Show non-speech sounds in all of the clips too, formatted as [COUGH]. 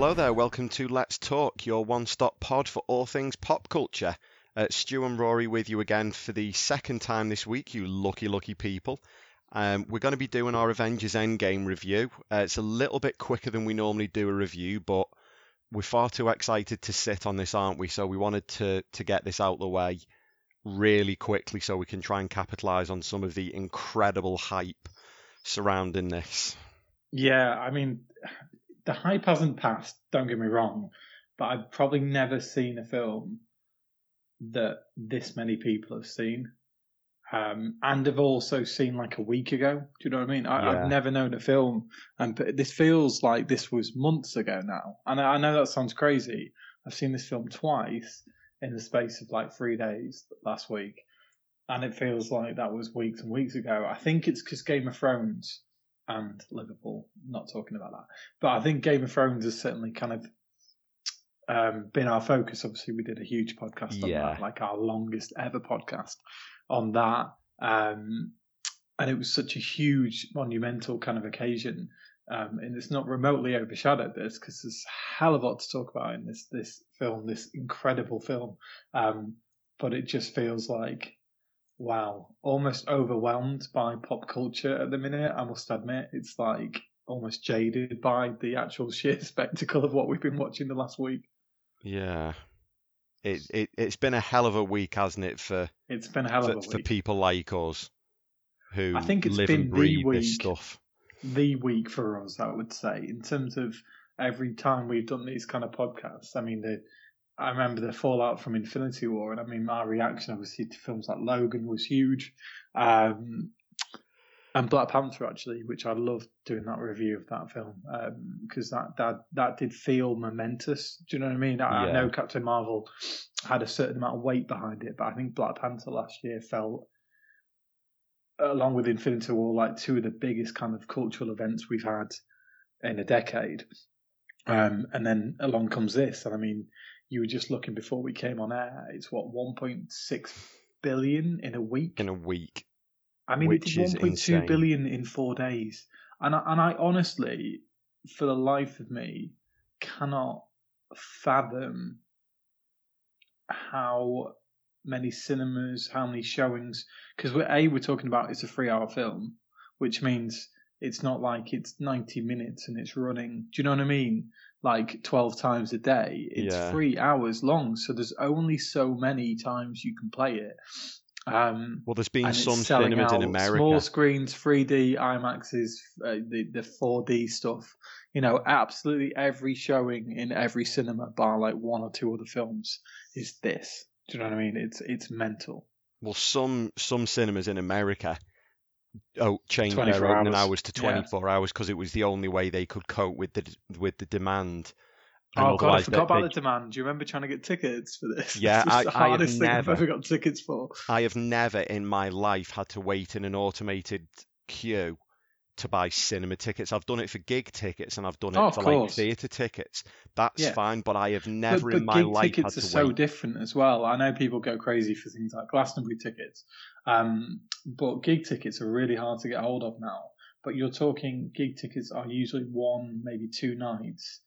Hello there, welcome to Let's Talk, your one stop pod for all things pop culture. Uh, Stu and Rory with you again for the second time this week, you lucky, lucky people. Um, we're going to be doing our Avengers Endgame review. Uh, it's a little bit quicker than we normally do a review, but we're far too excited to sit on this, aren't we? So we wanted to, to get this out the way really quickly so we can try and capitalize on some of the incredible hype surrounding this. Yeah, I mean, the hype hasn't passed. Don't get me wrong, but I've probably never seen a film that this many people have seen, um, and have also seen like a week ago. Do you know what I mean? I, Yeah. I've never known a film, and this feels like this was months ago now. And I, I know that sounds crazy. I've seen this film twice in the space of like three days last week, and it feels like that was weeks and weeks ago. I think it's because Game of Thrones and Liverpool. Not talking about that, but I think Game of Thrones has certainly kind of um, been our focus. Obviously, we did a huge podcast on Yeah. that, like our longest ever podcast on that. Um, and it was such a huge, monumental kind of occasion. Um, and it's not remotely overshadowed this because there's a hell of a lot to talk about in this this film, this incredible film. Um, but it just feels like, wow, almost overwhelmed by pop culture at the minute. I must admit, it's like almost jaded by the actual [LAUGHS] sheer spectacle of what we've been watching the last week. Yeah. It, it, it's been a hell of a week, hasn't it, for, It's been a hell for, of a week. for people like us who I think it's live been and the breathe this week. stuff. the week for us, I would say, in terms of every time we've done these kind of podcasts. I mean, the, I remember the fallout from Infinity War, and I mean, my reaction obviously to films like Logan was huge, um, and Black Panther actually, which I loved doing that review of that film because that that that did feel momentous. Do you know what I mean? I, I know Captain Marvel had a certain amount of weight behind it, but I think Black Panther last year felt along with Infinity War, like two of the biggest kind of cultural events we've had in a decade. Um, and then along comes this, and I mean, you were just looking before we came on air. It's what 1.6 billion in a week. In a week. I mean, which it did 1.2 insane. billion in four days, and I, and I honestly, for the life of me, cannot fathom how many cinemas, how many showings. Because we're a we're talking about it's a three-hour film, which means it's not like it's 90 minutes and it's running. Do you know what I mean? Like 12 times a day. It's Yeah. three hours long, so there's only so many times you can play it. Um, Well, there's been some cinemas in America. Small screens, 3D, IMAXs, uh, the the 4D stuff. You know, absolutely every showing in every cinema, bar like one or two other films, is this. Do you know what I mean? It's it's mental. Well, some some cinemas in America oh changed their 24 opening hours. hours to Yeah. 24 hours because it was the only way they could cope with the with the demand. And Oh god, I forgot about they- the demand. Do you remember trying to get tickets for this? Yeah, This the I- I have hardest thing never- I've ever got tickets for. I have never in my life had to wait in an automated queue to buy cinema tickets. I've done it for gig tickets and I've done it Oh, for like theatre tickets. That's Yeah. fine, but I have never but in my life had tickets are so wait. different as well. I know people go crazy for things like Glastonbury tickets, um, but gig tickets are really hard to get hold of now. But you're talking gig tickets are usually one, maybe two nights,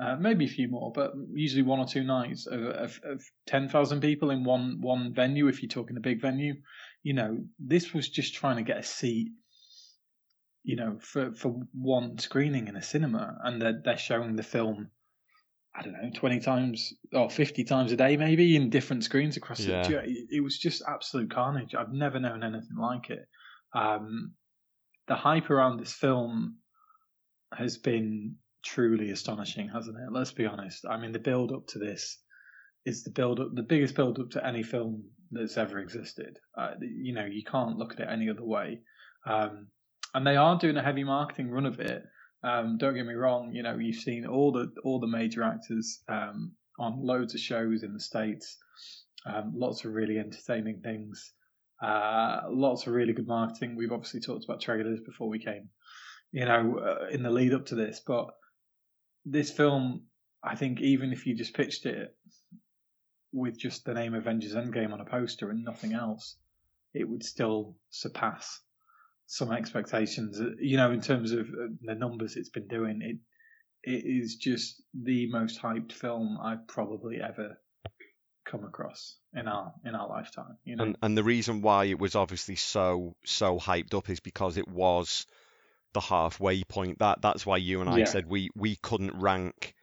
uh, maybe a few more, but usually one or two nights of, of, of ten thousand people in one one venue. If you're talking a big venue, you know this was just trying to get a seat. You know, for for one screening in a cinema, and they're they're showing the film I don't know, 20 times or 50 times a day, maybe in different screens across Yeah. the. It, it was just absolute carnage. I've never known anything like it. Um, the hype around this film has been truly astonishing, hasn't it? Let's be honest. I mean, the build up to this is the build up, the biggest build up to any film that's ever existed. Uh, you know, you can't look at it any other way. Um, and they are doing a heavy marketing run of it. Um, don't get me wrong. You know, you've seen all the all the major actors um, on loads of shows in the states. Um, lots of really entertaining things. Uh, lots of really good marketing. We've obviously talked about trailers before we came. You know, uh, in the lead up to this, but this film, I think, even if you just pitched it with just the name Avengers Endgame on a poster and nothing else, it would still surpass some expectations. Uh, You know, in terms of uh, the numbers it's been doing, it it is just the most hyped film I've probably ever come across in our in our lifetime. You know, And and the reason why it was obviously so so hyped up is because it was the halfway point. That that's why you and I Yeah. said we we couldn't rank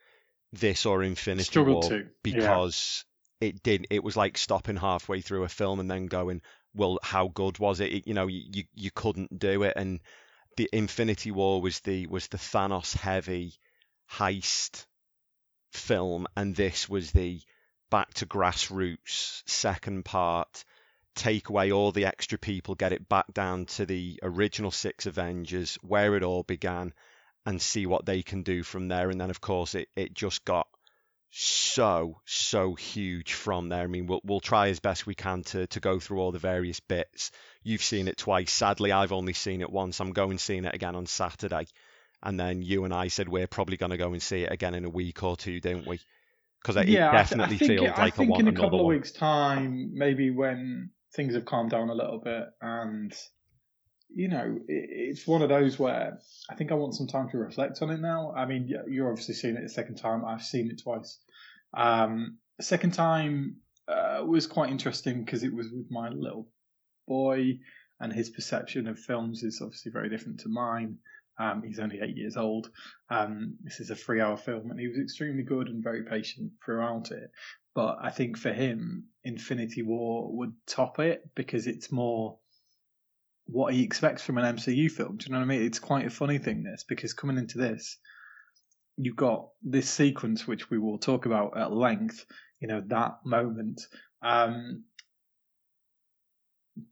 this or Infinity struggled War to yeah. because it did it was like stopping halfway through a film and then going, well, how good was it? You know, you, you couldn't do it. And the Infinity War was the was the Thanos heavy heist film, and this was the back to grassroots second part. Take away all the extra people, get it back down to the original six Avengers, where it all began, and see what they can do from there. And then, of course, it, it just got so so huge from there. I mean, we'll we'll try as best we can to to go through all the various bits. You've seen it twice. Sadly, I've only seen it once. I'm going seeing it again on Saturday, and then you and I said we're probably going to go and see it again in a week or two, didn't we? Because it yeah, I th- definitely I feels I like I think want in a couple of one. weeks' time, maybe when things have calmed down a little bit, and you know, it's one of those where I think I want some time to reflect on it now. I mean, you're obviously seeing it a second time. I've seen it twice. Um, second time uh, was quite interesting because it was with my little boy, and his perception of films is obviously very different to mine. Um, he's only eight years old. Um, this is a three-hour film, and he was extremely good and very patient throughout it. But I think for him, Infinity War would top it because it's more what he expects from an MCU film. Do you know what I mean? It's quite a funny thing, this, because coming into this, you've got this sequence which we will talk about at length. You know that moment. Um,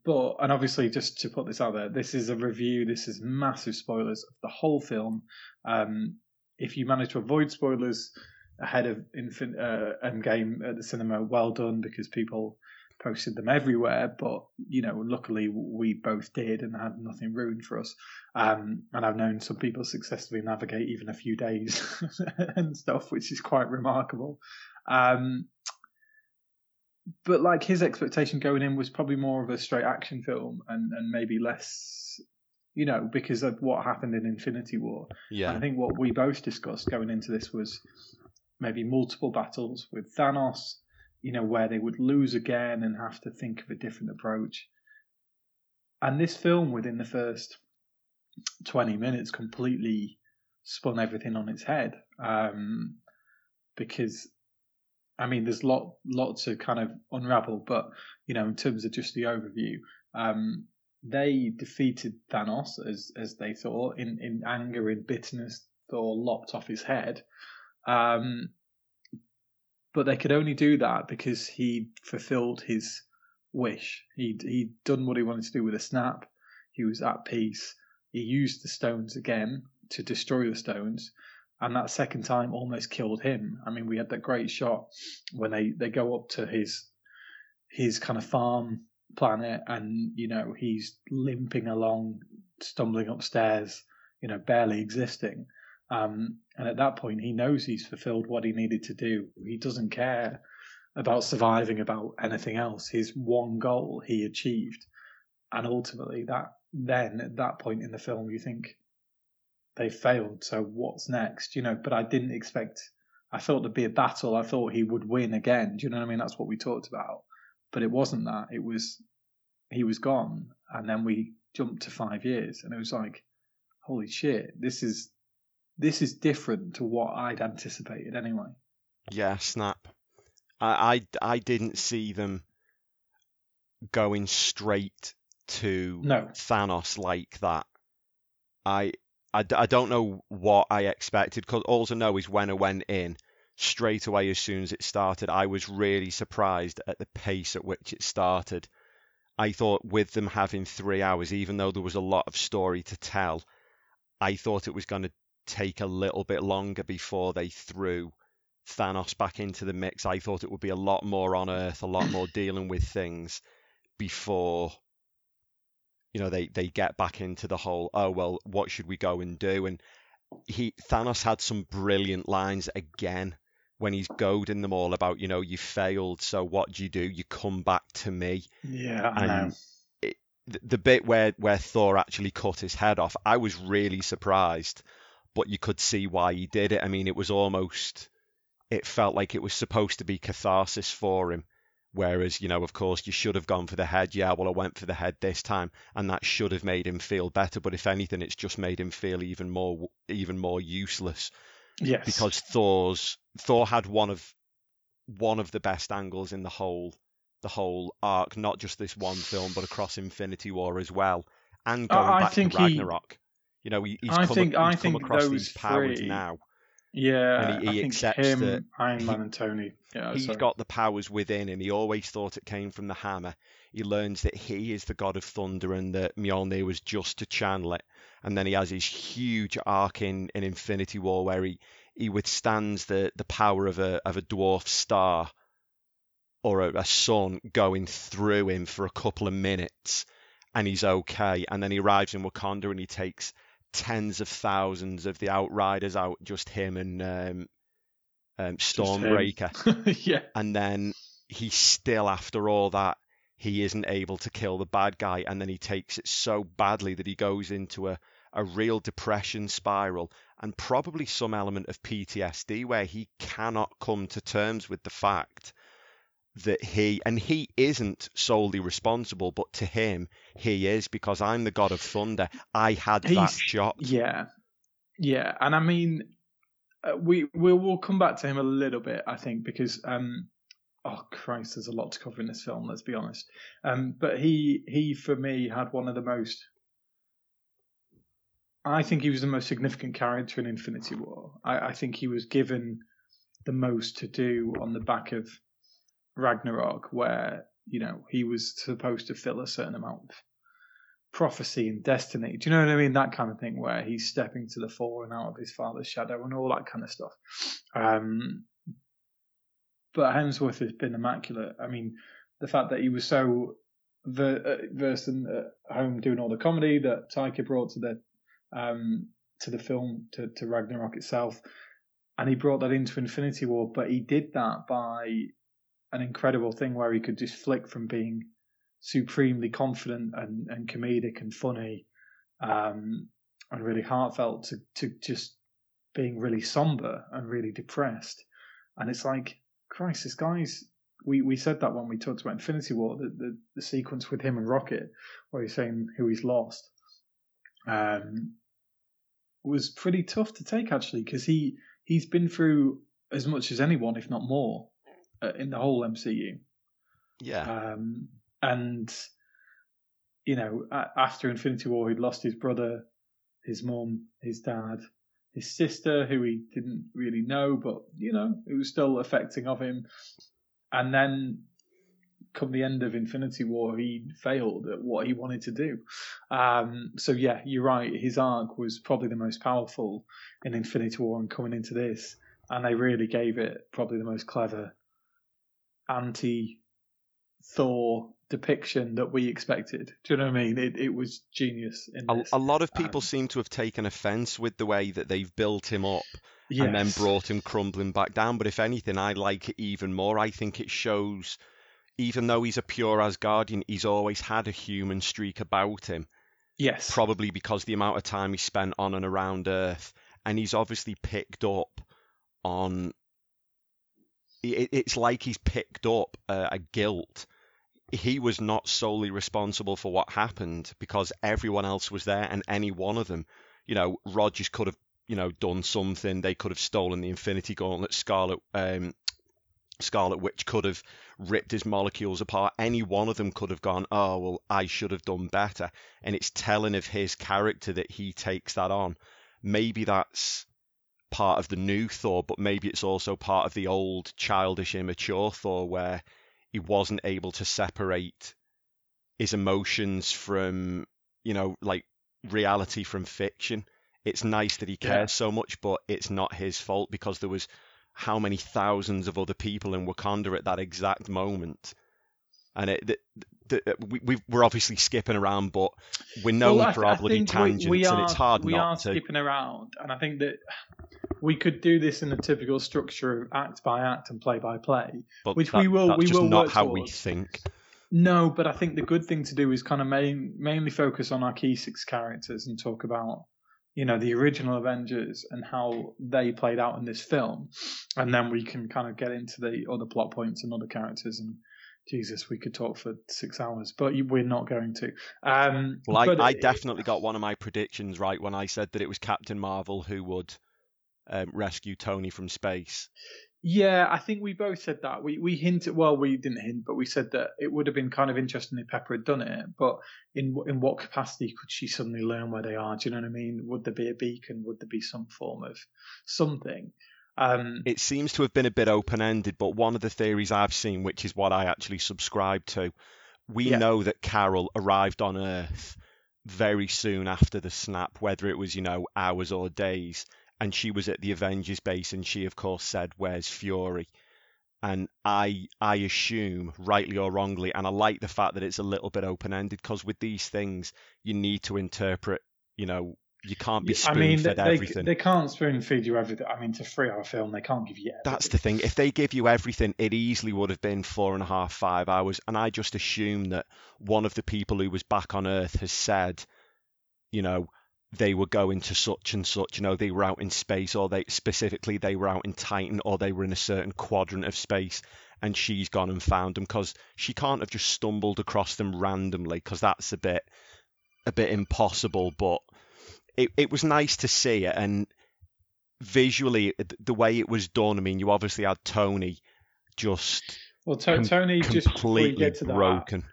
but and obviously, just to put this out there, this is a review. This is massive spoilers of the whole film. Um, if you manage to avoid spoilers ahead of Infin- uh, Endgame at the cinema, well done because people posted them everywhere. But you know, luckily we both did and had nothing ruined for us. Um, and I've known some people successfully navigate even a few days [LAUGHS] and stuff, which is quite remarkable. Um, but like his expectation going in was probably more of a straight action film and, and maybe less, you know, because of what happened in Infinity War. Yeah, I think what we both discussed going into this was maybe multiple battles with Thanos, you know, where they would lose again and have to think of a different approach. And this film, within the first 20 minutes, completely spun everything on its head. Um, because, I mean, there's lot, lot to kind of unravel, but, you know, in terms of just the overview, um, they defeated Thanos as as they thought in in anger in bitterness. Thor lopped off his head, um, but they could only do that because he fulfilled his wish. He he'd done what he wanted to do with a snap. He was at peace. He used the stones again to destroy the stones, and that second time almost killed him. I mean, we had that great shot when they they go up to his his kind of farm planet and you know he's limping along stumbling upstairs you know barely existing um, and at that point he knows he's fulfilled what he needed to do. He doesn't care about surviving about anything else. His one goal he achieved. And ultimately that then at that point in the film you think they failed so what's next? You know but i didn't expect i thought there'd be a battle. I thought he would win again. Do you know what i mean? That's what we talked about. But it wasn't that. It was he was gone, and then we jumped to five years, and it was like, holy shit, this is this is different to what I'd anticipated anyway. yeah, snap. I, I I didn't see them going straight to No, Thanos like that. I, I, I don't know what I expected because all I know is when I went in straight away as soon as it started, I was really surprised at the pace at which it started. I thought with them having three hours, even though there was a lot of story to tell, I thought it was going to take a little bit longer before they threw Thanos back into the mix. I thought it would be a lot more on Earth, a lot more dealing with things before you know they they get back into the whole oh well what should we go and do and he Thanos had some brilliant lines again when he's goading them all about you know you failed so what do you do you come back to me yeah, I And- know. the, the bit where where Thor actually cut his head off I was really surprised but you could see why he did it. I mean, it was almost, it felt like it was supposed to be catharsis for him. Whereas, you know, of course, you should have gone for the head. Yeah, well, I went for the head this time, and that should have made him feel better. But if anything, it's just made him feel even more, even more useless. Yes. Because Thor's Thor had one of one of the best angles in the whole the whole arc, not just this one film, but across Infinity War as well, and going I back to he- Ragnarok. You know, he, he's I come, think- he's I come think across those these powers three- now. yeah, and he- he I think accepts him, that Iron Man, and Tony. Yeah, He's sorry. got the powers within him. He always thought it came from the hammer. He learns that he is the god of thunder and that Mjolnir was just to channel it. And then he has his huge arc in, in Infinity War where he, he withstands the, the power of a of a dwarf star or a, a sun going through him for a couple of minutes and he's okay. And then he arrives in Wakanda and he takes tens of thousands of the outriders out, just him and um, um, Stormbreaker. [LAUGHS] yeah, and then he still after all that he isn't able to kill the bad guy and then he takes it so badly that he goes into a, a real depression spiral and probably some element of PTSD where he cannot come to terms with the fact that he and he isn't solely responsible but to him he is because I'm the god of thunder I had that He's- shot yeah, yeah. And I mean, uh, we we'll, we'll come back to him a little bit, I think, because um, oh Christ, there's a lot to cover in this film. Let's be honest. Um, but he he for me had one of the most. I think he was the most significant character in Infinity War. I, I think he was given the most to do on the back of Ragnarok, where you know he was supposed to fill a certain amount of prophecy and destiny. Do you know what I mean? That kind of thing, where he's stepping to the fore and out of his father's shadow and all that kind of stuff. Um, but Hemsworth has been immaculate. I mean, the fact that he was so ver- uh, versed in, at home doing all the comedy that Taika brought to the um, to the film to, to Ragnarok itself, and he brought that into Infinity War. But he did that by an incredible thing where he could just flick from being supremely confident and, and comedic and funny um, and really heartfelt to, to just being really somber and really depressed. And it's like, Christ, this guy's. We, we said that when we talked about Infinity War, the, the, the sequence with him and Rocket, where he's saying who he's lost, um, was pretty tough to take actually, because he he's been through as much as anyone, if not more, in the whole MCU. yeah Um, and you know, after Infinity War, he'd lost his brother, his mum, his dad, his sister, who he didn't really know, but you know, it was still affecting of him. And then, come the end of Infinity War, he failed at what he wanted to do. Um, so yeah, you're right. His arc was probably the most powerful in Infinity War, and coming into this, and they really gave it probably the most clever anti Thor depiction that we expected. Do you know what I mean? It it was genius in a, a lot of people Um, seem to have taken offense with the way that they've built him up and then brought him crumbling back down. But if anything, I like it even more. I think it shows, even though he's a pure Asgardian, he's always had a human streak about him. Yes. Probably because the amount of time he spent on and around Earth, and he's obviously picked up on. It- It's like he's picked up a, a guilt. He was not solely responsible for what happened because everyone else was there, and any one of them, you know, Rogers could have you know, done something. They could have stolen the Infinity Gauntlet. Scarlet, um, Scarlet Witch could have ripped his molecules apart. Any one of them could have gone, oh well, I should have done better. And it's telling of his character that he takes that on. Maybe that's part of the new Thor, but maybe it's also part of the old childish, immature Thor, where he wasn't able to separate his emotions from, you know, like reality from fiction it's nice that he cares Yeah. so much, but it's not his fault because there was how many thousands of other people in Wakanda at that exact moment, and it, the, the, we, we we're obviously skipping around, but we're known Well, for our bloody we- tangents, we and are, it's hard we not are to. skipping around, and I think that we could do this in a typical structure of act by act and play by play. But which that- we will- That's we just will not how we towards. think. No, but I think the good thing to do is kind of main, mainly focus on our key six characters and talk about, you know the original Avengers and how they played out in this film, and then we can kind of get into the other plot points and other characters and. Jesus, we could talk for six hours, but we're not going to. Um, well, I, I it- definitely got one of my predictions right when I said that it was Captain Marvel who would um, rescue Tony from space. Yeah, I think we both said that. We we hinted. Well, we didn't hint, but we said that it would have been kind of interesting if Pepper had done it. But in in what capacity could she suddenly learn where they are? Do you know what I mean? Would there be a beacon? Would there be some form of something? Um, It seems to have been a bit open ended, but one of the theories I've seen, which is what I actually subscribe to, we Yeah. know that Carol arrived on Earth very soon after the snap, whether it was, you know, hours or days, and she was at the Avengers base, and she, of course, said, Where's Fury? And I I assume, rightly or wrongly, and I like the fact that it's a little bit open ended, because with these things, you need to interpret, you know, you can't be I spoon mean, fed they, everything. they can't spoon feed you everything. I mean, to three hour film, they can't give you everything. That's the thing. If they give you everything, it easily would have been four and a half, five hours. And I just assume that one of the people who was back on Earth has said, you know, they were going to such and such. You know, they were out in space, or they specifically they were out in Titan, or they were in a certain quadrant of space. And she's gone and found them because she can't have just stumbled across them randomly because that's a bit, a bit impossible. But it, it was nice to see it and visually the way it was done. I mean, you obviously had Tony just well, to- com- Tony just before we completely to that, broken.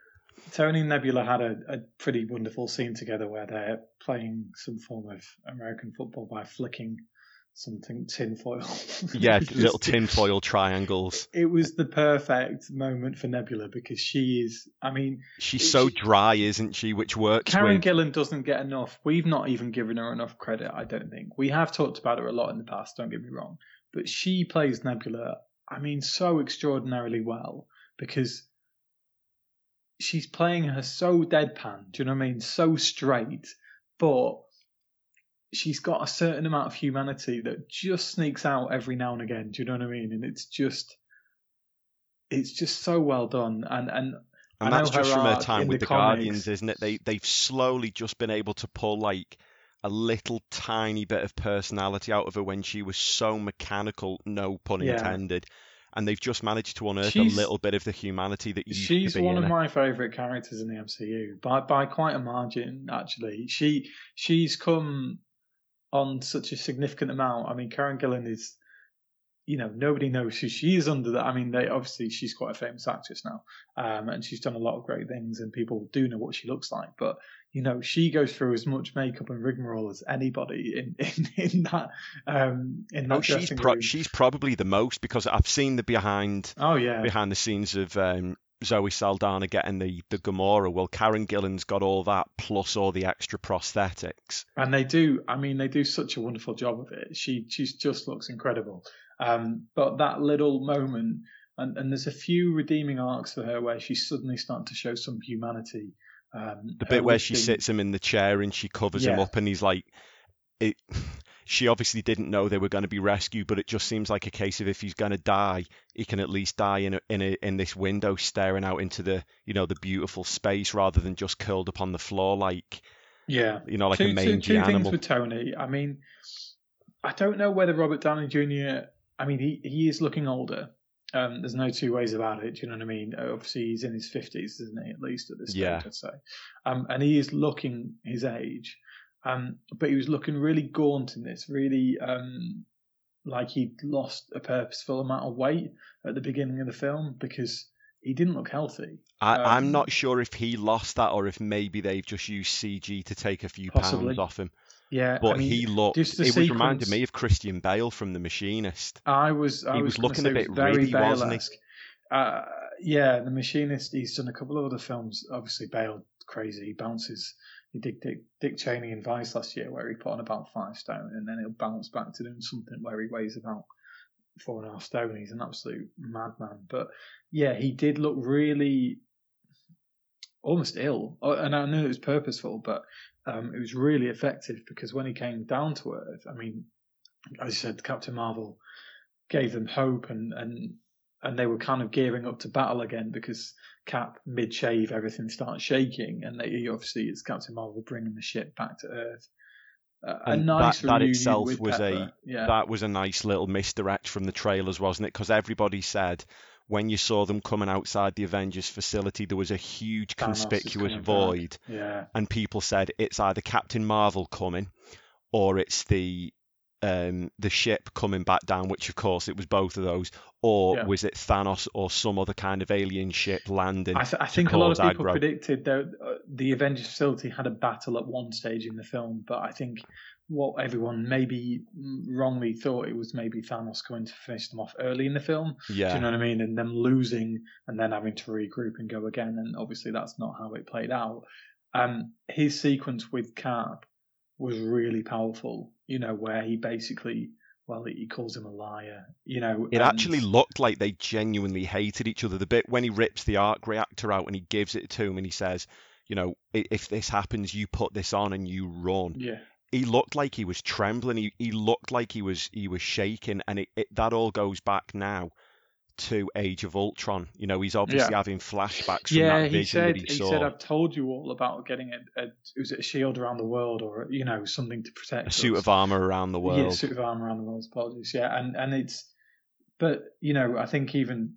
Tony and Nebula had a, a pretty wonderful scene together where they're playing some form of American football by flicking something tinfoil. [LAUGHS] Yeah, little tinfoil triangles. It was the perfect moment for Nebula because she is. I mean, She's so she- dry, isn't she? Which works Karen with. Gillan doesn't get enough. We've not even given her enough credit. I don't think we have talked about her a lot in the past. Don't get me wrong, but she plays Nebula. I mean, so extraordinarily well because she's playing her so deadpan. Do you know what I mean? So straight, but she's got a certain amount of humanity that just sneaks out every now and again. Do you know what I mean? And it's just, it's just so well done. And and And that's just from her time with the the, Guardians, isn't it? They they've slowly just been able to pull like a little tiny bit of personality out of her when she was so mechanical, no pun Yeah. intended. And they've just managed to unearth She's- a little bit of the humanity that used She's one of her. my favourite characters in the MCU by by quite a margin. Actually, she she's come on such a significant amount. I mean, Karen Gillan is, you know, nobody knows who she is under that. I mean, they obviously she's quite a famous actress now, um, and she's done a lot of great things, and people do know what she looks like. But you know, she goes through as much makeup and rigmarole as anybody in [LAUGHS] in, in that um, in that Oh, she's pro- she's probably the most because I've seen the behind oh yeah, behind the scenes of um, Zoe Saldana getting the the Gamora. Well, Karen Gillan's got all that plus all the extra prosthetics. and they do i mean they do such a wonderful job of it she she just looks incredible um but that little moment and, and there's a few redeeming arcs for her where she's suddenly starting to show some humanity um The bit where she sits him in the chair and she covers him up, and he's like, it. She obviously didn't know they were going to be rescued, but it just seems like a case of if he's going to die, he can at least die in a, in a, in this window, staring out into the you know the beautiful space, rather than just curled up on the floor like yeah you know like two, a two- mangy two things animal. with tony i mean i don't know whether robert downey jr i mean he, he is looking older um, there's no two ways about it. Do you know what I mean? Obviously, he's in his fifties, isn't he? At least at this stage, Yeah. I'd say. Um, and he is looking his age, um, but he was looking really gaunt in this, really um, like he'd lost a purposeful amount of weight at the beginning of the film because he didn't look healthy. I, I'm um, not sure if he lost that or if maybe they've just used CG to take a few Possibly. pounds off him. Yeah, But I mean, he looked. It the was reminding me of Christian Bale from The Machinist. I was I He was, was looking a bit it was very riddy, wasn't he? Uh, yeah, The Machinist. He's done a couple of other films. Obviously, Bale crazy. He bounces. He did Dick, Dick Cheney in Vice last year, where he put on about five stone, and then he'll bounce back to doing something where he weighs about four and a half stone. He's an absolute madman. But yeah, he did look really almost ill, Uh, and I knew it was purposeful, but um, it was really effective because when he came down to earth, I mean, as you said, Captain Marvel gave them hope, and and and they were kind of gearing up to battle again because Cap mid shave everything starts shaking, and they obviously it's Captain Marvel bringing the ship back to Earth. a And nice that, that itself with was Pepper. a yeah. that was a nice little misdirect from the trailers, wasn't it? Because everybody said when you saw them coming outside the Avengers facility, there was a huge Thanos conspicuous void, yeah. and people said it's either Captain Marvel coming or it's the um, the ship coming back down, which of course it was both of those, or Yeah. was it Thanos or some other kind of alien ship landing? I, th- I think a lot of people aggro. predicted that uh, the Avengers facility had a battle at one stage in the film, but I think what everyone maybe wrongly thought it was maybe Thanos going to finish them off early in the film. Yeah. Do you know what I mean? And them losing and then having to regroup and go again. And obviously that's not how it played out. Um, his sequence with Cap was really powerful. You know, where he basically, well, he calls him a liar. You know, It and- actually looked like they genuinely hated each other. The bit when he rips the arc reactor out and he gives it to him and he says, you know, if this happens, you put this on and you run. yeah. He looked like he was trembling. He, he looked like he was he was shaking, and it, it that all goes back now to Age of Ultron. You know, he's obviously Yeah. having flashbacks from Yeah, that he vision said that he, he saw. said I've told you all about getting a, a was it a shield around the world or you know something to protect a suit of armor around the world. Yeah, suit of armor around the world. Apologies. Yeah, and and it's but you know I think even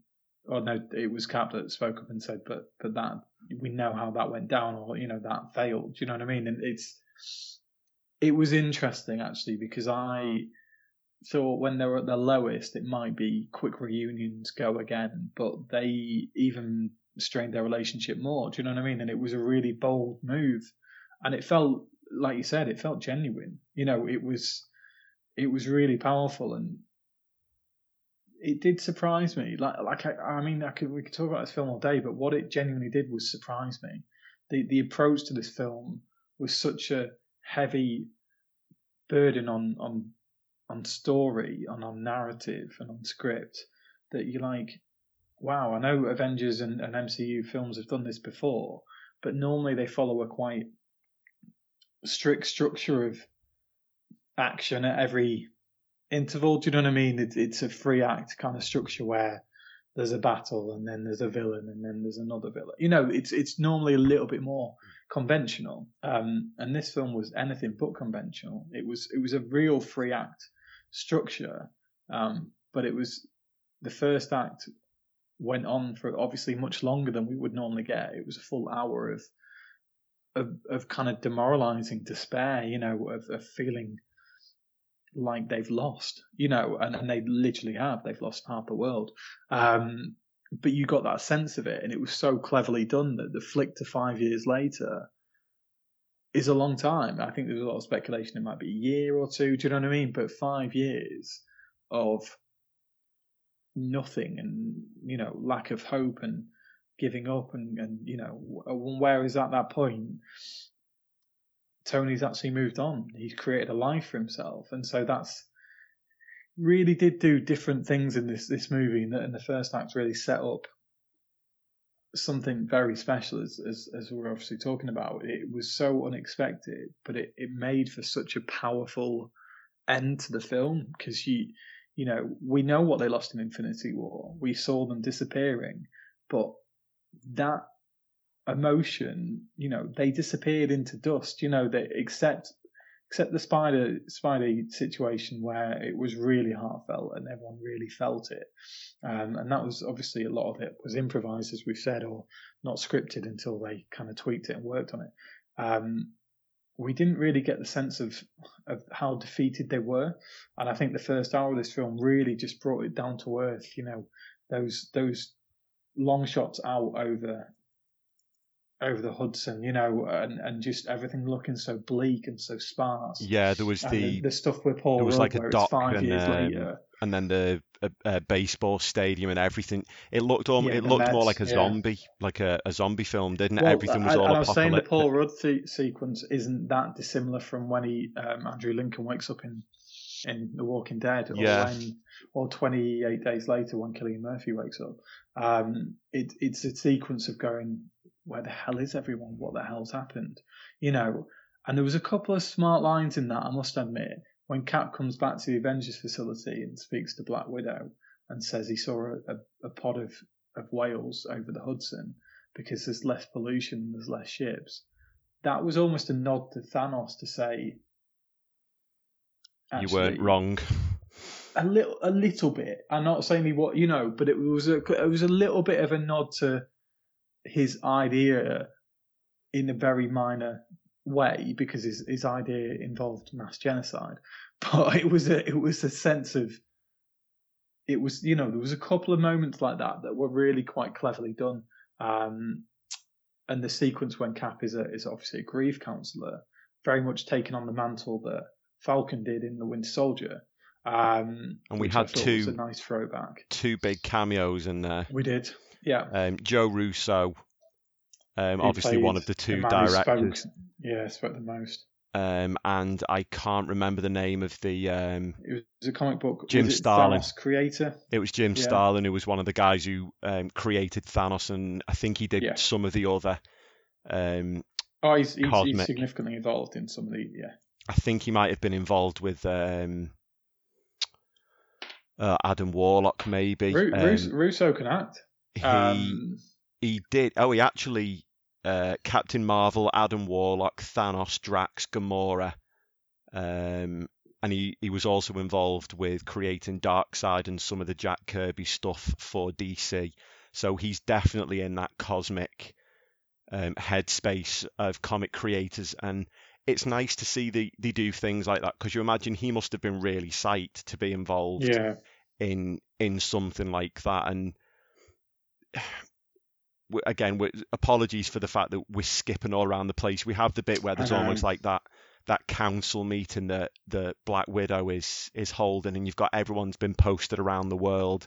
oh no it was Cap that spoke up and said but but that we know how that went down or you know that failed. Do you know what I mean? And it's it was interesting actually because I thought when they were at their lowest it might be quick reunions go again, but they even strained their relationship more. Do you know what I mean? And it was a really bold move, and it felt like you said, it felt genuine. You know, it was it was really powerful, and it did surprise me. Like like I, I mean, I could we could talk about this film all day, but what it genuinely did was surprise me. The the approach to this film was such a heavy burden on on on story, on on narrative, and on script that you're like, wow, I know Avengers and, and MCU films have done this before, but normally they follow a quite strict structure of action at every interval. Do you know what I mean? It's it's a free act kind of structure where there's a battle and then there's a villain and then there's another villain. You know, it's it's normally a little bit more conventional. Um, and this film was anything but conventional. It was it was a real free act structure. Um, but it was the first act went on for obviously much longer than we would normally get. It was a full hour of of, of kind of demoralizing despair, you know, of, of feeling like they've lost, you know, and, and they literally have. They've lost half the world. Um, but you got that sense of it, and it was so cleverly done that the flick to five years later is a long time. I think there's a lot of speculation it might be a year or two. Do you know what I mean? But five years of nothing and you know lack of hope and giving up and and you know where is at that point Tony's actually moved on. He's created a life for himself, and so that's really did do different things in this this movie. And the, and the first act really set up something very special, as, as as we're obviously talking about. It was so unexpected, but it it made for such a powerful end to the film because you you know we know what they lost in Infinity War. We saw them disappearing, but that emotion, you know, they disappeared into dust. You know, they except except the spider Spidey situation where it was really heartfelt and everyone really felt it. Um, and that was obviously a lot of it was improvised, as we've said, or not scripted until they kind of tweaked it and worked on it. Um, we didn't really get the sense of of how defeated they were, and I think the first hour of this film really just brought it down to earth. You know, those those long shots out over over the Hudson, you know, and, and just everything looking so bleak and so sparse. Yeah, there was the, the, the stuff with Paul there was Rudd, like a dock five and, years um, later. and then the uh, uh, baseball stadium and everything. It looked almost, Yeah, it looked more like a yeah. zombie, like a, a zombie film, didn't it? Well, Everything was I, all I was saying the. Paul Rudd se- sequence isn't that dissimilar from when he um, Andrew Lincoln wakes up in in The Walking Dead, or Yeah. when, or 28 days later when Cillian Murphy wakes up. Um, it, it's a sequence of going, where the hell is everyone? What the hell's happened? You know, and there was a couple of smart lines in that, I must admit. When Cap comes back to the Avengers facility and speaks to Black Widow and says he saw a, a, a pod of, of whales over the Hudson because there's less pollution and there's less ships. That was almost a nod to Thanos to say, you weren't wrong. a little a little bit. I'm not saying he what you know, but it was a it was a little bit of a nod to his idea in a very minor way because his his idea involved mass genocide. [LAUGHS] But it was a it was a sense of it was you know there was a couple of moments like that that were really quite cleverly done. Um, and the sequence when Cap is a is obviously a grief counselor, very much taking on the mantle that Falcon did in the Winter Soldier. Um, And we had two- a nice throwback. Two big cameos in there. We did, yeah. Um, Joe Russo, um, obviously one of the two who directors, Spoke, yeah, spoke the most. um, and I can't remember the name of the. Um, It was a comic book. Jim Starlin. Thanos creator. it was Jim Yeah. Starlin who was one of the guys who um, created Thanos, and I think he did Yeah. some of the other. Um, Oh, he's, he's, he's significantly involved in some of the yeah. I think he might have been involved with um, uh, Adam Warlock, maybe. Ru- Um, Russo can act. He Um, he did. Oh, he actually uh, Captain Marvel, Adam Warlock, Thanos, Drax, Gamora, um, and he he was also involved with creating Darkseid and some of the Jack Kirby stuff for DC. So he's definitely in that cosmic um, headspace of comic creators, and it's nice to see they, they do things like that because you imagine he must have been really psyched to be involved yeah, in in something like that and again apologies for the fact that we're skipping all around the place. We have the bit where there's almost like that that council meeting that the black widow is is holding and you've got everyone's been posted around the world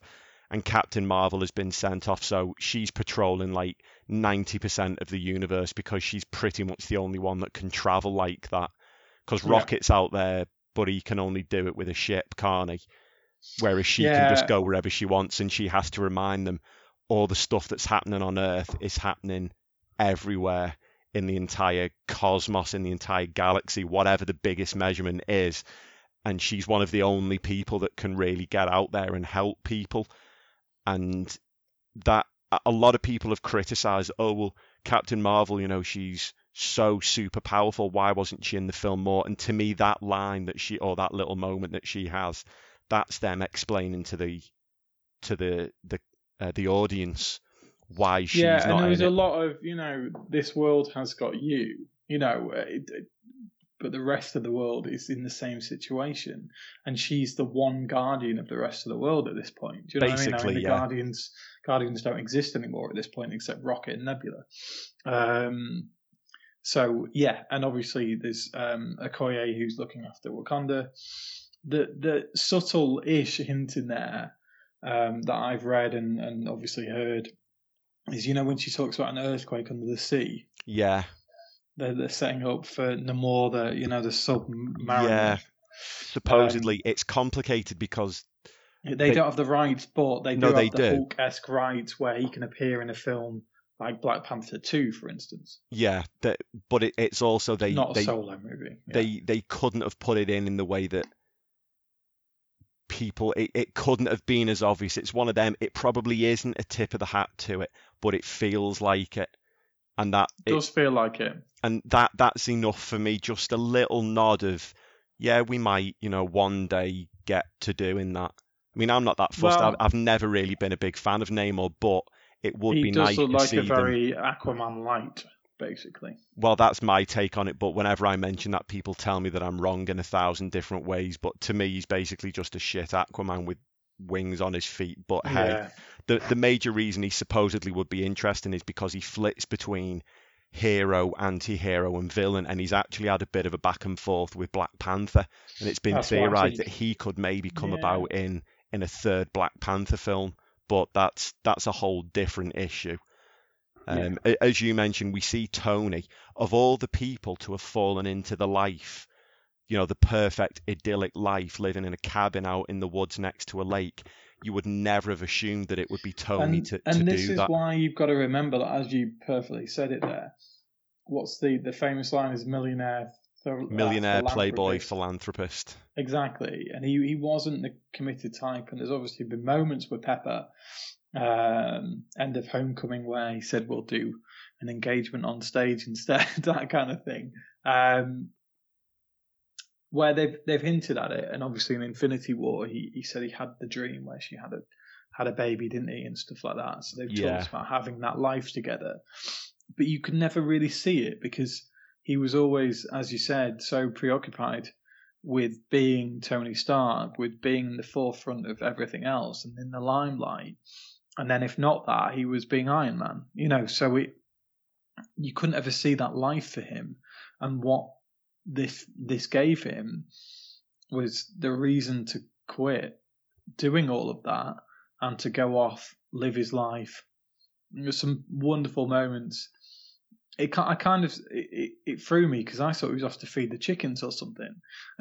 and captain marvel has been sent off. So she's patrolling like 90% of the universe because she's pretty much the only one that can travel like that. Because Yeah. rocket's out there but he can only do it with a ship can't he? Whereas she can just go wherever she wants and she has to remind them all the stuff that's happening on earth is happening everywhere in the entire cosmos in the entire galaxy whatever the biggest measurement is. And she's one of the only people that can really get out there and help people. And that a- lot of people have criticized oh well captain marvel you know she's so super powerful. Why wasn't she in the film more? And to me that line that she or that little moment that she has that's them explaining to the to the the uh, the audience why she's yeah, and not there was in a it. lot of you know this world has got you, you know, uh, it, it- but the rest of the world is in the same situation, and she's the one guardian of the rest of the world at this point. Do you know what I mean? I Basically, mean, the yeah. guardians guardians don't exist anymore at this point except Rocket and Nebula. Um, so yeah, and obviously there's um, Okoye who's looking after Wakanda. The the subtle ish hint in there um, that I've read and, and obviously heard is you know when she talks about an earthquake under the sea, yeah they're, they're setting up for Namor, the you know the submariner. Yeah. supposedly Um, it's complicated because They, They- don't have the rights, but they do No, have they the do. Hulk-esque rights where he can appear in a film like Black Panther 2, for instance. yeah that but it, it's also they Not a they solo movie. Yeah. they they couldn't have put it in in the way that people. It, it couldn't have been as obvious. It's one of them. It probably isn't a tip of the hat to it but it feels like it. And that It it, does feel like it. and that that's enough for me just a little nod of yeah we might you know one day get to doing that. I mean i'm not that fussed. Well- I've, I've never really been a big fan of namor but it would be nice. he does nice look like a them very Aquaman light, basically. well, that's my take on it. But whenever I mention that, people tell me that I'm wrong in a thousand different ways. But to me, he's basically just a shit Aquaman with wings on his feet. But hey, Yeah. the the major reason he supposedly would be interesting is because he flits between hero, anti-hero, and villain, and he's actually had a bit of a back and forth with Black Panther, and it's been That's theorized that he could maybe come Yeah. about in in a third Black Panther film. But that's that's a whole different issue. Yeah. Um, a- As you mentioned, we see Tony, of all the people to have fallen into the life, you know, the perfect idyllic life, living in a cabin out in the woods next to a lake, you would never have assumed that it would be Tony and, to, to and this is why you've got to remember that, as you perfectly said it there. What's the the famous line? Is millionaire, uh, Millionaire playboy philanthropist. philanthropist. Exactly, and he he wasn't the committed type. And there's obviously been moments with Pepper, um, end of Homecoming, where he said we'll do an engagement on stage instead, [LAUGHS] that kind of thing. Um, where they've they've hinted at it, and obviously in Infinity War, he, he said he had the dream where she had a had a baby, didn't he, and stuff like that. So they've Yeah. talked about having that life together, but you could never really see it because he was always, as you said, so preoccupied with being Tony Stark, with being in the forefront of everything else and in the limelight. And then if not that, he was being Iron Man. You know, so it you couldn't ever see that life for him. And what this this gave him was the reason to quit doing all of that and to go off, live his life. There were some wonderful moments. It, I kind of it, it, threw me because I thought he was off to feed the chickens or something. [LAUGHS]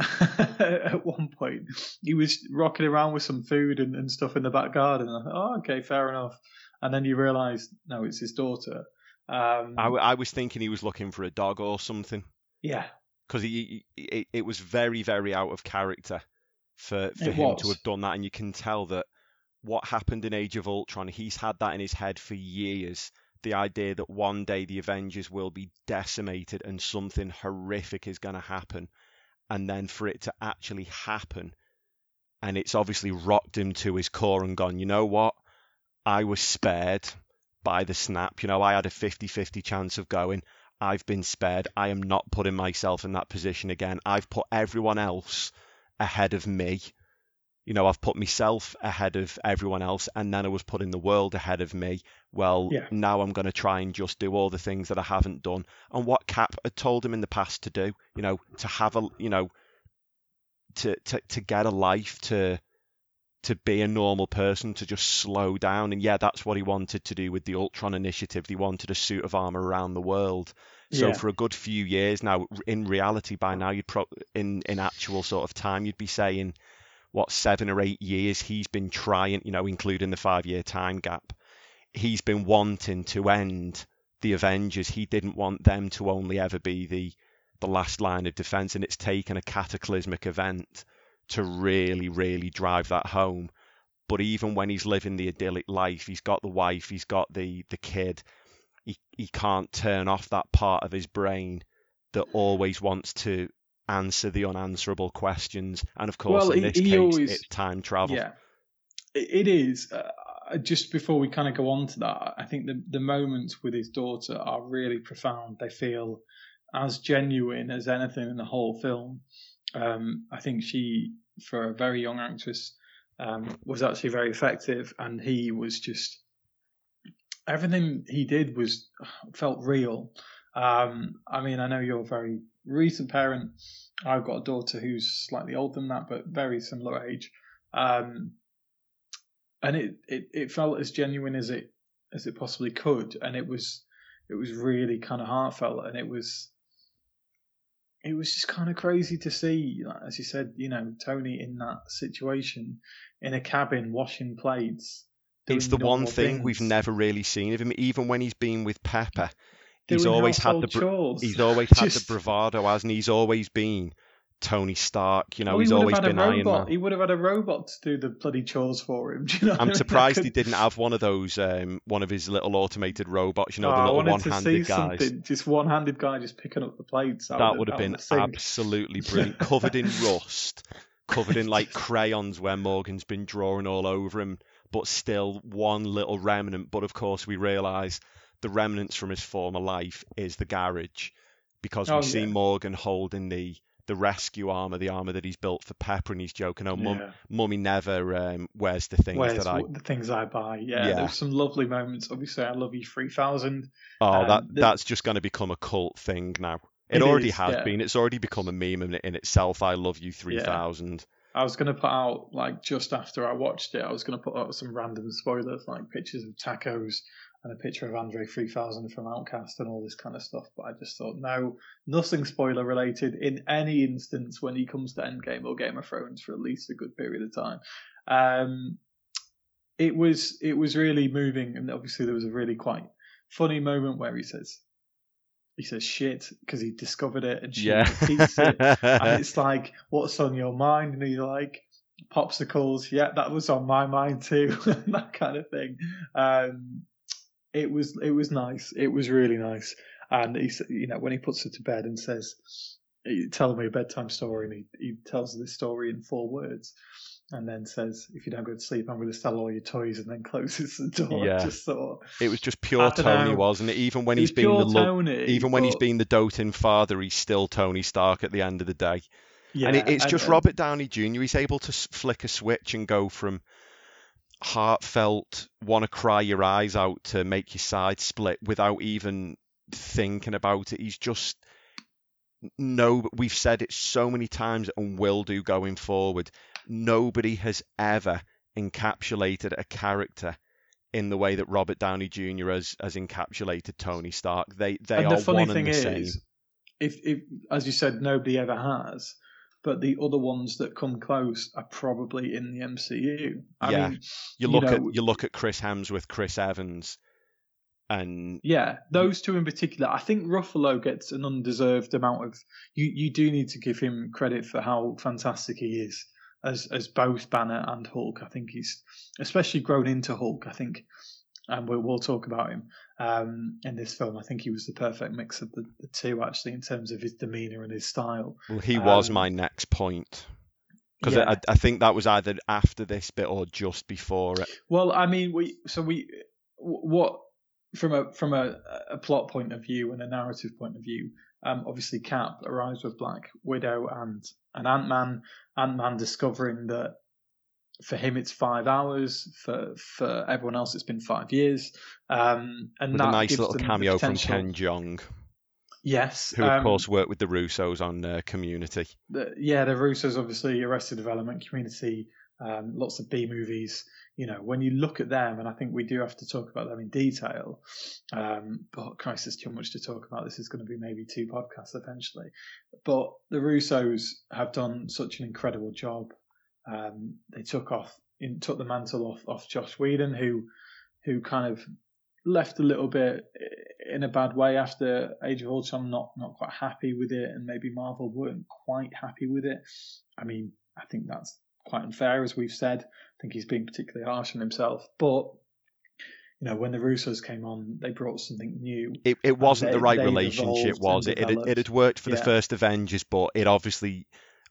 At one point, he was rocking around with some food and, and stuff in the back garden. I thought, oh, okay, fair enough. And then you realise, no, it's his daughter. Um, I, I was thinking he was looking for a dog or something yeah, because he, he it, it was very very out of character for for It him was. to have done that, and you can tell that what happened in Age of Ultron, he's had that in his head for years. The idea that one day the Avengers will be decimated and something horrific is going to happen, and then for it to actually happen, and it's obviously rocked him to his core and gone, you know what? I was spared by the snap. You know, I had a 50 50 chance of going. I've been spared. I am not putting myself in that position again. I've put everyone else ahead of me. You know, I've put myself ahead of everyone else, and then I was putting the world ahead of me. Well, Yeah. now I'm going to try and just do all the things that I haven't done. And what Cap had told him in the past to do, you know, to have a, you know, to to to get a life, to to be a normal person, to just slow down. And yeah, that's what he wanted to do with the Ultron initiative. He wanted a suit of armor around the world. So Yeah. for a good few years now, in reality, by now you'd pro- in in actual sort of time, you'd be saying what seven or eight years he's been trying, you know, including the five year time gap. He's been wanting to end the Avengers. He didn't want them to only ever be the the last line of defense, and it's taken a cataclysmic event to really, really drive that home. But even when he's living the idyllic life, he's got the wife, he's got the the kid. He he can't turn off that part of his brain that always wants to answer the unanswerable questions. And of course, Well, in he- this he case, always- it's time travel. Yeah, it, is. Uh, just before we kind of go on to that, I think the the moments with his daughter are really profound. They feel as genuine as anything in the whole film. Um, I think she, for a very young actress, um, was actually very effective, and he was just everything he did was felt real. Um, I mean, I know you're very recent parent. I've got a daughter who's slightly older than that, but very similar age. Um, and it, it, it felt as genuine as it as it possibly could, and it was it was really kind of heartfelt, and it was it was just kind of crazy to see, like, as you said, you know, Tony in that situation in a cabin washing plates. It's the one thing we've never really seen of him. Even when he's been with Pepper, he's always had the chores. he's always had the bravado, hasn't he? He's always been Tony Stark. You know, Oh, he he's always been Iron. Man. He would have had a robot to do the bloody chores for him. [LAUGHS] Do you know I'm surprised he didn't have one of those, um, one of his little automated robots. You know, Oh, the little wanted to see one-handed guys. Just one-handed guy just picking up the plates. That would have been of the sink. absolutely [LAUGHS] brilliant. Covered in rust, covered in like [LAUGHS] crayons where Morgan's been drawing all over him, but still one little remnant. But of course, we realise the remnants from his former life is the garage, because we Oh, see yeah. Morgan holding the the rescue armor, the armor that he's built for Pepper, and he's joking, "Oh, mum, Yeah. mummy never um, wears the things Where's that I." the things I buy? Yeah, Yeah. there's some lovely moments. Obviously, I love you three thousand. Oh, Um, that the- that's just going to become a cult thing now. It, It already is, has yeah. been. It's already become a meme in, in itself. I love you three thousand. I was going to put out like just after I watched it, I was going to put out some random spoilers like pictures of tacos and a picture of Andre 3000 from OutKast and all this kind of stuff. But I just thought, no, nothing spoiler related in any instance when he comes to Endgame or Game of Thrones for at least a good period of time. Um, it was it was really moving, and obviously there was a really quite funny moment where he says he says shit because he discovered it and she Yeah. it [LAUGHS] and it's like, what's on your mind? And he's like, popsicles. Yeah, that was on my mind too. [LAUGHS] that kind of thing. Um, it was it was nice. It was really nice. And he, you know, when he puts her to bed and says, he tell me a bedtime story, and he, he tells this story in four words, and then says, "If you don't go to sleep, I'm going to sell all your toys," and then [LAUGHS] closes the door. Yeah. Just thought It was just pure. Tony, wasn't it? Even when he's, he's been the lo- Tony, even when he's but- been the doting father, he's still Tony Stark at the end of the day. yeah, and it, it's just and- Robert Downey Jr. He's able to flick a switch and go from heartfelt, want to cry your eyes out to make your side split without even thinking about it. He's just no. We've said it so many times and will do going forward. Nobody has ever encapsulated a character in the way that Robert Downey Jr. has has encapsulated Tony Stark. They they and are the funny one thing and the is, same. if if as you said, nobody ever has. But the other ones that come close are probably in the MCU. I Yeah. mean, You you look at you look at Chris Hemsworth, Chris Evans, and Yeah, those two in particular. I think Ruffalo gets an undeserved amount of. You you do need to give him credit for how fantastic he is as as both Banner and Hulk. I think he's especially grown into Hulk. I think, and we'll we'll talk about him um, in this film. I think he was the perfect mix of the, the two actually in terms of his demeanor and his style. well, he was Um, my next point because yeah. I, I think that was either after this bit or just before it. Well, I mean, we so we what from a from a, a plot point of view and a narrative point of view. Um, obviously, Cap arrives with Black Widow and an Ant Man. Ant Man discovering that for him it's five hours. For for everyone else, it's been five years. Um, and With that a nice gives little cameo from Ken Jeong, Yes, who of um, course worked with the Russos on uh, Community. the, yeah, the Russos obviously Arrested Development, Community, um, lots of B movies. You know, when you look at them, and I think we do have to talk about them in detail. Um, but Christ, there's too much to talk about. This is going to be maybe two podcasts eventually. But the Russos have done such an incredible job. Um, they took off, in, took the mantle off off Joss Whedon, who who kind of left a little bit in a bad way after Age of Ultron, not not quite happy with it, and maybe Marvel weren't quite happy with it. I mean, I think that's quite unfair, as we've said. I think he's being particularly harsh on himself, but you know, when the Russos came on, they brought something new. It, it wasn't the right relationship, was it? It it had worked for the first Avengers, but it obviously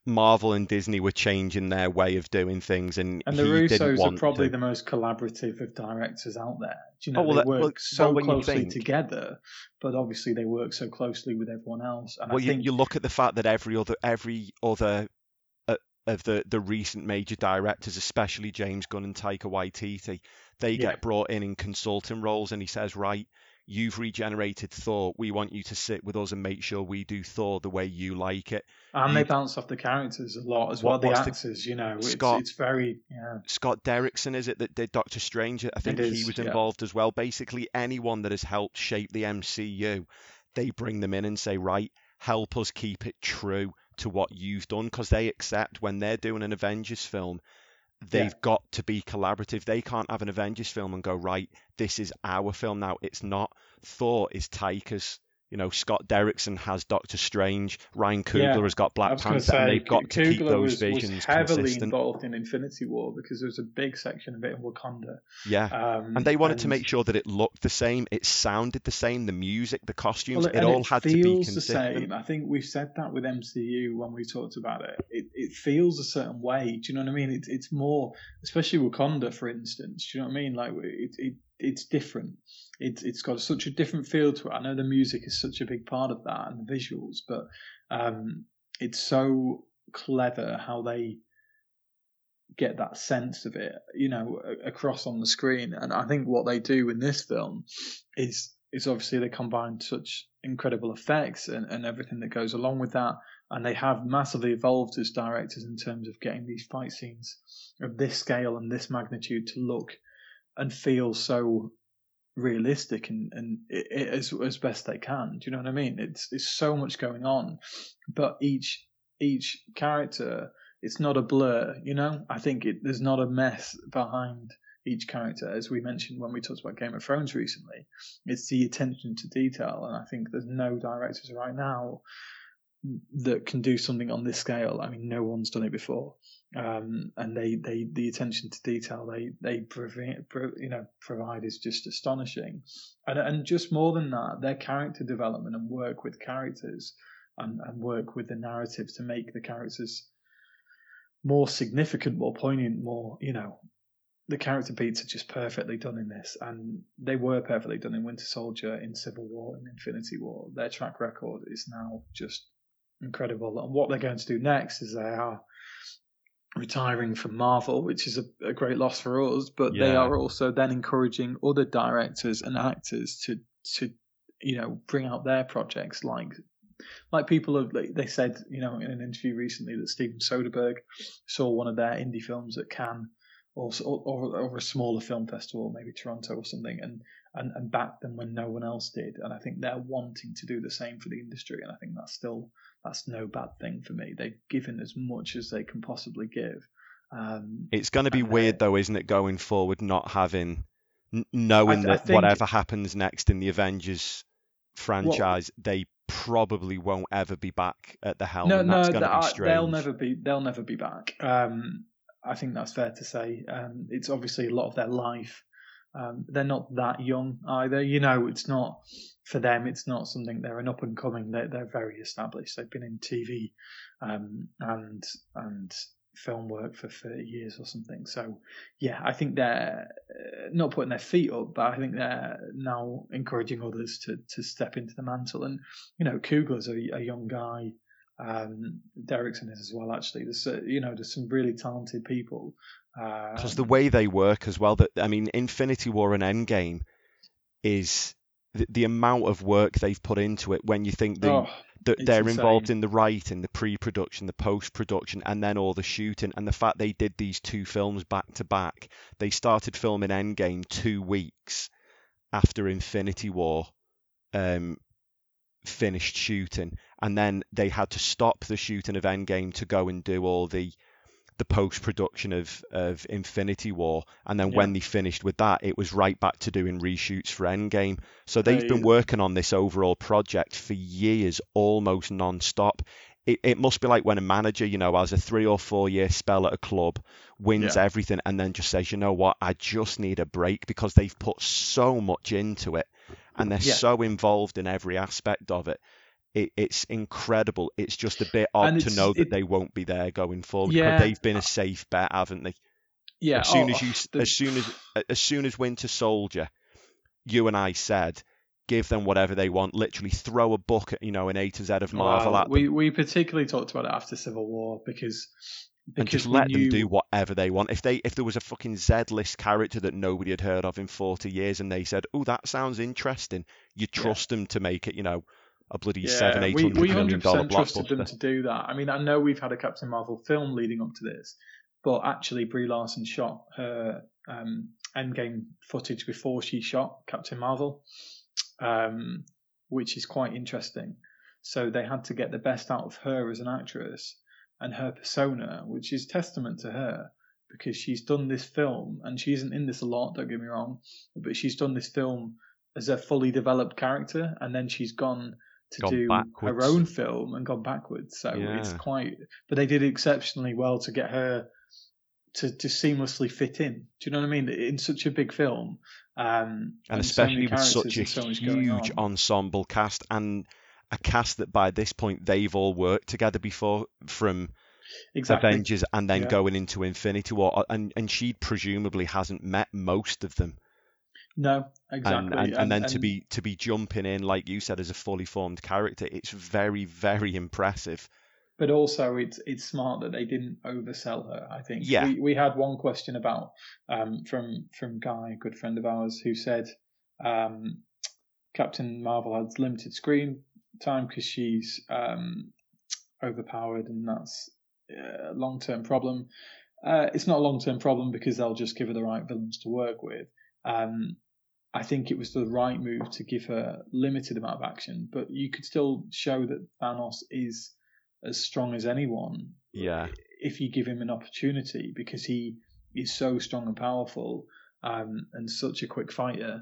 Marvel and Disney were changing their way of doing things, and, And the Russos are probably to. the most collaborative of directors out there. Do you know, Oh, well, they that- work well- so well, closely think- together, but obviously they work so closely with everyone else. And Well, I you, think you look at the fact that every other every other uh, of the the recent major directors, especially James Gunn and Taika Waititi, they Yeah. get brought in in consulting roles, and he says, right. You've regenerated Thor. We want you to sit with us and make sure we do Thor the way you like it. and they bounce off the characters a lot as What- well. The what's the- actors, you know, it's, Scott- it's very yeah. Scott Derrickson is it that did Doctor Strange? I think he is, was yeah. involved as well. Basically, anyone that has helped shape the MCU, they bring them in and say, right, help us keep it true to what you've done, because they accept when they're doing an Avengers film, they've Yeah. got to be collaborative. They can't have an Avengers film and go, right, this is our film now. It's not. Thor is Taika's. You know, Scott Derrickson has Doctor Strange. Ryan Coogler Yeah, has got Black was going to Panther, and they've got to keep Coogler those was, was heavily consistent. involved in Infinity War because there was a big section of it in Wakanda. Yeah. Um, And they wanted to make sure that it looked the same, it sounded the same, the music, the costumes, Well, it and all had to be feels the consistent. same. I think we've said that with MCU when we talked about it. It, it feels a certain way. Do you know what I mean? It's it's more, especially Wakanda, for instance. Do you know what I mean? Like it, it it's different. It's it's got such a different feel to it. I know the music is such a big part of that and the visuals, but um, it's so clever how they get that sense of it, you know, across on the screen. And I think what they do in this film is is obviously they combine such incredible effects and, and everything that goes along with that. And they have massively evolved as directors in terms of getting these fight scenes of this scale and this magnitude to look and feel so realistic and, and it, it, as, as best they can. Do you know what I mean? It's, it's so much going on, but each, each character, it's not a blur, you know? I think it, there's not a mess behind each character, as we mentioned when we talked about Game of Thrones recently. It's the attention to detail, and I think there's no directors right now that can do something on this scale. I mean, no one's done it before, um, and they, they the attention to detail they they provide, you know provide is just astonishing, and and just more than that, their character development and work with characters. and, and work with the narrative to make the characters more significant, more poignant, more you know. The character beats are just perfectly done in this, and they were perfectly done in Winter Soldier, in Civil War, in Infinity War. Their track record is now just incredible. And what they're going to do next is they are retiring from Marvel, which is a, a great loss for us. But yeah. they are also then encouraging other directors and actors to to you know bring out their projects like like people have they said you know in an interview recently that Steven Soderbergh saw one of their indie films at Cannes or, or, or a smaller film festival, maybe Toronto or something, and, and and backed them when no one else did. And I think they're wanting to do the same for the industry, and I think that's still that's no bad thing for me. They've given as much as they can possibly give. Um, it's going to be weird though, isn't it, going forward, not having knowing I, that whatever happens next in the Avengers franchise, well, they probably won't ever be back at the helm. No, no, they'll never be. They'll never be back. Um, I think that's fair to say. Um, it's obviously a lot of their life. Um, they're not that young either. You know, it's not for them, it's not something they're an up and coming. They're, they're very established. They've been in TV um, and and film work for 30 years or something. So yeah, I think they're uh, not putting their feet up, but I think they're now encouraging others to to step into the mantle. And you know, Coogler's a, a young guy. Um, Derrickson is as well. Actually, there's uh, you know there's some really talented people. Because um, the way they work as well. That I mean, Infinity War and Endgame is the, the amount of work they've put into it when you think they, oh, that they're insane. involved in the writing, the pre-production, the post-production, and then all the shooting, and the fact they did these two films back to back. They started filming Endgame two weeks after Infinity War um, finished shooting, and then they had to stop the shooting of Endgame to go and do all the the post production of of Infinity War, and then yeah. when they finished with that, it was right back to doing reshoots for Endgame. So they've hey. been working on this overall project for years, almost non-stop. It, it must be like when a manager, you know, has a three or four year spell at a club, wins yeah. everything, and then just says, you know what, I just need a break because they've put so much into it and they're so involved in every aspect of it it, it's incredible. It's just a bit odd to know that it, they won't be there going forward yeah, they've been a safe bet, haven't they? Yeah. As soon oh, as you, the... as soon as, as soon as Winter Soldier, you and I said, give them whatever they want. Literally throw a book at you know an A to Z of Marvel at them. We we particularly talked about it after Civil War because. Because and just let knew... them do whatever they want. If they if there was a fucking Z list character that nobody had heard of in 40 years and they said, "Oh, that sounds interesting," you trust yeah. them to make it, you know, a bloody yeah, seven, eight hundred we, we million dollar blockbuster. trusted them to do that. I mean, I know we've had a Captain Marvel film leading up to this, but actually Brie Larson shot her um, Endgame footage before she shot Captain Marvel, um, which is quite interesting. So they had to get the best out of her as an actress and her persona, which is testament to her because she's done this film and she isn't in this a lot. Don't get me wrong, but she's done this film as a fully developed character, and then she's gone to gone do backwards. her own film and gone backwards. So yeah. it's quite, but they did exceptionally well to get her to, to seamlessly fit in. Do you know what I mean? In such a big film, um, and, and especially so with such a so huge ensemble cast and a cast that by this point they've all worked together before from exactly. Avengers and then yeah. going into Infinity War, and and she presumably hasn't met most of them. No, exactly. And, and, and then and, to be to be jumping in, like you said, as a fully formed character, it's very very impressive. But also, it's it's smart that they didn't oversell her. I think. Yeah. We, we had one question about um, from from Guy, a good friend of ours, who said um, Captain Marvel has limited screen time because she's um, overpowered, and that's a long term problem. Uh, it's not a long term problem because they'll just give her the right villains to work with. Um, I think it was the right move to give her limited amount of action, but you could still show that Thanos is as strong as anyone. Yeah. If you give him an opportunity, because he is so strong and powerful, um, and such a quick fighter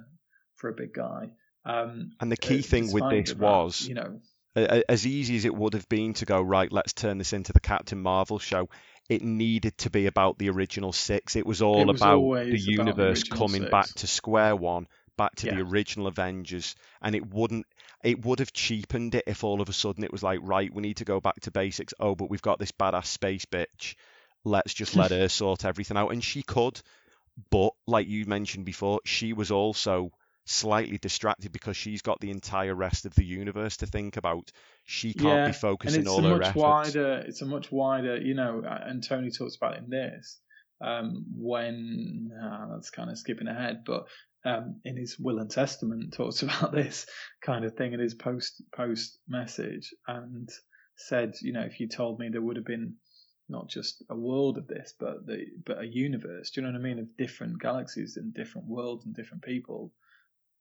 for a big guy. Um, and the key uh, thing with this was, you know, as easy as it would have been to go right, let's turn this into the Captain Marvel show. It needed to be about the original six. It was all it was about the universe about the coming six. back to square one back to Yeah. the original Avengers, and it wouldn't. It would have cheapened it if all of a sudden it was like, right, we need to go back to basics. Oh, but we've got this badass space bitch. Let's just let her [LAUGHS] sort everything out, and she could. But like you mentioned before, she was also slightly distracted because she's got the entire rest of the universe to think about. She can't Yeah, be focusing it's all a her much efforts. wider it's a much wider you know and tony talks about it in this um when uh, that's kind of skipping ahead but um in his will and testament [LAUGHS] talks about this kind of thing in his post post message and said you know if you told me there would have been not just a world of this but the but a universe do you know what i mean of different galaxies and different worlds and different people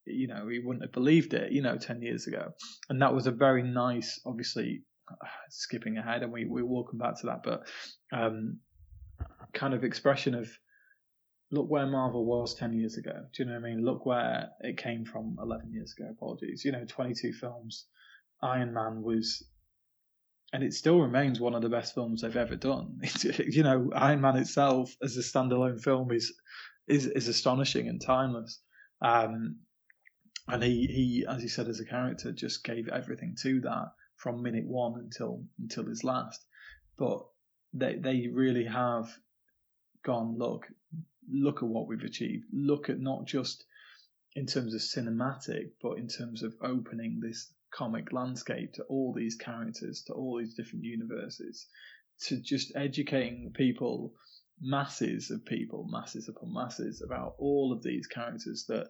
you know he wouldn't have believed it you know 10 years ago. And that was a very nice obviously [SIGHS] skipping ahead and we, we will come back to that but um kind of expression of look where marvel was 10 years ago. Do you know what i mean? Look where it came from 11 years ago. Apologies. You know 22 films iron man was and it still remains one of the best films they've ever done. [LAUGHS] You know iron man itself as a standalone film is is is astonishing and timeless. Um and he, he, as he said, as a character, just gave everything to that from minute one until until his last. But they they really have gone. Look, look at what we've achieved. Look at not just in terms of cinematic, but in terms of opening this comic landscape to all these characters, to all these different universes, to just educating people, masses of people, masses upon masses, about all of these characters that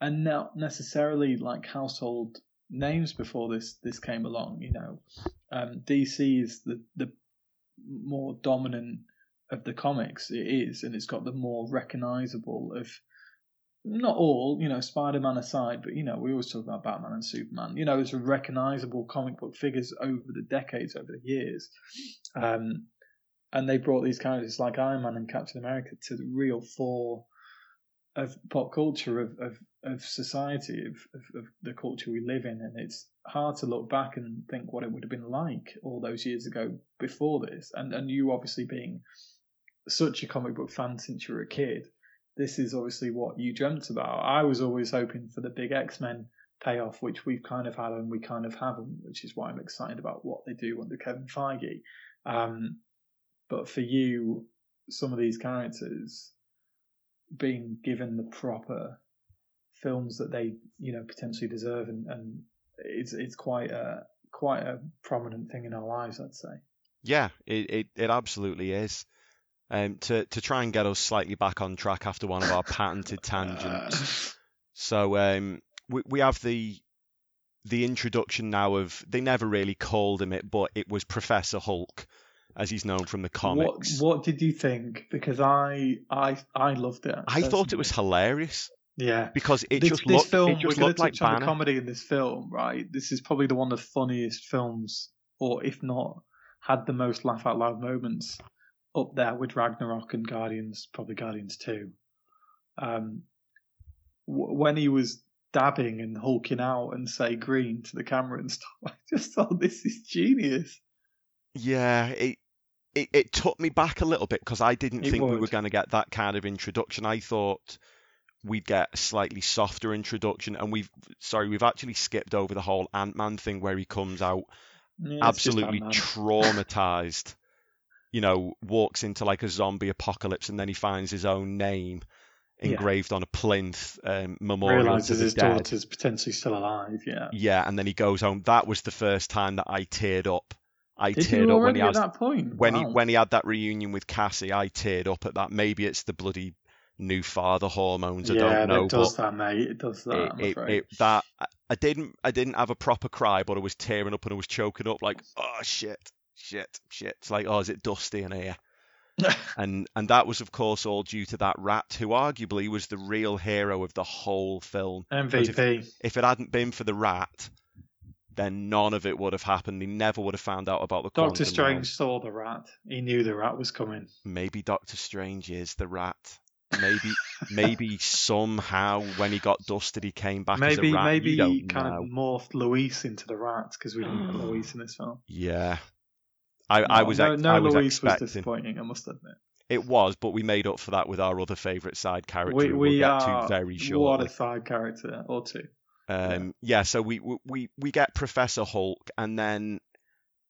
and not necessarily like household names before this this came along. You know, um, DC is the the more dominant of the comics. It is, and it's got the more recognizable of not all, you know, Spider Man aside, but you know, we always talk about Batman and Superman. You know, it's recognizable comic book figures over the decades, over the years. Um, and they brought these characters like Iron Man and Captain America to the real fore of pop culture of, of, of society of, of, of the culture we live in and it's hard to look back and think what it would have been like all those years ago before this. And and you obviously being such a comic book fan since you were a kid this is obviously what you dreamt about. I was always hoping for the big x-men payoff which we've kind of had and we kind of haven't which is why i'm excited about what they do under kevin feige. Um, but for you some of these characters being given the proper films that they you know potentially deserve and, and it's it's quite a quite a prominent thing in our lives I'd say Yeah, it, it, it absolutely is. Um, to to try and get us slightly back on track after one of our patented [LAUGHS] tangents. [LAUGHS] So um, we we have the the introduction now of they never really called him it, but it was Professor Hulk, as he's known from the what comics. what did you think? Because I I I loved it I thought it was hilarious. Yeah. Because it this, just this looked film it just looked like touch on the Banner. comedy in this film right? This is probably the one of the funniest films or if not had the most laugh out loud moments up there with Ragnarok and Guardians probably Guardians 2 um w- when he was dabbing and hulking out and say green to the camera and stuff [LAUGHS] I just thought this is genius. Yeah, it, it it took me back a little bit because I didn't It think we were going to get that kind of introduction. I thought we'd get a slightly softer introduction, and we've sorry, we've actually skipped over the whole Ant-Man thing where he comes out Yeah, absolutely traumatized. You know, walks into like a zombie apocalypse, and then he finds his own name Yeah. engraved on a plinth um, memorial to realizes his dead. daughter's potentially still alive yeah Yeah, and then he goes home. That was the first time that I teared up. I did teared up when he at has that point when he when he had that reunion with Cassie, I teared up at that. Maybe it's the bloody new father hormones. I yeah, don't know, it does that, mate. It does that. it, it, it that I didn't I didn't have a proper cry, but I was tearing up and I was choking up like, oh shit, shit, shit. It's like, oh, is it dusty in here? [LAUGHS] And and that was of course all due to that rat, who arguably was the real hero of the whole film. MVP. If it hadn't been for the rat, then none of it would have happened. He never would have found out about the Doctor. Strange saw the rat. He knew the rat was coming. maybe Doctor Strange is the rat. Maybe maybe somehow when he got dusted he came back maybe as a rat. maybe he kind know. of morphed Luis into the rat because we didn't get [GASPS] Luis in this film. Yeah. I, I was no, no I was Luis was expecting disappointing. I must admit. It was, but we made up for that with our other favourite side character. We, we we'll are very what a side character or two. Um, yeah, so we, we- we get Professor Hulk, and then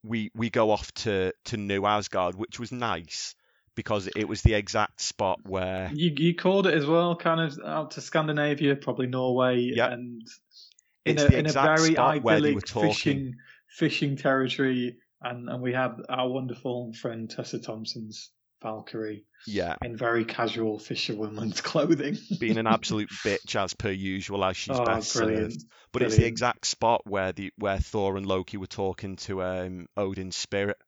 we we go off to to New Asgard, which was nice because it was the exact spot where You you called it as well, kind of out to Scandinavia, probably Norway, Yeah. and in it's a, the in a exact very spot where they were idyllic talking. fishing fishing territory, and and we have our wonderful friend Tessa Thompson's Valkyrie Yeah, in very casual fisherwoman's clothing. [LAUGHS] being an absolute [LAUGHS] bitch as per usual, as she's oh, best brilliant! served. But it's the exact spot where the where Thor and Loki were talking to um, Odin's spirit,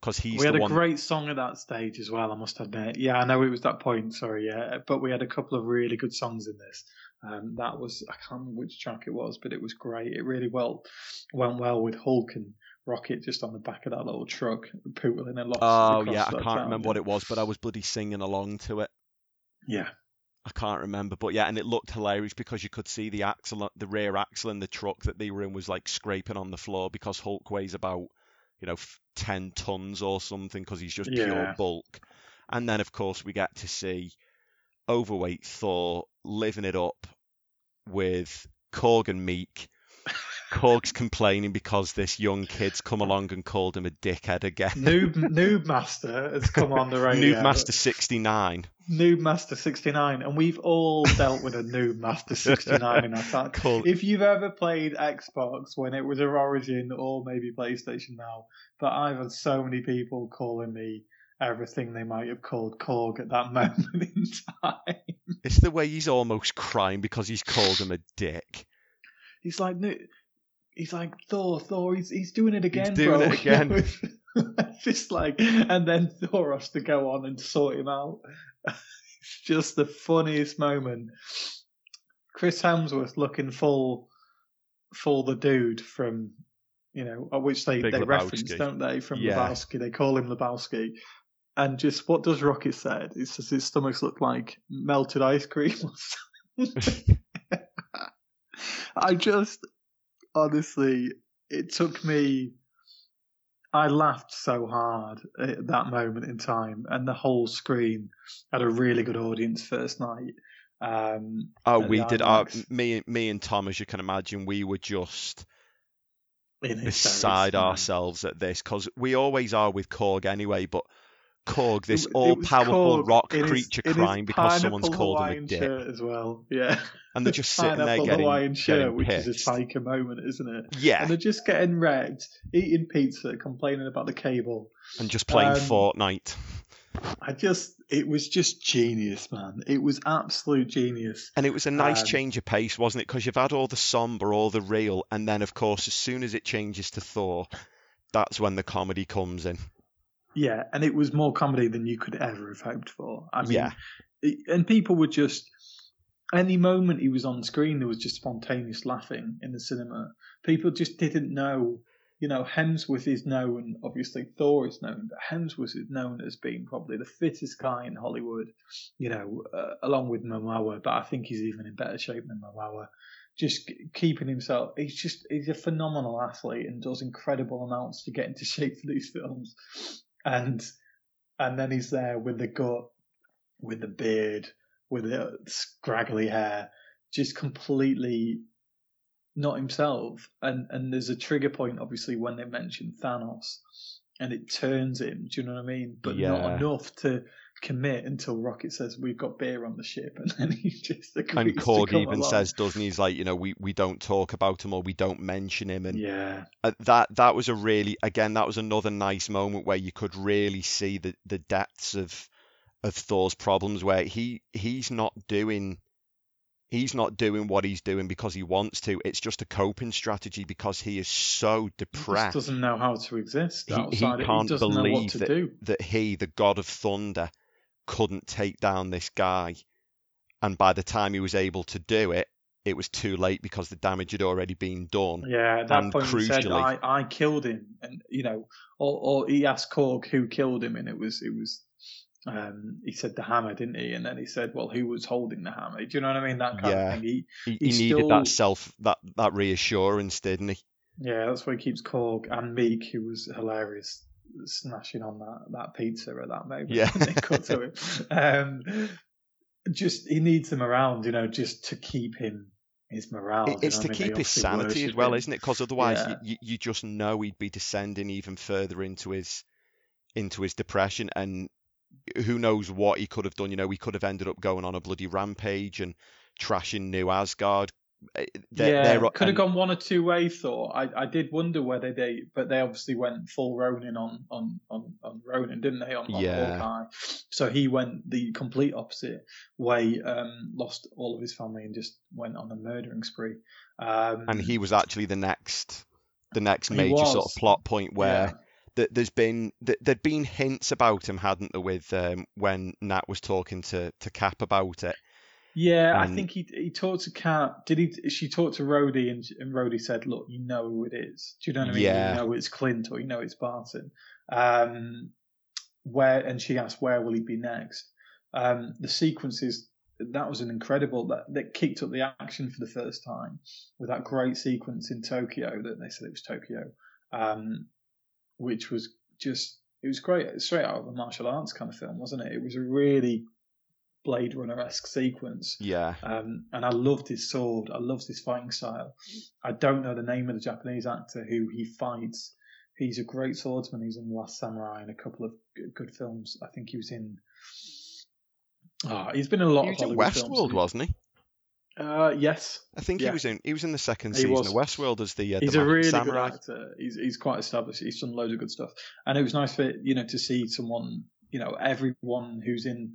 because he's we had a one. great song at that stage as well, I must admit. Yeah, I know it was that point, sorry, yeah. But we had a couple of really good songs in this. Um, that was, I can't remember which track it was, but it was great. It really well went well with Hulk and Rocket just on the back of that little truck, pootling and lots Oh yeah, I can't town, remember what it was, but I was bloody singing along to it. Yeah, I can't remember, but yeah, and it looked hilarious because you could see the axle, the rear axle in the truck that they were in was like scraping on the floor because Hulk weighs about, you know, ten tons or something because he's just pure bulk. And then of course we get to see overweight Thor living it up with Korg and Meek. Korg's complaining because this young kid's come along and called him a dickhead again. Noob Noob Master has come on the [LAUGHS] radio. Noob Master 69. Noob Master 69, and we've all dealt with a Noob Master 69 in our time. Call- If you've ever played Xbox when it was a Origin or maybe PlayStation now, but I've had so many people calling me everything they might have called Korg at that [LAUGHS] moment in time. It's the way he's almost crying because he's called him a dick. He's like, he's like Thor, Thor, he's he's doing it again, doing bro. it [LAUGHS] again. [LAUGHS] Just like, and then Thor has to go on and sort him out. [LAUGHS] it's just the funniest moment. Chris Hemsworth looking full, full the dude from, you know, uh, which they Big they Lebowski. reference, don't they? From Yeah. Lebowski, they call him Lebowski. And just what does Rocket said? It says his stomachs look like melted ice cream. or something. I just honestly, it took me. I laughed so hard at that moment in time, and the whole screen had a really good audience first night. Um, Oh, we did. Our, me, me and Tom, as you can imagine, we were just in beside ourselves at this because we always are with Korg anyway. But Korg, this w- it was all-powerful rock in creature, his crying because someone's called him a Hawaiian dick, shirt as well. Yeah, and they're just [LAUGHS] sitting there getting, Hawaiian shirt, getting which is a psycho moment, isn't it? yeah, And they're just getting wrecked, eating pizza, complaining about the cable. and just playing um, Fortnite. I just, it was just genius, man. It was absolute genius. And it was a nice Um, change of pace, wasn't it? Because you've had all the somber, all the real, and then of course, as soon as it changes to Thor, that's when the comedy comes in. Yeah, and it was more comedy than you could ever have hoped for. I mean, Yeah. it- and people were just any moment he was on screen, there was just spontaneous laughing in the cinema. People just didn't know. You know, Hemsworth is known, obviously Thor is known, but Hemsworth is known as being probably the fittest guy in Hollywood. You know, uh, along with Momoa, but I think he's even in better shape than Momoa. Just keeping himself, he's just he's a phenomenal athlete and does incredible amounts to get into [LAUGHS] shape for these films. And and then he's there with the gut, with the beard, with the scraggly hair, just completely not himself. And and there's a trigger point, obviously, when they mention Thanos, and it turns him. Do you know what I mean? But Yeah. not enough to commit until Rocket says we've got beer on the ship, and then he just agrees And Korg even along. says, doesn't he? He's like, you know, we, we don't talk about him or we don't mention him. And "Yeah, uh, that that was a really, again, that was another nice moment where you could really see the, the depths of of Thor's problems, where he he's not doing he's not doing what he's doing because he wants to. It's just a coping strategy because he is so depressed. he doesn't know how to exist He- he can't he doesn't know what believe to that- do." that he, the god of thunder, couldn't take down this guy. And by the time he was able to do it, it was too late because the damage had already been done. Yeah, at that And point he said, "I, I killed him," and you know, or, or he asked Korg who killed him, and it was it was. Um, he said the hammer, didn't he? And then he said, "Well, who was holding the hammer?" Do you know what I mean? That kind Yeah. of thing. He, He, he He's needed that self, that that reassurance, didn't he? yeah, that's why he keeps Korg and Meek, who was hilarious snatching on that, that pizza at that moment. Yeah. cut to it. Um, just he needs them around, you know, just to keep him his morale. It- it's to I mean? keep his sanity as well, him. isn't it? Because otherwise, Yeah. you, you just know he'd be descending even further into his into his depression, and who knows what he could have done. You know, he could have ended up going on a bloody rampage and trashing New Asgard. Eh, They're, yeah, they're, could have gone one or two ways. Thought I, I did wonder whether they, but they obviously went full Ronin on on on, on Ronin, didn't they? On, on Yeah. Hawkeye. So he went the complete opposite way. Um, lost all of his family and just went on a murdering spree. Um, and he was actually the next the next major sort of plot point where yeah. th- there's been th- there'd been hints about him, hadn't there, with um, when Nat was talking to to Cap about it. Yeah, I think he he talked to Kat. Did he? She talked to Rhodey, and and Rhodey said, "Look, you know who it is. Do you know what I mean? Yeah. You know it's Clint, or you know it's Barton." Um, where and she asked, "Where will he be next?" Um, the sequences that was an incredible that that kicked up the action for the first time with that great sequence in Tokyo that they said it was Tokyo, um, which was just it was great, straight out of a martial arts kind of film, wasn't it? It was a really Blade Runner esque sequence. Yeah, Um, and I loved his sword. I loved his fighting style. I don't know the name of the Japanese actor who he fights. He's a great swordsman. He's in The Last Samurai and a couple of good, good films. I think he was in. Ah, he's been in a lot he of was in Hollywood Westworld, films. wasn't he? Uh, yes, I think Yeah. he was in he was in the second He season was. of Westworld as the uh, he's the a really samurai. good actor. He's he's quite established. He's done loads of good stuff, and it was nice for you know to see someone. You know, everyone who's in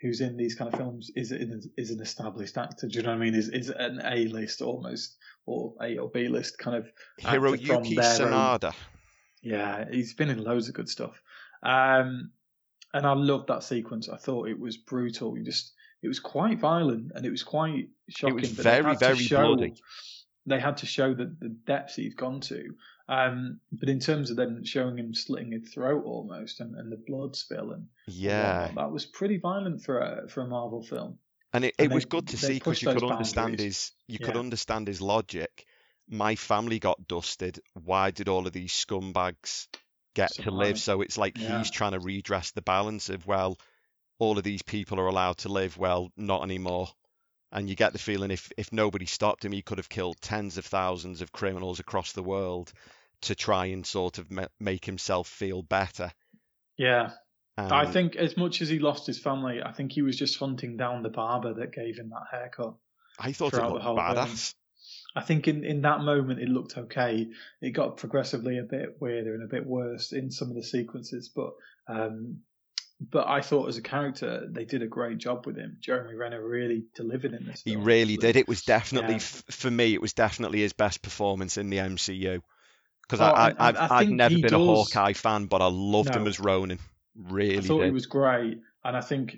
who's in these kind of films is in, is an established actor. Do you know what I mean? Is is an A list almost or A or B list kind of Hiroyuki their own- Yeah, he's been in loads of good stuff. Um, and I loved that sequence. I thought it was brutal. You just it was quite violent and it was quite shocking. It was very, very show- bloody. They had to show the, the depths he'd gone to. Um, but in terms of then showing him slitting his throat almost and, and the blood spill and Yeah, that was pretty violent for a for a Marvel film. and it, and was they- good to see because you could understand boundaries. his you could understand his logic. My family got dusted. Why did all of these scumbags get to live? So it's like Yeah. he's trying to redress the balance of well, all of these people are allowed to live. Well, not anymore. And you get the feeling if if nobody stopped him, he could have killed tens of thousands of criminals across the world to try and sort of make himself feel better. Yeah, I think as much as he lost his family, I think he was just hunting down the barber that gave him that haircut. I thought it looked badass. I think in, in that moment it looked okay. It got progressively a bit weirder and a bit worse in some of the sequences, but um, but I thought as a character they did a great job with him. Jeremy Renner really delivered in this. He really did. It was definitely, Yeah. f- for me, it was definitely his best performance in the MCU. Because Oh, I, I, I, have never been a Hawkeye fan, but I loved him No. as Ronin. Really I thought did. he was great, and I think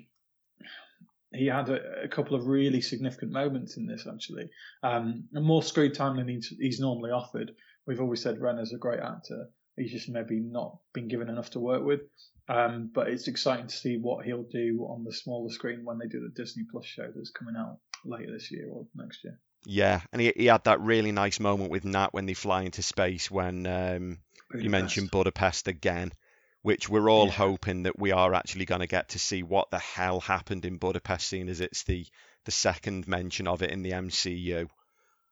he had a, a couple of really significant moments in this actually, um, and more screen time than he's, he's normally offered. We've always said Renner's a great actor. He's just maybe not been given enough to work with. Um, but it's exciting to see what he'll do on the smaller screen when they do the Disney Plus show that's coming out later this year or next year. Yeah, and he, he had that really nice moment with Nat when they fly into space when um, you mentioned Budapest again, which we're all Yeah. hoping that we are actually going to get to see what the hell happened in Budapest, seeing as it's the, the second mention of it in the MCU.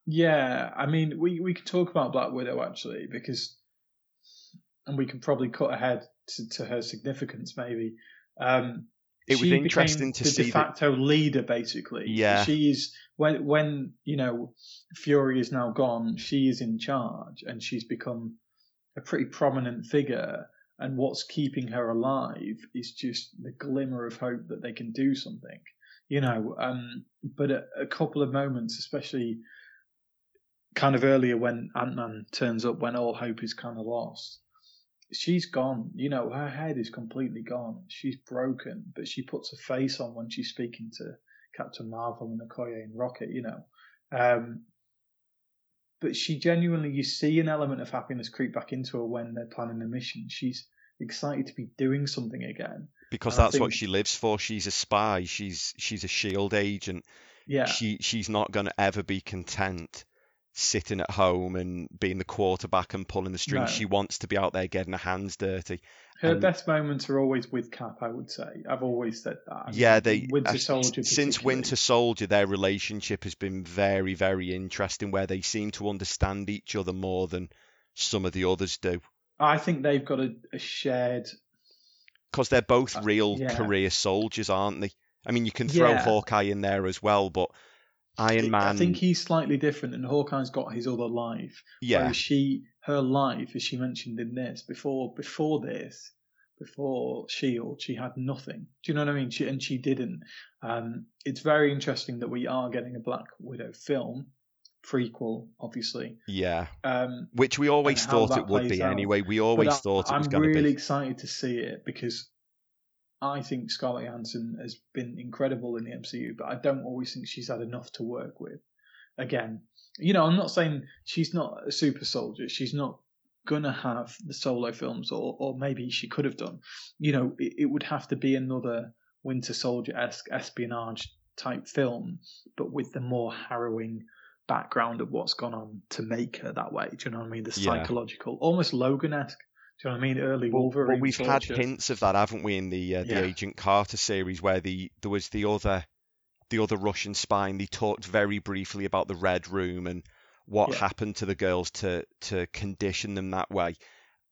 Yeah, I mean, we we could talk about Black Widow actually because, and we can probably cut ahead to, to her significance maybe. Um, It was she interesting became to the see de that- facto leader basically. Yeah. she is when when you know Fury is now gone, she is in charge and she's become a pretty prominent figure. And what's keeping her alive is just the glimmer of hope that they can do something, you know. Um, but a, a couple of moments, especially kind of earlier when Ant Man turns up when all hope is kind of lost. She's gone, you know, her head is completely gone. She's broken, but she puts a face on when she's speaking to Captain Marvel and Okoye and Rocket, you know. Um, but she genuinely, you see an element of happiness creep back into her when they're planning a mission. She's excited to be doing something again. Because And that's what she lives for. She's a spy. She's she's a shield agent. Yeah, She she's not going to ever be content sitting at home and being the quarterback and pulling the strings. No. She wants to be out there getting her hands dirty. Her And- best moments are always with Cap. I would say. I've always said that. Yeah, they Winter uh, Soldier since. Winter Soldier, their relationship has been very, very interesting, where they seem to understand each other more than some of the others do, I think they've got a, a shared. because they're both Uh, real yeah. career soldiers, aren't they? I mean, you can throw Yeah. Hawkeye in there as well, but Iron Man, I think he's slightly different, and Hawkeye's got his other life. yeah, she, her life, as she mentioned in this before, before this, before Shield, she had nothing. Do you know what I mean? She and she didn't. Um, it's very interesting that we are getting a Black Widow film, prequel, obviously. yeah, Um, which we always thought it would be out. anyway. We but always I- thought it was I'm going to really be. excited to see it because I think Scarlett Johansson has been incredible in the MCU, but I don't always think she's had enough to work with. Again, you know, I'm not saying she's not a super soldier. She's not gonna have the solo films, or or maybe she could have done. You know, it, it would have to be another Winter Soldier esque espionage type film, but with the more harrowing background of what's gone on to make her that way. Do you know what I mean? The Yeah. psychological, almost Logan esque. Do you know what I mean? Early Well, Wolverine. well, we've had hints of that, haven't we, in the uh, the Yeah. Agent Carter series, where the there was the other the other Russian spy, and they talked very briefly about the Red Room and what Yeah. happened to the girls to to condition them that way.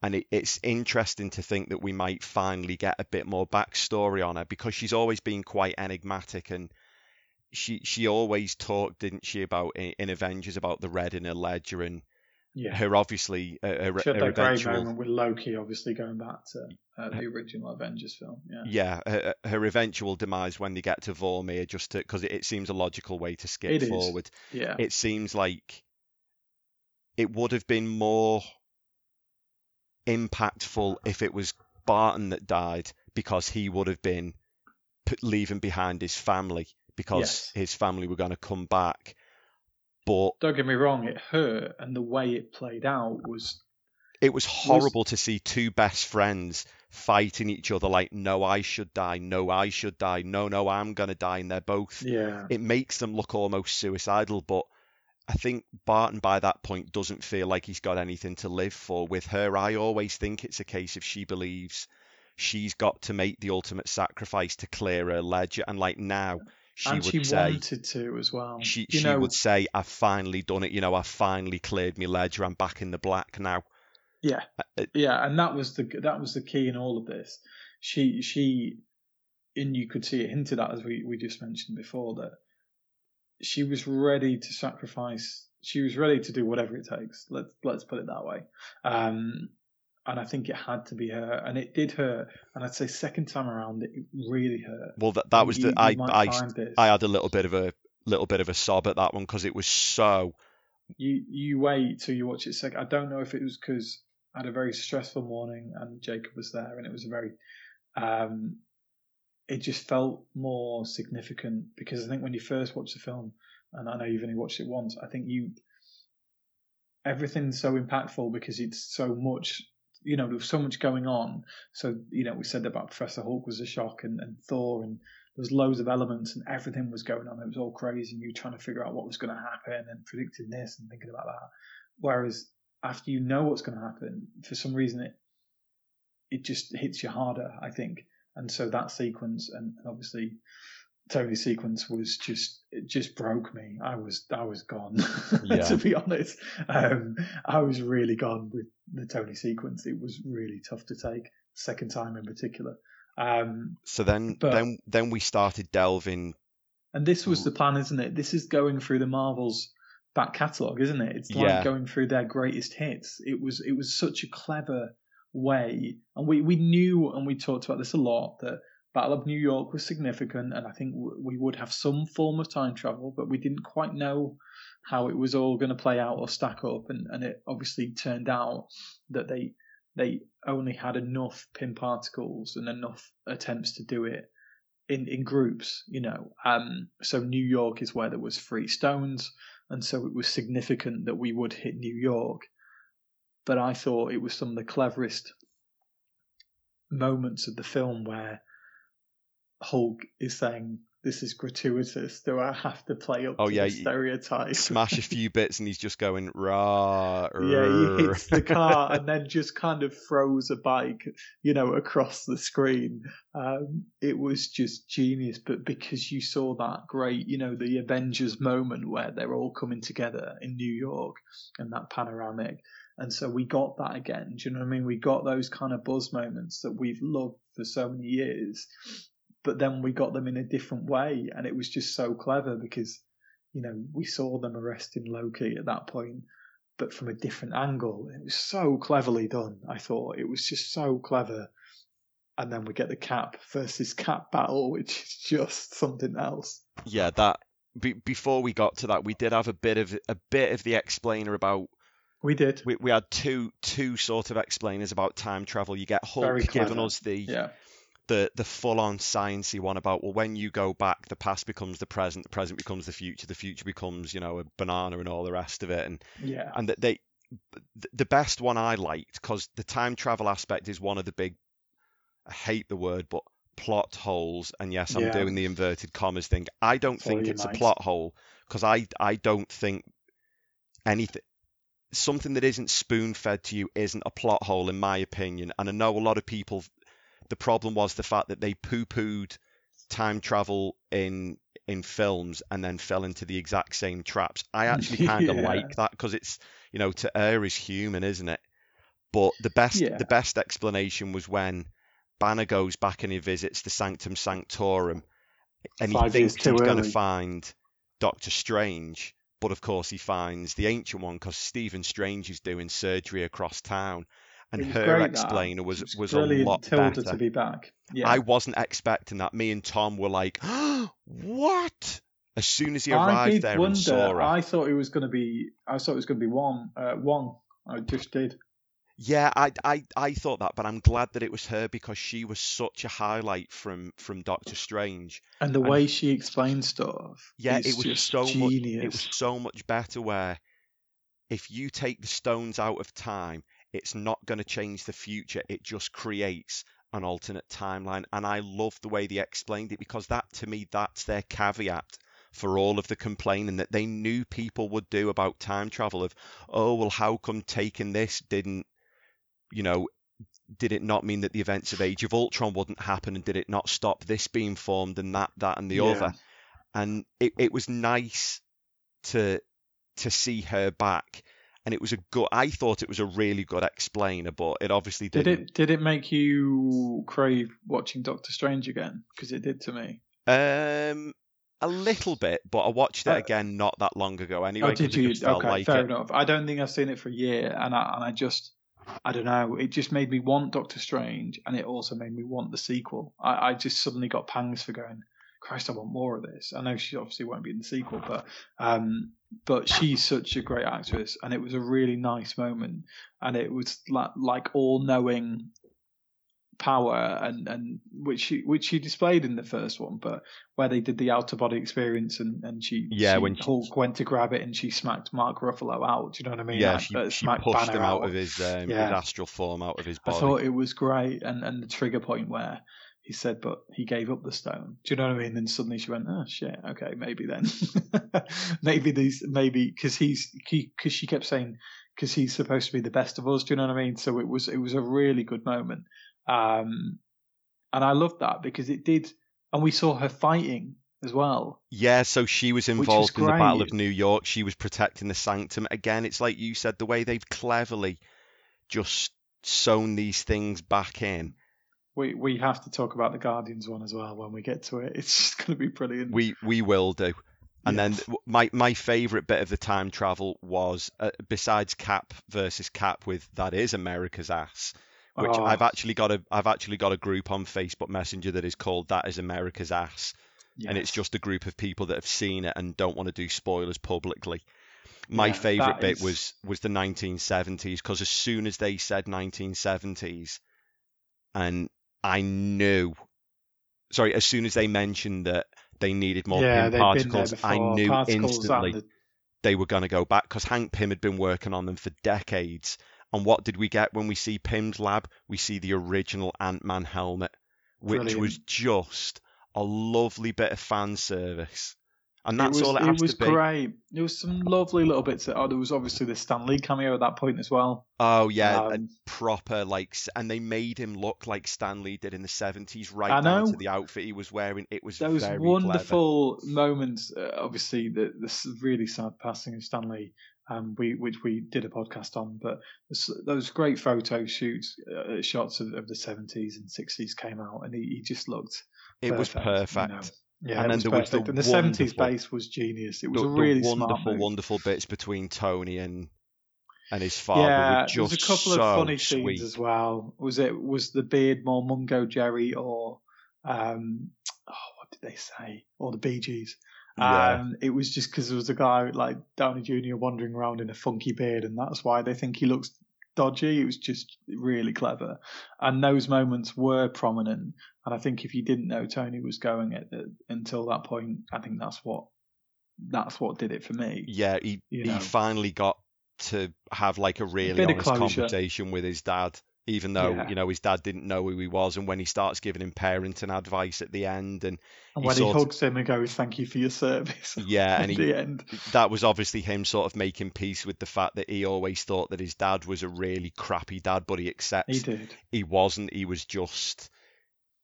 And it, it's interesting to think that we might finally get a bit more backstory on her because she's always been quite enigmatic and she she always talked, didn't she, about in, in Avengers about the red in her ledger and Yeah. her obviously uh, her, She had that great eventual moment with Loki, obviously going back to uh, the original Avengers film. Yeah. yeah, her, her eventual demise when they get to Vormir, just because it, it seems a logical way to skip It is. forward. Yeah. It seems like it would have been more impactful if it was Barton that died, because he would have been leaving behind his family, because Yes. his family were going to come back. But Don't get me wrong, it hurt, and the way it played out was it was horrible to see two best friends fighting each other like, no, I should die, no, I should die, no, no, I'm going to die, and they're both yeah. it makes them look almost suicidal. But I think Barton by that point doesn't feel like he's got anything to live for. With her, I always think it's a case of she believes she's got to make the ultimate sacrifice to clear her ledger. And like now, she and would she say, wanted to as well. she, you she know, would say, I've finally done it. You know, I've finally cleared my ledger. I'm back in the black now. Yeah, Uh, yeah, and that was the that was the key in all of this. She she, and you could see it hinted at as we we just mentioned before that she was ready to sacrifice. She was ready to do whatever it takes. Let's let's put it that way. Um, and I think it had to be her, and it did hurt. And I'd say second time around, it really hurt. Well, that, that was You- the, I, I. I had a little bit of a, little bit of a sob at that one because it was so, you you wait till you watch it second. I don't know if it was because I had a very stressful morning and Jacob was there, and it was a very, um, it just felt more significant because I think when you first watch the film, and I know you've only watched it once, I think you everything's so impactful because it's so much. You know, there was so much going on. So, you know, we said about Professor Hulk was a shock and, and Thor and there was loads of elements and everything was going on. It was all crazy and you trying to figure out what was going to happen and predicting this and thinking about that. Whereas after you know what's going to happen, for some reason it it just hits you harder, I think. And so that sequence and obviously Tony's sequence was just it just broke me. I was I was gone [LAUGHS] Yeah. to be honest. Um, I was really gone with the Tony sequence. It was really tough to take. Second time in particular. Um, so then, But- then, then we started delving And this was the plan, isn't it? This is going through the Marvels back catalogue, isn't it? It's like Yeah. going through their greatest hits. It was it was such a clever way, and we we knew and we talked about this a lot that Battle of New York was significant, and I think we would have some form of time travel, but we didn't quite know how it was all going to play out or stack up, and and it obviously turned out that they they only had enough Pym particles and enough attempts to do it in in groups, you know. Um, so New York is where there was three stones, and so it was significant that we would hit New York. But I thought it was some of the cleverest moments of the film where Hulk is saying this is gratuitous. Do I have to play up Oh, to yeah, the stereotype? Smash a few bits, and he's just going rah. Yeah, he hits the car and then just kind of throws a bike, you know, across the screen. Um, it was just genius. But because you saw that great, you know, the Avengers moment where they're all coming together in New York and that panoramic. And so we got that again. Do you know what I mean? We got those kind of buzz moments that we've loved for so many years, but then we got them in a different way. And it was just so clever because, you know, we saw them arresting Loki at that point but from a different angle. It was so cleverly done. I thought it was just so clever. And then we get the Cap versus Cap battle, [LAUGHS] which is just something else. yeah, that. Be, before we got to that, we did have a bit of a bit of the explainer about. We did. We, we had two two sort of explainers about time travel. You get Hulk giving us the Yeah. The the full on sciencey one about well when you go back the past becomes the present the present becomes the future the future becomes you know a banana and all the rest of it. And Yeah. and that they the best one I liked because the time travel aspect is one of the big I hate the word but plot holes. And yes I'm Yeah. doing the inverted commas thing. I don't think it's a plot hole because I I don't think anything something that isn't spoon fed to you isn't a plot hole in my opinion. And I know a lot of people the problem was the fact that they poo-pooed time travel in in films and then fell into the exact same traps. I actually [LAUGHS] kind of Yeah. like that because it's you know to err is human, isn't it? But the best Yeah. the best explanation was when Banner goes back and he visits the Sanctum Sanctorum and Five he thinks he's going to find Doctor Strange, but of course he finds the ancient one because Stephen Strange is doing surgery across town, and was her great, that. explainer was It was a lot Tilda better. to be back. Yeah. I wasn't expecting that. Me and Tom were like, [GASPS] "What?" As soon as he arrived there wonder. and saw her, I thought it was going to be. I thought it was going to be one. Uh, one. I just did. yeah, I, I, I thought that, but I'm glad that it was her because she was such a highlight from from Doctor Strange. And the And- way she explained stuff. Yeah, is it was so much. It was so much better. Where if you take the stones out of time, it's not going to change the future. It just creates an alternate timeline, and I love the way they explained it because that, to me, that's their caveat for all of the complaining that they knew people would do about time travel. Of oh well, how come taking this didn't, you know. Did it not mean that the events of Age of Ultron wouldn't happen, and did it not stop this being formed and that, that, and the Yeah. other? and it, it was nice to to see her back and it was a good i thought it was a really good explainer but it obviously Did didn't it? Did it make you crave watching Doctor Strange again? Because it did to me. um a little bit but i watched it Uh, again not that long ago anyway oh, did you? felt Okay, like fair it. enough. I don't think I've seen it for a year, and I and I just I don't know. It just made me want Doctor Strange, and it also made me want the sequel. I, I just suddenly got pangs for going. Christ, I want more of this. I know she obviously won't be in the sequel, but um, but she's such a great actress, and it was a really nice moment, and it was like like all knowing power and and which she which she displayed in the first one, but where they did the outer body experience and and she Yeah, she, when she- Hulk went to grab it and she smacked Mark Ruffalo out. Do you know what I mean? yeah Like, she, uh, she smacked pushed Banner him out of his um, Yeah. his astral form out of his body I thought it was great, and and the trigger point where he said, but he gave up the stone. Do you know what I mean? And suddenly she went, oh shit, okay, maybe then, [LAUGHS] maybe these, maybe because he's because she kept saying because he's supposed to be the best of us. Do you know what I mean? So it was it was a really good moment, um, and I loved that because it did, and we saw her fighting as well. Yeah, so she was was involved in the Battle of. New York. She was protecting the sanctum. Again, it's like you said, the way they've cleverly just sewn these things back in. We we have to talk about the Guardians one as well when we get to it. [LAUGHS] It's just going to be brilliant. We we will do. And then Yes. w- my my favorite bit of the time travel was uh, besides Cap versus Cap with that is America's ass, which Oh. I've actually got a I've actually got a group on Facebook Messenger that is called that is America's ass, and it's just a group of people that have seen it and don't want to do spoilers publicly. My Yeah, favorite bit is- was was the 1970s because as soon as they said 1970s, and I knew, sorry, as soon as they mentioned that they needed more yeah, Pym particles, I knew Particles instantly the- they were going to go back because Hank Pym had been working on them for decades. And what did we get when we see Pym's lab? We see the original Ant Man helmet, which was just a lovely bit of fan service. And that's it was, all it has it was to be. great. There was some lovely little bits. Oh, there was obviously the Stan Lee cameo at that point as well. Oh yeah, Um, proper like, and they made him look like Stan Lee did in the seventies, right I down to the outfit he was wearing. It was Those wonderful moments. Uh, obviously, the this really sad passing of Stan Lee, um, we which we did a podcast on. But those great photo shoots, uh, shots of, of the seventies and sixties came out, and he, he just looked. Clever. It was perfect, perfect. you know. Yeah, And then there was the and the seventies wonderful- bass was genius. It was the, a really smart wonderful, wonderful bits between Tony and and his father Yeah, there was a couple so of funny sweet. scenes as well. Was it was the beard more Mungo Jerry or um oh what did they say or the Bee Gees? Yeah. And it was just because there was a guy like Downey Jr. wandering around in a funky beard, and that's why they think he looks dodgy. It was just really clever, and those moments were prominent. And I think if you didn't know Tony was going at the, until that point, I think that's what that's what did it for me. Yeah, he You he finally got to have like a really honest conversation with his dad, even though Yeah. you know his dad didn't know who he was, and when he starts giving him parenting advice at the end, and And he when he of- hugs him and goes, "Thank you for your service." [LAUGHS] yeah, at and he the end. that was obviously him sort of making peace with the fact that he always thought that his dad was a really crappy dad, but he accepts He did. he wasn't. He was just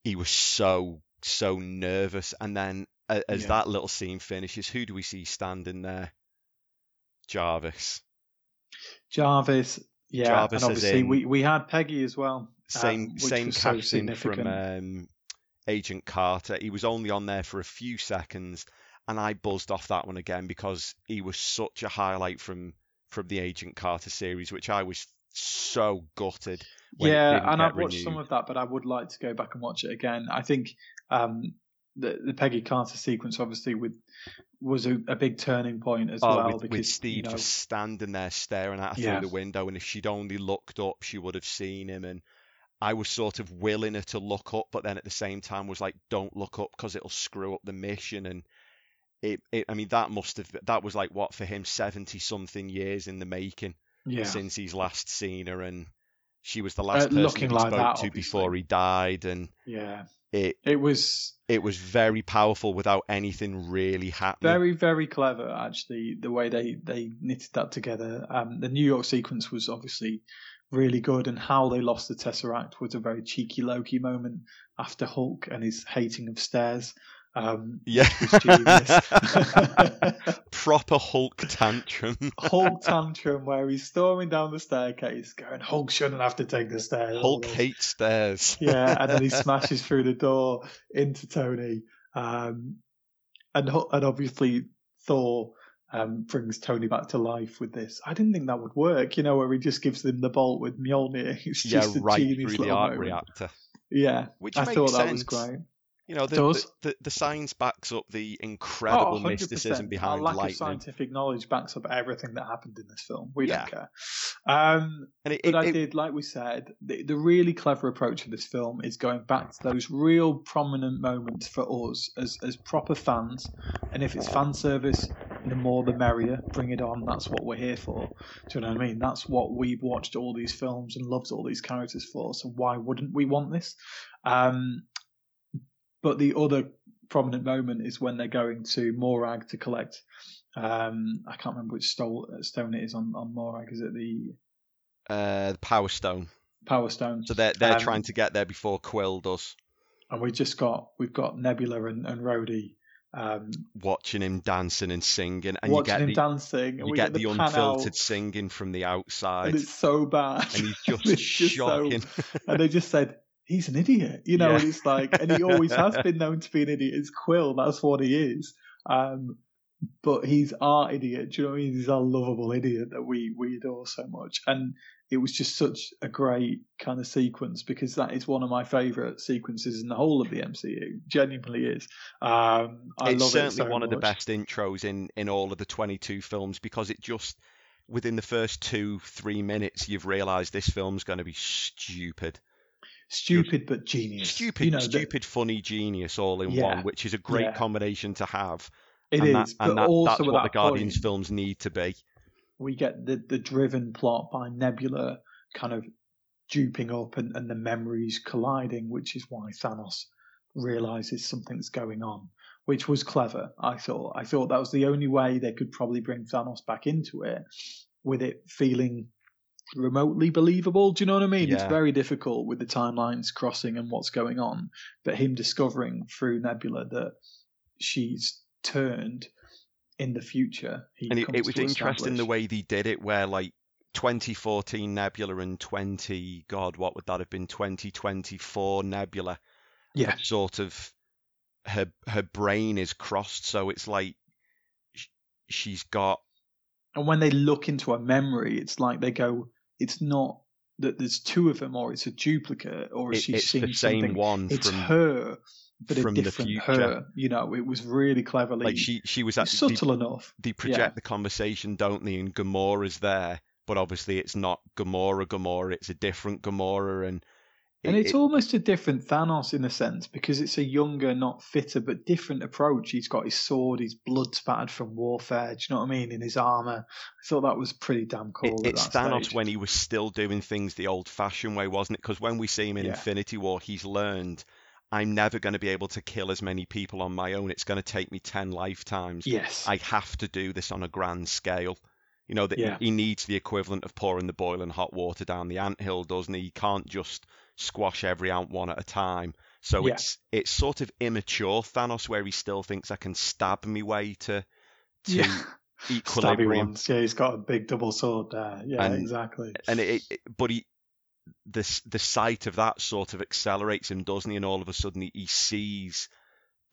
he was so so nervous, and then as Yeah. that little scene finishes, who do we see standing there? Jarvis. Jarvis, yeah, Jarvis and obviously we, we had Peggy as well. Same um, same was so from um, Agent Carter. He was only on there for a few seconds, and I buzzed off that one again because he was such a highlight from from the Agent Carter series, which I was so gutted. yeah, and I've watched some of that, but I would like to go back and watch it again. I think um, the the Peggy Carter sequence, obviously, with was a, a big turning point as Oh, well with, because with Steve you know, just standing there staring at her Yeah. through the window, and if she'd only looked up, she would have seen him. And I was sort of willing her to look up, but then at the same time was like, "Don't look up because it'll screw up the mission." And it, it, I mean, that must have that was like what for him, seventy something years in the making yeah, since he's last seen her, and she was the last Uh, person he like spoke that, to obviously. before he died, and yeah, it it was it was very powerful without anything really happening. very very clever actually the way they they knitted that together um the new york sequence was obviously really good and how they lost the tesseract was a very cheeky loki moment after hulk and his hating of stairs um Yeah. [LAUGHS] Proper Hulk tantrum. [LAUGHS] hulk tantrum where he's storming down the staircase going hulk shouldn't have to take the stairs Hulk hates stairs. yeah, and then he [LAUGHS] smashes through the door into Tony, um, and and obviously Thor um, brings Tony back to life with this. I didn't think that would work, you know, where he just gives him the bolt with Mjolnir. It's yeah, just a right genius through the little arc moment. reactor. Yeah, Which I thought sense. that was great. You know, the, the, the, the science backs up the incredible oh, mysticism behind Our lack lightning. of scientific knowledge backs up everything that happened in this film. We Yeah. don't care. Um, And it, But it, I it- did, like we said, the, the really clever approach of this film is going back to those real prominent moments for us as, as proper fans. And if it's fan service, the more the merrier. Bring it on. That's what we're here for. Do you know what I mean? That's what we've watched all these films and loved all these characters for. So why wouldn't we want this? Um, but the other prominent moment is when they're going to Morag to collect. Um, I can't remember which stole, stone it is on, on Morag. Is it the uh, the Power Stone. Power Stone? So they're they're Um, trying to get there before Quill does, and we just got we've got Nebula and, and Rhodey um, watching him dancing and singing, and you watching get him the dancing. And you we get the, the unfiltered out, singing from the and outside, it's so bad. and he's [LAUGHS] just, just so- shocking. [LAUGHS] and they just said he's an idiot, you know. Yeah. And it's like, and he always [LAUGHS] has been known to be an idiot. It's Quill, that's what he is. Um, but he's our idiot. Do you know what I mean? He's our lovable idiot that we we adore so much. And it was just such a great kind of sequence because that is one of my favourite sequences in the whole of the MCU. Genuinely is. Um, I it's love certainly it so one of the best intros in in all of the 22 films because it just within the first two three minutes you've realised this film's going to be stupid Stupid but genius. stupid You know, stupid funny genius all in Yeah. one which is a great Yeah. combination to have It and is, that, but and that, also that's at what the guardians point, films need to be we get the the driven plot by Nebula kind of duping up and, and the memories colliding, which is why Thanos realizes something's going on, which was clever. I thought. I thought that was the only way they could probably bring Thanos back into it, with it feeling remotely believable. Do you know what I mean? Yeah. It's very difficult with the timelines crossing and what's going on, but him discovering through Nebula that she's turned in the future. He and it, it was interesting the way they did it, where like 2014 Nebula and 20 God, what would that have been? 2024 Nebula. Yeah, Sort of her her brain is crossed, so it's like she's got and when they look into a memory, it's like they go, it's not that there's two of them, or it's a duplicate, or it, she's it's seeing the same something. one It's from her, but from a different her. You know, it was really cleverly like she she was at it's they, subtle enough. they project the conversation, don't they? And Gamora's there, but obviously it's not Gamora. Gamora, it's a different Gamora, and And it's it- almost a different Thanos in a sense because it's a younger, not fitter, but different approach. He's got his sword, his blood spattered from warfare. Do you know what I mean? In his armor, I thought that was pretty damn cool. It, it's Thanos stage. when he was still doing things the old-fashioned way, wasn't it? Because when we see him in Yeah. Infinity War, he's learned, I'm never going to be able to kill as many people on my own. It's going to take me ten lifetimes. Yes. I have to do this on a grand scale. You know that Yeah. he, he needs the equivalent of pouring the boiling hot water down the anthill, doesn't he? He can't just squash every ant one at a time. So Yeah. it's it's sort of immature Thanos, where he still thinks I can stab me way to to yeah. [LAUGHS] Stabby equilibrium. ones. Yeah, he's got a big double sword there. Yeah, And- exactly. and it, it but he the the sight of that sort of accelerates him doesn't he and all of a sudden he, he sees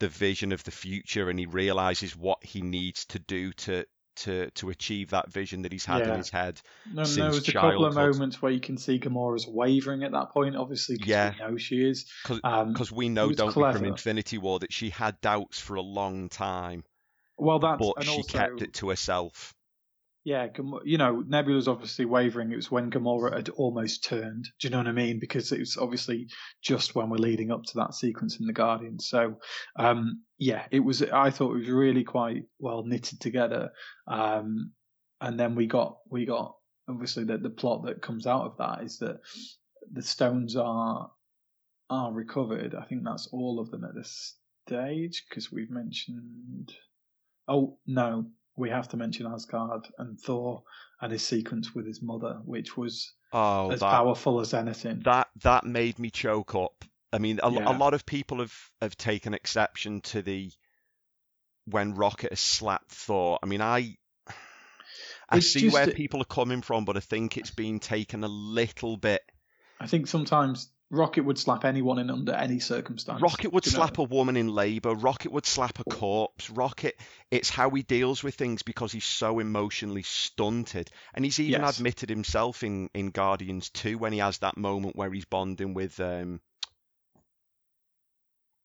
the vision of the future and he realizes what he needs to do to to to achieve that vision that he's had in his head No, since there was a couple of childhood. moments where you can see Gamora's wavering at that point, obviously, because Yeah. we know she is. Um, because we know don't we from. Infinity War that she had doubts for a long time well, that's but she also, kept it to herself Yeah, you know, Nebula's obviously wavering. It was when Gamora had almost turned. Do you know what I mean? Because it was obviously just when we're leading up to that sequence in the Guardians. So, um, yeah, it was. I thought it was really quite well knitted together. Um, and then we got we got obviously the the plot that comes out of that is that the stones are are recovered. I think that's all of them at this stage because we've mentioned. Oh no, we have to mention Asgard and Thor and his sequence with his mother, which was oh as that powerful as anything. that that made me choke up. I mean, a, Yeah. a lot of people have have taken exception to the when Rocket has slapped Thor. I mean, I I It's see where people are coming from, but I think it's been taken a little bit. I think sometimes Rocket would slap anyone in under any circumstance. Rocket would you know? slap a woman in labour. Rocket would slap a corpse. Rocket, it's how he deals with things because he's so emotionally stunted. And he's even Yes. admitted himself in, in Guardians 2 when he has that moment where he's bonding with um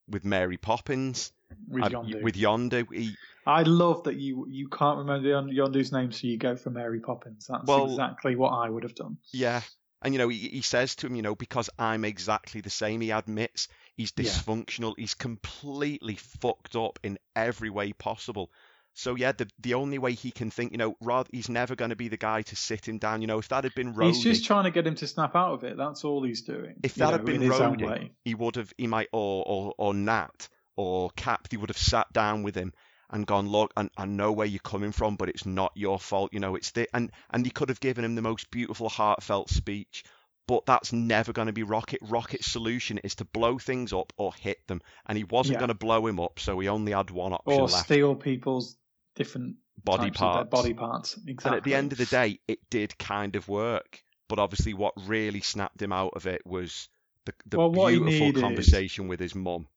with Mary Poppins. with Uh, Yondu. with Yondu. He, I love that you you can't remember Yon- Yondu's name, so you go for Mary Poppins. That's Well- exactly what I would have done. Yeah. And you know, he, he says to him, you know, because I'm exactly the same. He admits he's Yeah. dysfunctional. He's completely fucked up in every way possible. So yeah, the the only way he can think, you know, rather he's never going to be the guy to sit him down. You know, if that had been Rhodey, He's just trying to get him to snap out of it. That's all he's doing. if you that know, had been Rhodey, he would have, he might, or or or Nat or Cap, he would have sat down with him and gone, look, I, I know where you're coming from, but it's not your fault. You know, it's the and and he could have given him the most beautiful, heartfelt speech. But that's never going to be Rocket. Rocket's solution is to blow things up or hit them, and he wasn't Yeah. going to blow him up, so he only had one option Or left: steal people's different body types of their parts. body parts. Exactly. And at the end of the day, it did kind of work. But obviously, what really snapped him out of it was the, the Well, beautiful conversation with his mum.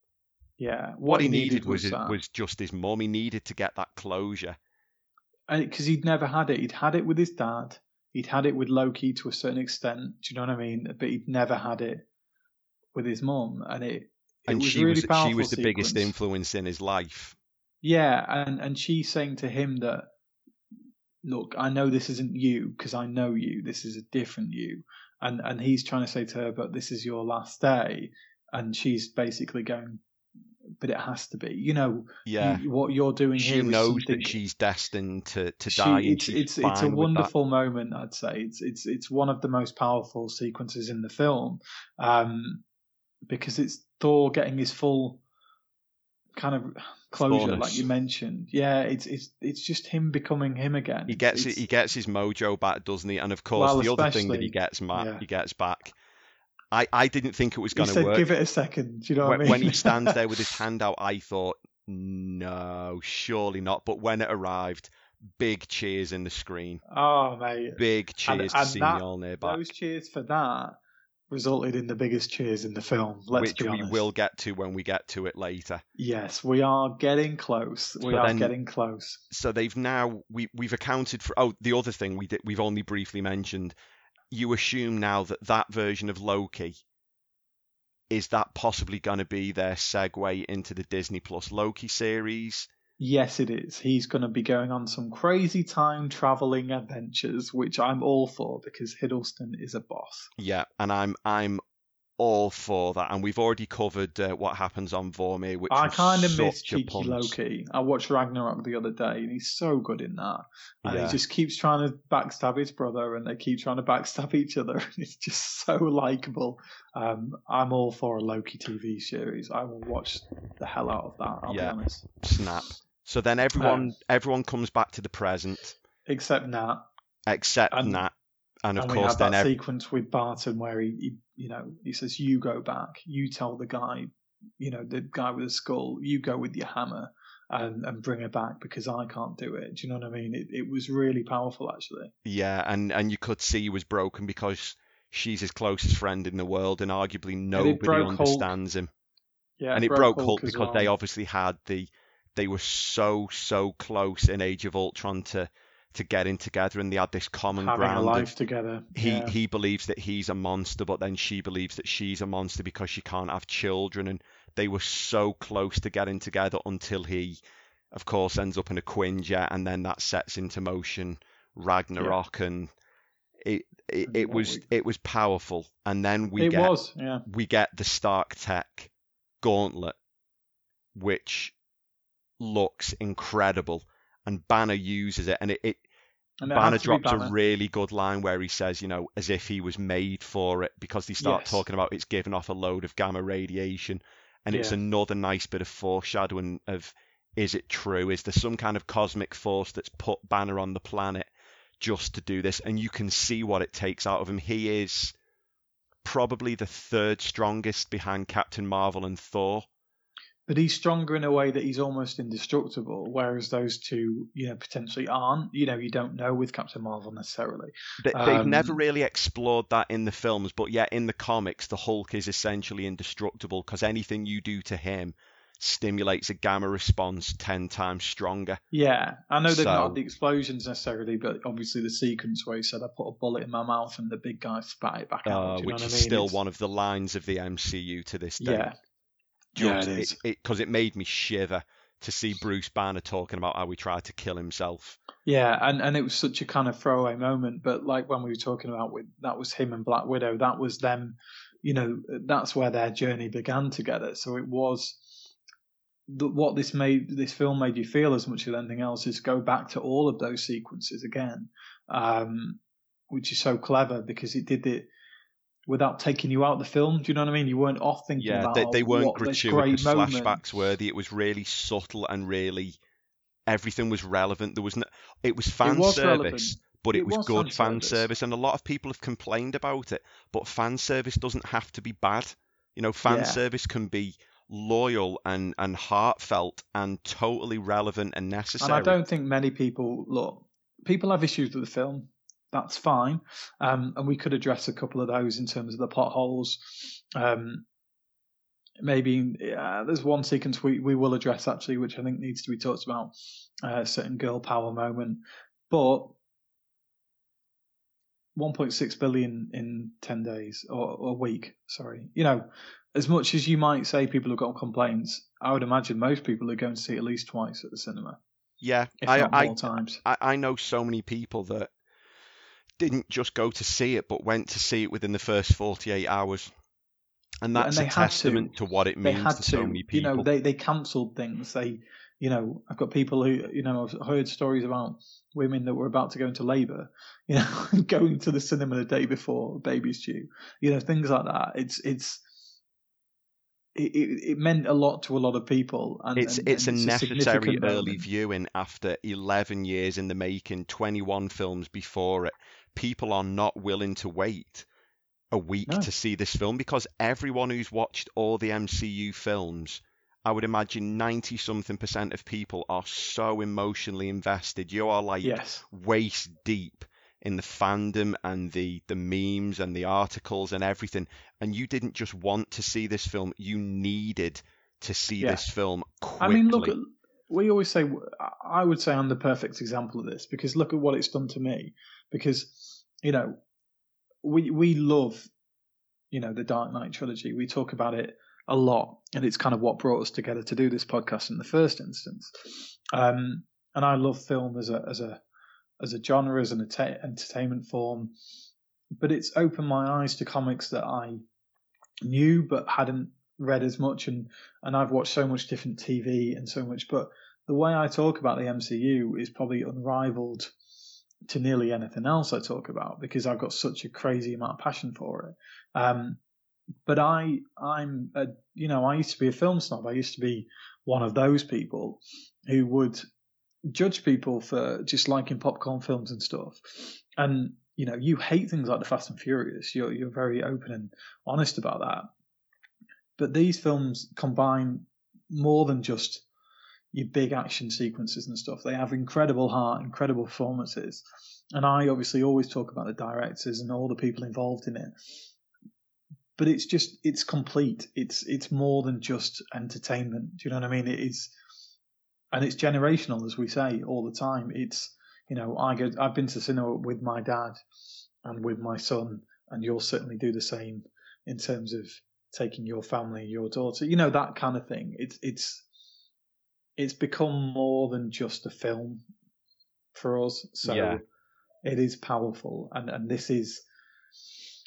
Yeah, What, he needed, was was that. was just his mum. He needed to get that closure. because he'd never had it. He'd had it with his dad. He'd had it with Loki to a certain extent. Do you know what I mean? But he'd never had it with his mum, and it. it And was she really was powerful she was the biggest influence in his life. Yeah, and and she's saying to him that, look, I know this isn't you because I know you. This is a different you, and and he's trying to say to her, but this is your last day, and she's basically going, but it has to be. You know, Yeah. you- what you're doing here. She knows that she's destined to, to she- die, it's it's it's a wonderful moment. I'd say it's it's it's one of the most powerful sequences in the film, um, because it's Thor getting his full kind of closure, like you mentioned. Yeah, it's it's it's just him becoming him again. He gets It's- he gets his mojo back, doesn't he? And of course, Well, the other thing that he gets ma- yeah. he gets back. I, I didn't think it was going to work. "Give it a second. Do you know when, what I mean? when he stands there with his [LAUGHS] hand out, I thought, no, surely not. But when it arrived, big cheers in the screen. oh mate, Big cheers to and see that- Mjolnir back, those cheers for that resulted in the biggest cheers in the film. Let's which we will get to when we get to it later. Yes, we are getting close. We But are then- getting close. So they've now we we've accounted for. Oh, the other thing we did we've only briefly mentioned. You assume now that that version of Loki is that possibly going to be their segue into the Disney Plus Loki series? Yes, it is. He's going to be going on some crazy time traveling adventures, which I'm all for because Hiddleston is a boss. Yeah, and I'm I'm all for that. And we've already covered uh, what happens on Vormir, which I kind of miss cheeky. Loki. I watched Ragnarok the other day, and he's so good in that. And Yeah. he just keeps trying to backstab his brother, and they keep trying to backstab each other. [LAUGHS] It's just so likable. Um, I'm all for a Loki TV series. I will watch the hell out of that. I'll Yeah. be honest. Snap. So then everyone Um, everyone comes back to the present Except Nat. except And- Nat, and of and we course have then that ev- sequence with Barton where he, he, you know, he says, "You go back. You tell the guy, you know, the guy with the skull. You go with your hammer and and bring her back because I can't do it." Do you know what I mean? It it was really powerful, actually. yeah, and and you could see he was broken because she's his closest friend in the world, and arguably nobody broke Hulk. understands him. Yeah, and it broke Hulk as because well. they obviously had the they were so so close in Age of Ultron to to getting together, and they had this common having a ground. of- life together. he yeah. he believes that he's a monster, but then she believes that she's a monster because she can't have children, and they were so close to getting together until he, of course, ends up in a Quinjet, and then that sets into motion Ragnarok, and it it, it was it was powerful, and then we it get was, yeah. we get the Stark Tech gauntlet, which looks incredible, and Banner uses it, and it, it And Banner drops a really good line where he says, you know, as if he was made for it, because they start Yes. talking about it's giving off a load of gamma radiation, and it's another nice bit of foreshadowing of is it true? Is there some kind of cosmic force that's put Banner on the planet just to do this? And you can see what it takes out of him. He is probably the third strongest behind Captain Marvel and Thor. But he's stronger in a way that he's almost indestructible, whereas those two, you know, potentially aren't. You know, you don't know with Captain Marvel necessarily. They, they've never Um, really explored that in the films, but yet in the comics, the Hulk is essentially indestructible because anything you do to him stimulates a gamma response 10 times stronger. Yeah, I know they've not had the explosions necessarily, but obviously the sequence where he said, "I put a bullet in my mouth," and the big guy spat it back out. uh, you which is I mean? still It's- one of the lines of the MCU to this day. Yeah, yeah, it is. Because it, made me shiver to see Bruce Banner talking about how he tried to kill himself. Yeah, and, and it was such a kind of throwaway moment, but like when we were talking about with that was him and Black Widow, that was them, you know, that's where their journey began together. So it was the, what this made this film made you feel as much as anything else is go back to all of those sequences again, um, which is so clever because it did it without taking you out of the film. Do you know what I mean? You weren't off thinking Yeah, about they, they weren't what gratuitous great flashbacks worthy. It was really subtle and really everything was relevant. There was no, it was fan was service, relevant. but it, It was, was good fan fan service. service, and a lot of people have complained about it. But fan service doesn't have to be bad. You know, fan Yeah. service can be loyal and and heartfelt and totally relevant and necessary. And I don't think many people look. People have issues with the film. That's fine, um, and we could address a couple of those in terms of the plot holes. Um, maybe yeah, there's one sequence we, we will address actually, which I think needs to be talked about. Uh, a certain girl power moment, but 1.6 billion in 10 days or, or a week. Sorry, you know, as much as you might say people have got complaints, I would imagine most people are going to see it at least twice at the cinema yeah, if I, not I times. I, I know so many people that didn't just go to see it, but went to see it within the first 48 hours. And Yeah, that's and a had to. testament to. what it means to, to, so many people. you know, they they cancelled things. They, you know, I've got people who, you know, I've heard stories about women that were about to go into labour, you know, [LAUGHS] going to the cinema the day before a baby's due, you know, things like that. It's it's it, it, meant a lot to a lot of people. And, it's and, it's and a it's necessary early moment. viewing after 11 years in the making, 21 films before it. People are not willing to wait a week No. to see this film because everyone who's watched all the MCU films, I would imagine 90 something percent of people are so emotionally invested. You are like Yes. waist deep in the fandom and the the memes and the articles and everything and you didn't just want to see this film you needed to see Yeah. this film quickly I mean, look, at, we always say, I would say I'm the perfect example of this because look at what it's done to me. Because, you know, we, we love, you know, the Dark Knight trilogy. We talk about it a lot, and it's kind of what brought us together to do this podcast in the first instance. Um, and I love film as a, as a, as a genre, as an entertainment form, but it's opened my eyes to comics that I knew but hadn't read as much and and I've watched so much different TV and so much but the way I talk about the MCU is probably unrivaled to nearly anything else I talk about because I've got such a crazy amount of passion for it. Um but I I'm a, you know I used to be a film snob. I used to be one of those people who would judge people for just liking popcorn films and stuff. And you know you hate things like the Fast and Furious. You're you're very open and honest about that. But these films combine more than just your big action sequences and stuff. They have incredible heart, incredible performances. And I obviously always talk about the directors and all the people involved in it. But it's just it's complete. It's it's more than just entertainment. Do you know what I mean? It is and it's generational as we say all the time. It's you know, I go I've been to cinema with my dad and with my son and you'll certainly do the same in terms of taking your family, your daughter, you know that kind of thing. It's it's it's become more than just a film for us. So Yeah. it is powerful, and and this is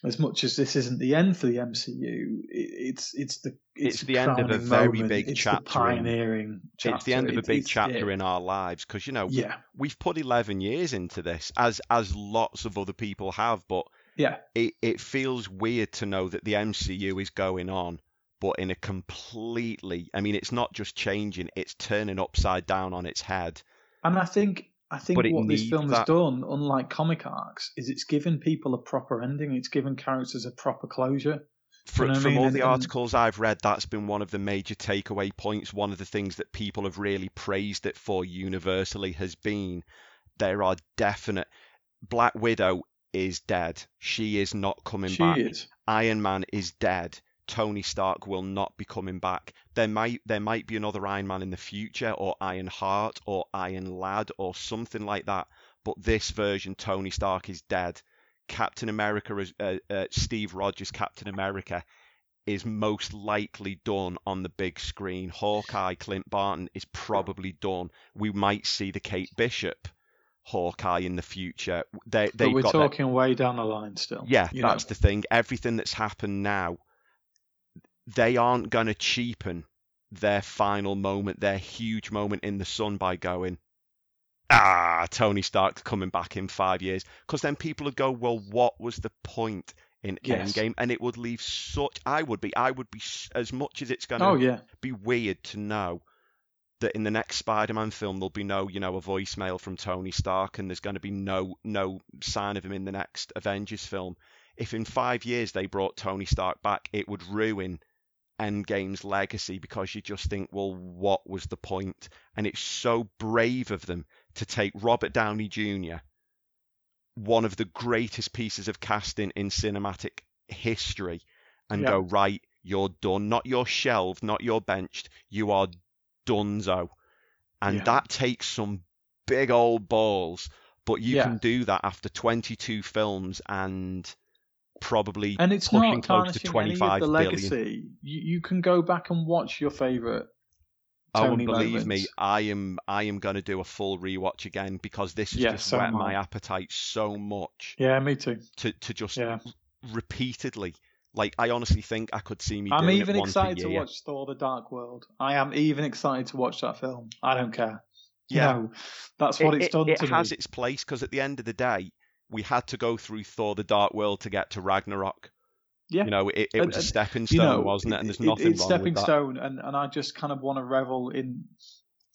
as much as this isn't the end for the MCU. It, it's it's the It's the end of a very moment. big it's chapter The pioneering. Chapter. it's the end of a big it's- chapter yeah. in our lives because you know Yeah, we've put 11 years into this as as lots of other people have but yeah, it, it feels weird to know that the MCU is going on, but in a completely, I mean, it's not just changing, it's turning upside down on its head. and I think. I think But what this film that- has done, unlike comic arcs, is it's given people a proper ending. It's given characters a proper closure. Fr- know what I from mean? all And- the articles I've read, that's been one of the major takeaway points. One of the things that people have really praised it for universally has been there are definite. Black Widow is dead. She is not coming She back. is. Iron Man is dead. Tony Stark will not be coming back. There might there might be another Iron Man in the future, or Iron Heart, or Iron Lad, or something like that. But this version, Tony Stark is dead. Captain America, is, uh, uh, Steve Rogers, Captain America, is most likely done on the big screen. Hawkeye, Clint Barton is probably done. We might see the Kate Bishop Hawkeye in the future. They But we're got their- talking way down the line still. yeah, that's know? the thing. Everything that's happened now, they aren't going to cheapen their final moment, their huge moment in the sun by going, ah, Tony Stark's coming back in five years. Because then people would go, well, what was the point in Yes. Endgame? And it would leave such, I would be, I would be, as much as it's going to Oh yeah, be weird to know that in the next Spider-Man film there'll be no, you know, a voicemail from Tony Stark and there's going to be no no sign of him in the next Avengers film. If in 5 years they brought Tony Stark back, it would ruin Endgame's legacy because you just think, well, what was the point? And it's so brave of them to take Robert Downey Jr., one of the greatest pieces of casting in cinematic history, and Yeah. go, right, you're done. Not you're shelved, not you're benched. You are donezo. And Yeah. that takes some big old balls. But you Yeah. can do that after 22 films and probably and it's pushing not close to tarnishing any of the billion. legacy. You, you can go back and watch your favorite. Oh, and Tony believe me. I am I am going to do a full rewatch again because this has Yeah, just so whet my appetite so much Yeah, me too. to to just Yeah, repeatedly. Like I honestly think I could see me I'm even excited to watch Thor: The Dark World. I am even excited to watch that film. I don't care. Yeah. know, that's what it, it's done it, it has me. its place because at the end of the day, we had to go through Thor: The Dark World to get to Ragnarok. Yeah. You know, it, it And- was a stepping you stone, know, wasn't it? And there's it- nothing it's wrong stepping with that. Stone, and and I just kind of want to revel in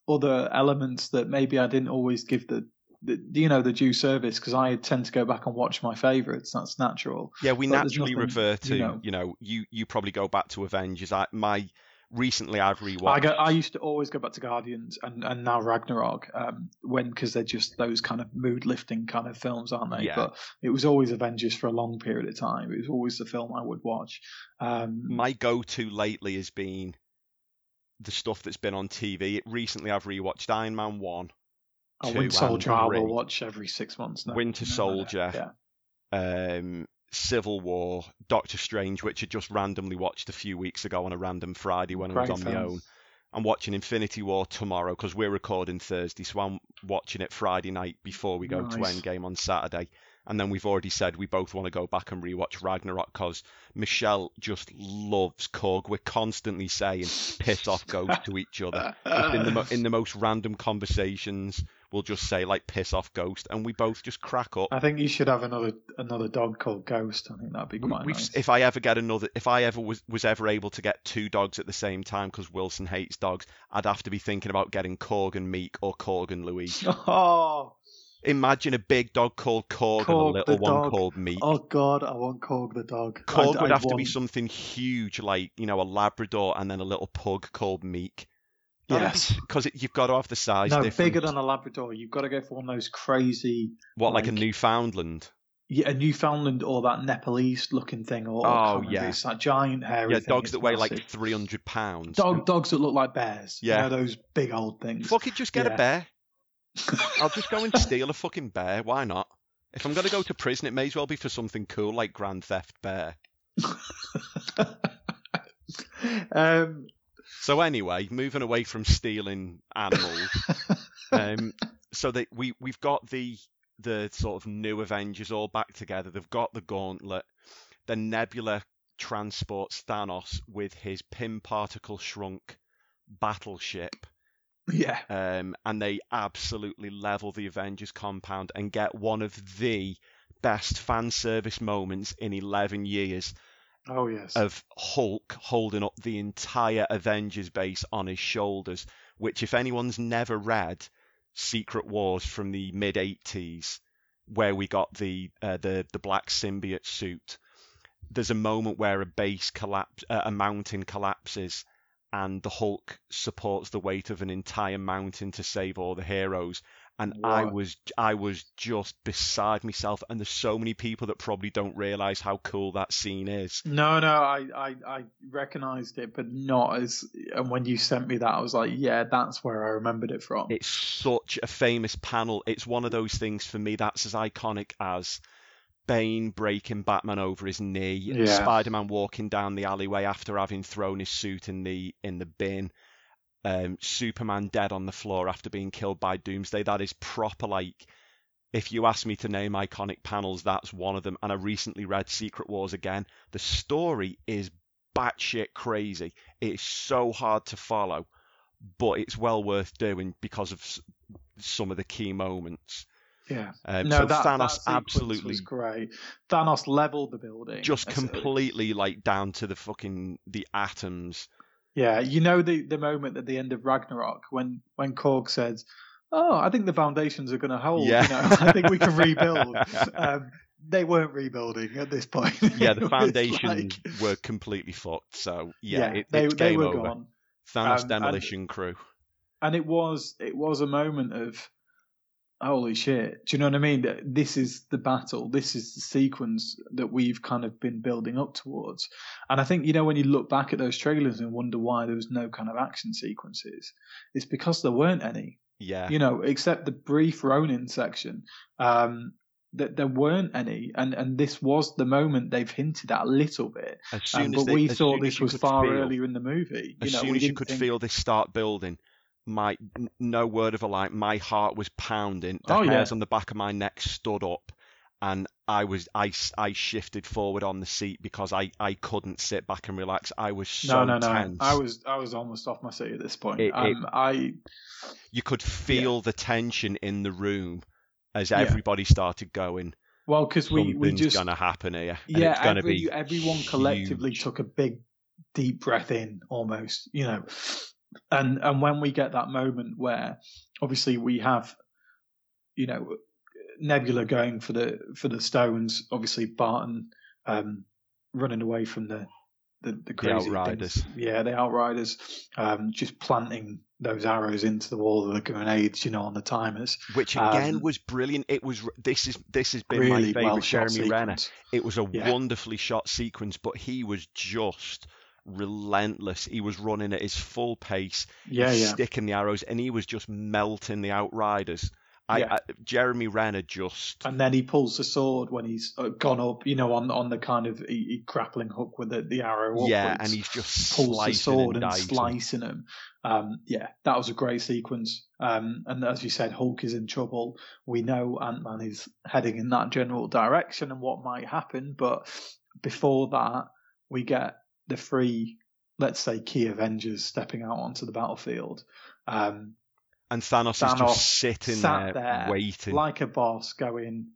other elements that maybe I didn't always give the. The, you know the due service because I tend to go back and watch my favourites. That's natural. Yeah, we But naturally nothing, refer to, you you know, know- you you probably go back to Avengers. I my recently I've rewatched. I go. I used to always go back to Guardians and, and now Ragnarok um, when because they're just those kind of mood lifting kind of films, aren't they? Yeah. But it was always Avengers for a long period of time. It was always the film I would watch. Um, my go-to lately has been the stuff that's been on TV. Recently, I've rewatched Iron Man one, oh, Winter Soldier I will watch every six months now. Winter No, no, no. Soldier. Yeah. um, Civil War, Doctor Strange, which I just randomly watched a few weeks ago on a random Friday when I was on my own. I'm watching Infinity War tomorrow because we're recording Thursday, so I'm watching it Friday night before we go to Endgame on Saturday. And then we've already said we both want to go back and rewatch Ragnarok because Michelle just loves Korg. We're constantly saying piss off ghost to each other. In the mo- in the most random conversations, we'll just say like piss off ghost, and we both just crack up. I think you should have another another dog called Ghost. I think that'd be We- quite we've, nice. If I ever get another, if I ever was, was ever able to get two dogs at the same time because Wilson hates dogs, I'd have to be thinking about getting Korg and Meek or Korg and Louise. [LAUGHS] Oh, Imagine a big dog called Korg, and a little one dog. called Meek. oh God, I want Korg the dog. Korg I'd- would I'd have to be something huge, like you know, a Labrador and then a little pug called Meek. Yes. because you've got to have the size No, difference. bigger than a Labrador. You've got to go for one of those crazy, what, like, a Newfoundland? yeah, a Newfoundland or that Nepalese looking thing. Or, Oh, yeah. it's that giant hairy. Yeah, dogs that weigh like 300 pounds. dog dogs that look like bears. Yeah. you know, those big old things. Fuck it, just get a bear. [LAUGHS] I'll just go and steal a fucking bear. Why not? If I'm going to go to prison, it may as well be for something cool like Grand Theft Bear. [LAUGHS] um, So anyway, moving away from stealing animals, [LAUGHS] um, so that we we've got the the sort of new Avengers all back together. They've got the gauntlet. The Nebula transports Thanos with his Pym particle shrunk battleship. yeah, um, and they absolutely level the Avengers compound and get one of the best fan service moments in 11 years oh yes, of Hulk holding up the entire Avengers base on his shoulders, which, if anyone's never read Secret Wars from the mid 80s, where we got the uh, the the black symbiote suit, there's a moment where a base collapse, uh, a mountain collapses, and the Hulk supports the weight of an entire mountain to save all the heroes. And I was I was just beside myself. And there's so many people that probably don't realize how cool that scene is. No, no, I, I, I recognised it, but not as. And when you sent me that, I was like, yeah, that's where I remembered it from. It's such a famous panel. It's one of those things for me that's as iconic as Bane breaking Batman over his knee, Yeah. Spider-Man walking down the alleyway after having thrown his suit in the in the bin, um, Superman dead on the floor after being killed by Doomsday. That is proper like. If you ask me to name iconic panels, that's one of them. And I recently read Secret Wars again. The story is batshit crazy. It's so hard to follow, but it's well worth doing because of some of the key moments. yeah. Um, no, so that, Thanos that absolutely was great. Thanos leveled the building. just completely like down to the fucking the atoms. Yeah, you know the the moment at the end of Ragnarok when when Korg says, "Oh, I think the foundations are going to hold. Yeah. You know, I think we can rebuild." [LAUGHS] um, they weren't rebuilding at this point. [LAUGHS] Yeah, the foundations like- were completely fucked. So yeah, it, they it's they were over. gone, Thanos Um, and- demolition crew. and it was it was a moment of holy shit. Do you know what I mean? That This is the battle. This is the sequence that we've kind of been building up towards. And I think you know when you look back at those trailers and wonder why there was no kind of action sequences, it's because there weren't any. Yeah, you know, except the brief Ronin section, um, that there weren't any, and and this was the moment they've hinted at a little bit, as um, soon as but they, we thought this was far feel- earlier in the movie. You as know, soon as you could think- feel this start building, my no word of a lie, my heart was pounding. The Oh, yeah. hairs on the back of my neck stood up, and I was I, I shifted forward on the seat because I, I couldn't sit back and relax. I was so no, no, no. tense. I was I was almost off my seat at this point. It- it- um, I you could feel the tension in the room as Yeah. everybody started going. Well, because we we just gonna happen here. yeah, it's gonna every, be everyone collectively huge. took a big deep breath in, almost, you know, and and when we get that moment where obviously we have, you know, Nebula going for the for the stones, obviously Barton um, running away from the the, the crazy things. Outriders. yeah, the outriders, um, just planting those arrows into the wall of the grenades, you know, on the timers. which again um, was brilliant. It was this is this has been Really my favorite shot Jeremy Renner. It was a Yeah. wonderfully shot sequence, but he was just relentless. He was running at his full pace, Yeah, yeah. sticking the arrows, and he was just melting the outriders. I, Yeah. I Jeremy Renner just And then he pulls the sword when he's gone up, you know, on on the kind of he, he grappling hook with the, the arrow. yeah, upwards, and he's just pulls the sword and and, slicing him. Um, yeah, that was a great sequence. Um, and as you said, Hulk is in trouble. We know Ant Man is heading in that general direction and what might happen. But before that, we get the three, let's say, key Avengers stepping out onto the battlefield. Um, And Thanos, is just sitting there, there waiting. like a boss going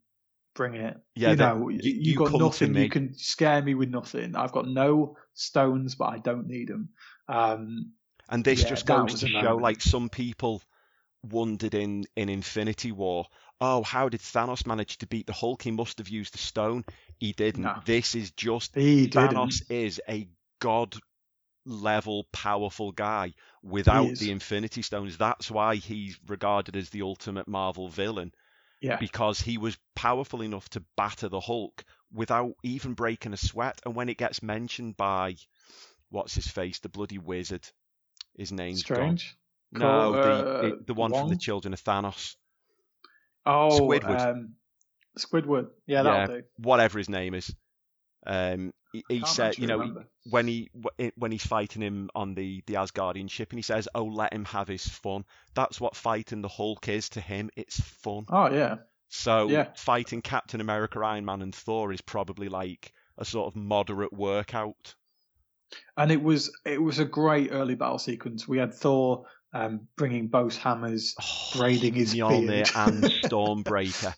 bring it Yeah, you know you- you, you got nothing you can scare me with nothing i've got no stones but i don't need them um And this Yeah, just goes to show, like some people wondered in in Infinity War, oh, how did Thanos manage to beat the Hulk? He must have used the stone. He didn't. No. This is just he didn't Thanos is a god level powerful guy without the Infinity Stones. That's why he's regarded as the ultimate Marvel villain yeah because he was powerful enough to batter the Hulk without even breaking a sweat. And when it gets mentioned by what's his face, the bloody wizard, his name's gone. strange No, Cool, the, uh, the one from the Children of Thanos, oh Squidward. um squidward yeah that'll do whatever his name is. Um, he, he said, you know, remember. when he when he's fighting him on the the Asgardian ship, and he says, "Oh, let him have his fun." That's what fighting the Hulk is to him. It's fun. oh yeah So Yeah. fighting Captain America, Iron Man, and Thor is probably like a sort of moderate workout. and it was it was a great early battle sequence we had thor um bringing both hammers braiding his Mjolnir beard. and [LAUGHS] Stormbreaker.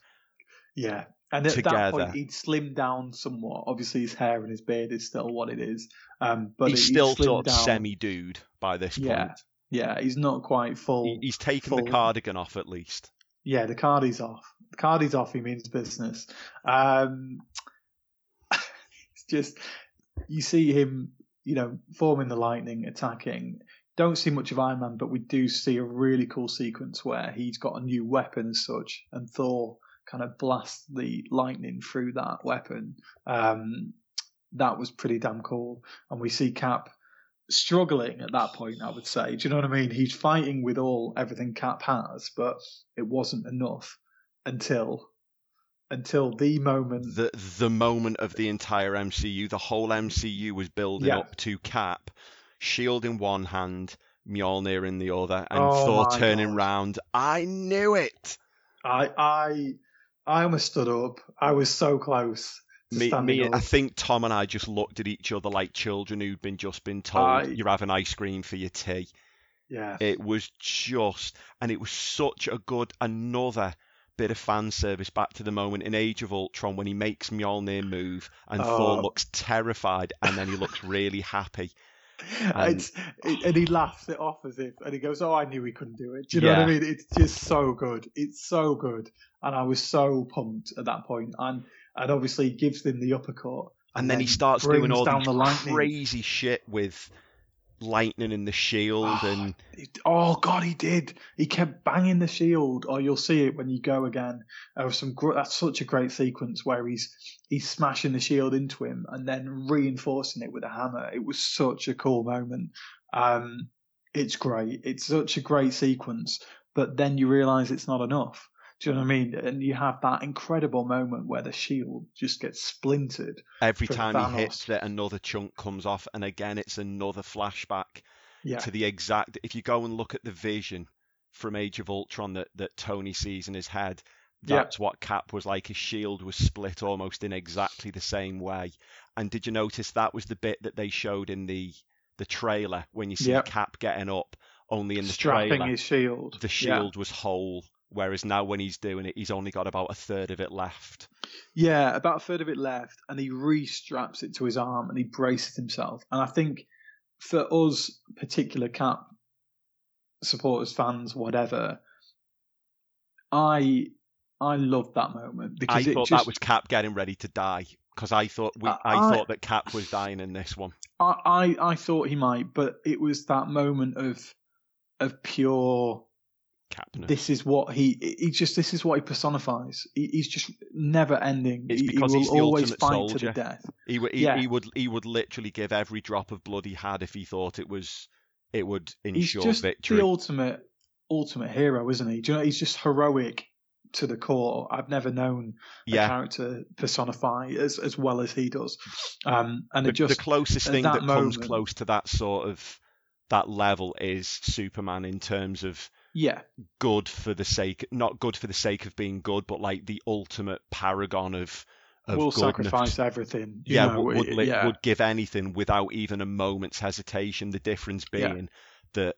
Yeah. And at that point, he'd slimmed down somewhat. Obviously, his hair and his beard is still what it is. Um, but he's still sort of semi dude by this Yeah, point. Yeah, he's not quite full. He, he's taken the cardigan off at least. Yeah, the card is off. The card is off. He means business. Um, [LAUGHS] it's just you see him, you know, forming the lightning, attacking. Don't see much of Iron Man, but we do see a really cool sequence where he's got a new weapon as such, and Thor kind of blast the lightning through that weapon. Um, that was pretty damn cool. And we see Cap struggling at that point. I would say, do you know what I mean? He's fighting with all everything Cap has, but it wasn't enough until until the moment. The the moment of the entire MCU, the whole MCU was building Yeah. up to Cap, shield in one hand, Mjolnir in the other, and Oh Thor turning God. round. I knew it. I I I almost stood up. I was so close. to Me, standing me. I think Tom and I just looked at each other like children who'd been just been told I- you're having ice cream for your tea. yeah. It was just, and it was such a good another bit of fan service back to the moment in Age of Ultron when he makes Mjolnir move and Thor Oh. looks terrified and then he looks really happy. And- It's, it, and he laughs it off as if, and he goes, "Oh, I knew he couldn't do it." Do you know what I mean? It's just so good. It's so good, and I was so pumped at that point. And and obviously he gives them the uppercut, And then he starts doing all down the lightning. crazy shit with lightning in the shield Oh, and Oh God, he did. He kept banging the shield. Or you'll see it when you go again. There was some. Gr- that's such a great sequence where he's he's smashing the shield into him and then reinforcing it with a hammer. It was such a cool moment. Um, it's great. It's such a great sequence. But then you realise it's not enough. Do you know what I mean? And you have that incredible moment where the shield just gets splintered. every time Thanos. he hits it another chunk comes off and again it's another flashback Yeah. to the exact if you go and look at the vision from Age of Ultron that, that Tony sees in his head, Yeah. that's what Cap was like. His shield was split almost in exactly the same way. And did you notice that was the bit that they showed in the the trailer when you see Yep. Cap getting up? Only in the strapping trailer, his shield. the Yeah. shield was whole Whereas now when he's doing it, he's only got about a third of it left. Yeah, about a third of it left, and he re-straps it to his arm and he braces himself. And I think for us, particular Cap supporters, fans, whatever, I I loved that moment because I thought just, that was Cap getting ready to die because I thought we, I, I, thought that Cap was dying in this one. I, I, I thought he might, but it was that moment of of pure. Captain. This is what he he just this is what he personifies. He, he's just never ending. It's because he, he's will the always fight soldier. to the death. He, he, Yeah. he would he would literally give every drop of blood he had if he thought it was it would ensure He's just victory. the ultimate ultimate hero, isn't he? Do you know he's just heroic to the core. I've never known a yeah, character personify as as well as he does. Um, and the, it just the closest thing that that, comes close to that sort of that level is Superman in terms of yeah, good for the sake not good for the sake of being good, but like the ultimate paragon of of will sacrifice everything. you yeah, know, would, would, yeah. would give anything without even a moment's hesitation. The difference Yeah. being that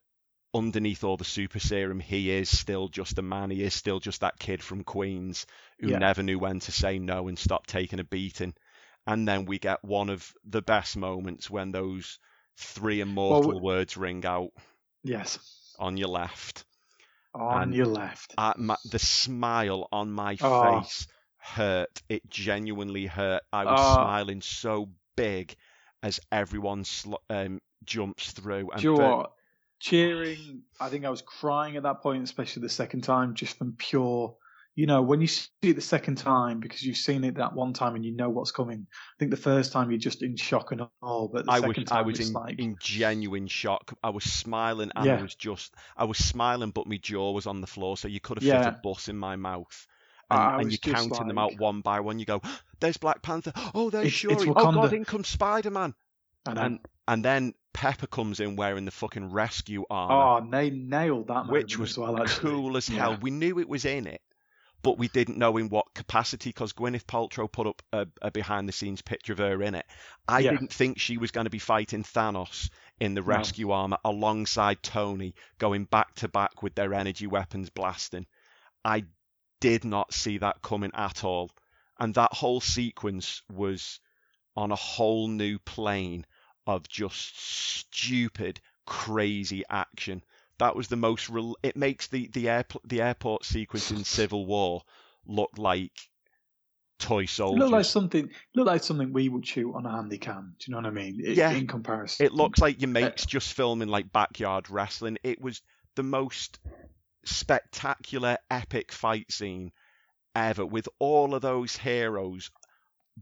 underneath all the super serum, he is still just a man. He is still just that kid from Queens who Yeah. never knew when to say no and stop taking a beating. And then we get one of the best moments when those three immortal words ring out yes. on your left. On And- your left. Uh, my, the smile on my Oh. face hurt. It genuinely hurt. I was Oh. smiling so big as everyone sl- um, jumps through. And Do you know what? Cheering. I think I was crying at that point, especially the second time, just from pure. You know, when you see it the second time because you've seen it that one time and you know what's coming. I think the first time you're just in shock and all, but the I second was time I was in, like, in genuine shock. I was smiling and Yeah. I was just I was smiling, but my jaw was on the floor, so you could have Yeah. fit a bus in my mouth. And, and you're counting them out one by one. You go, [GASPS] "There's Black Panther. Oh, there's It's- Shuri. it's Oh God, Wakanda." in comes Spider Man." And and then Pepper comes in wearing the fucking rescue armor. oh, they nailed that which was as well. Actually. cool as hell. Yeah. We knew it was in it, but we didn't know in what capacity because Gwyneth Paltrow put up a, a behind the scenes picture of her in it. I Yeah. didn't think she was going to be fighting Thanos in the rescue armor alongside Tony, going back to back with their energy weapons blasting. I did not see that coming at all. And that whole sequence was on a whole new plane of just stupid, crazy action. That was the most. Rel- it makes the the air the airport sequence in Civil War look like toy It soldiers. looked like something. It looked like something we would shoot on a handy cam. Do you know what I mean? It- Yeah. In comparison, It looks like your uh, mates just filming like backyard wrestling. It was the most spectacular, epic fight scene ever with all of those heroes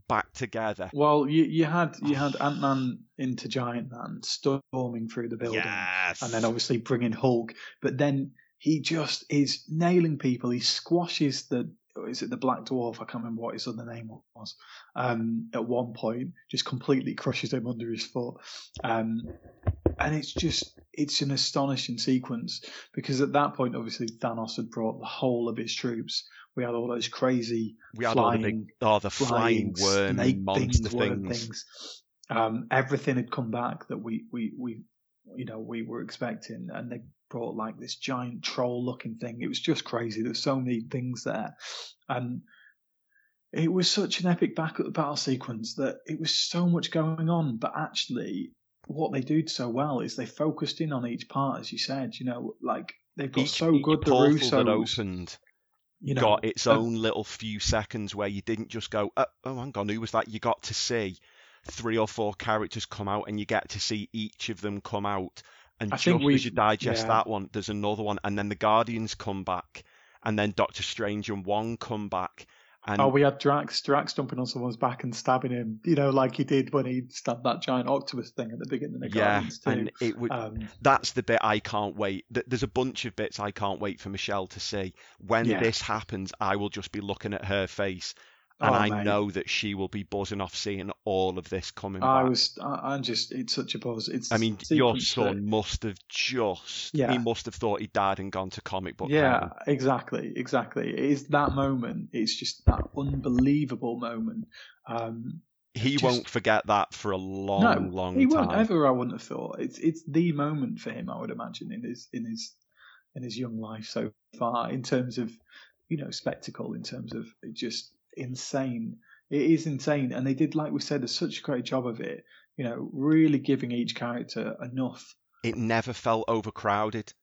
back together. Well, you you had you had [SIGHS] Ant Man into Giant Man storming through the building, Yes. and then obviously bringing Hulk. But then he just is nailing people. He squashes the is it the Black Dwarf? I can't remember what his other name was. Um, at one point, just completely crushes him under his foot. Um, and it's just it's an astonishing sequence because at that point, obviously Thanos had brought the whole of his troops. We had all those crazy we had all the flying big, oh, the flying, worm snake and monster things, things. things. Um, everything had come back that we, we, we, you know, we were expecting, and they brought like this giant troll-looking thing. It was just crazy. There's so many things there, and it was such an epic back battle sequence that it was so much going on. But actually, what they did so well is they focused in on each part, as you said. You know, like they've got Each, so each good the portal that Russos. opened You know, got its uh, own little few seconds where you didn't just go, oh, oh, hang on, who was that? You got to see three or four characters come out, and you get to see each of them come out. And I think just we've- as you digest yeah. that one, there's another one, and then the Guardians come back, and then Doctor Strange and Wong come back, and Oh, we had Drax, Drax jumping on someone's back and stabbing him, you know, like he did when he stabbed that giant octopus thing at the beginning of yeah, Guardians 2. and it would. um, that's the bit I can't wait. There's a bunch of bits I can't wait for Michelle to see. When Yeah. this happens, I will just be looking at her face, and Oh, I mate. know that she will be buzzing off seeing all of this coming I back. was, I, I'm just, it's such a buzz. It's I mean, your son that- must have just. Yeah. He must have thought he died and gone to comic book. yeah, exactly, exactly. It is that moment. It's just that unbelievable moment. Um, He just- won't forget that for a long, no, long he time. won't ever. I wouldn't have thought. It's it's the moment for him. I would imagine in his in his in his young life so far in terms of you know spectacle, in terms of just insane. It is insane, and they did, like we said, a such a great job of it. You know, really giving each character enough. It never felt overcrowded.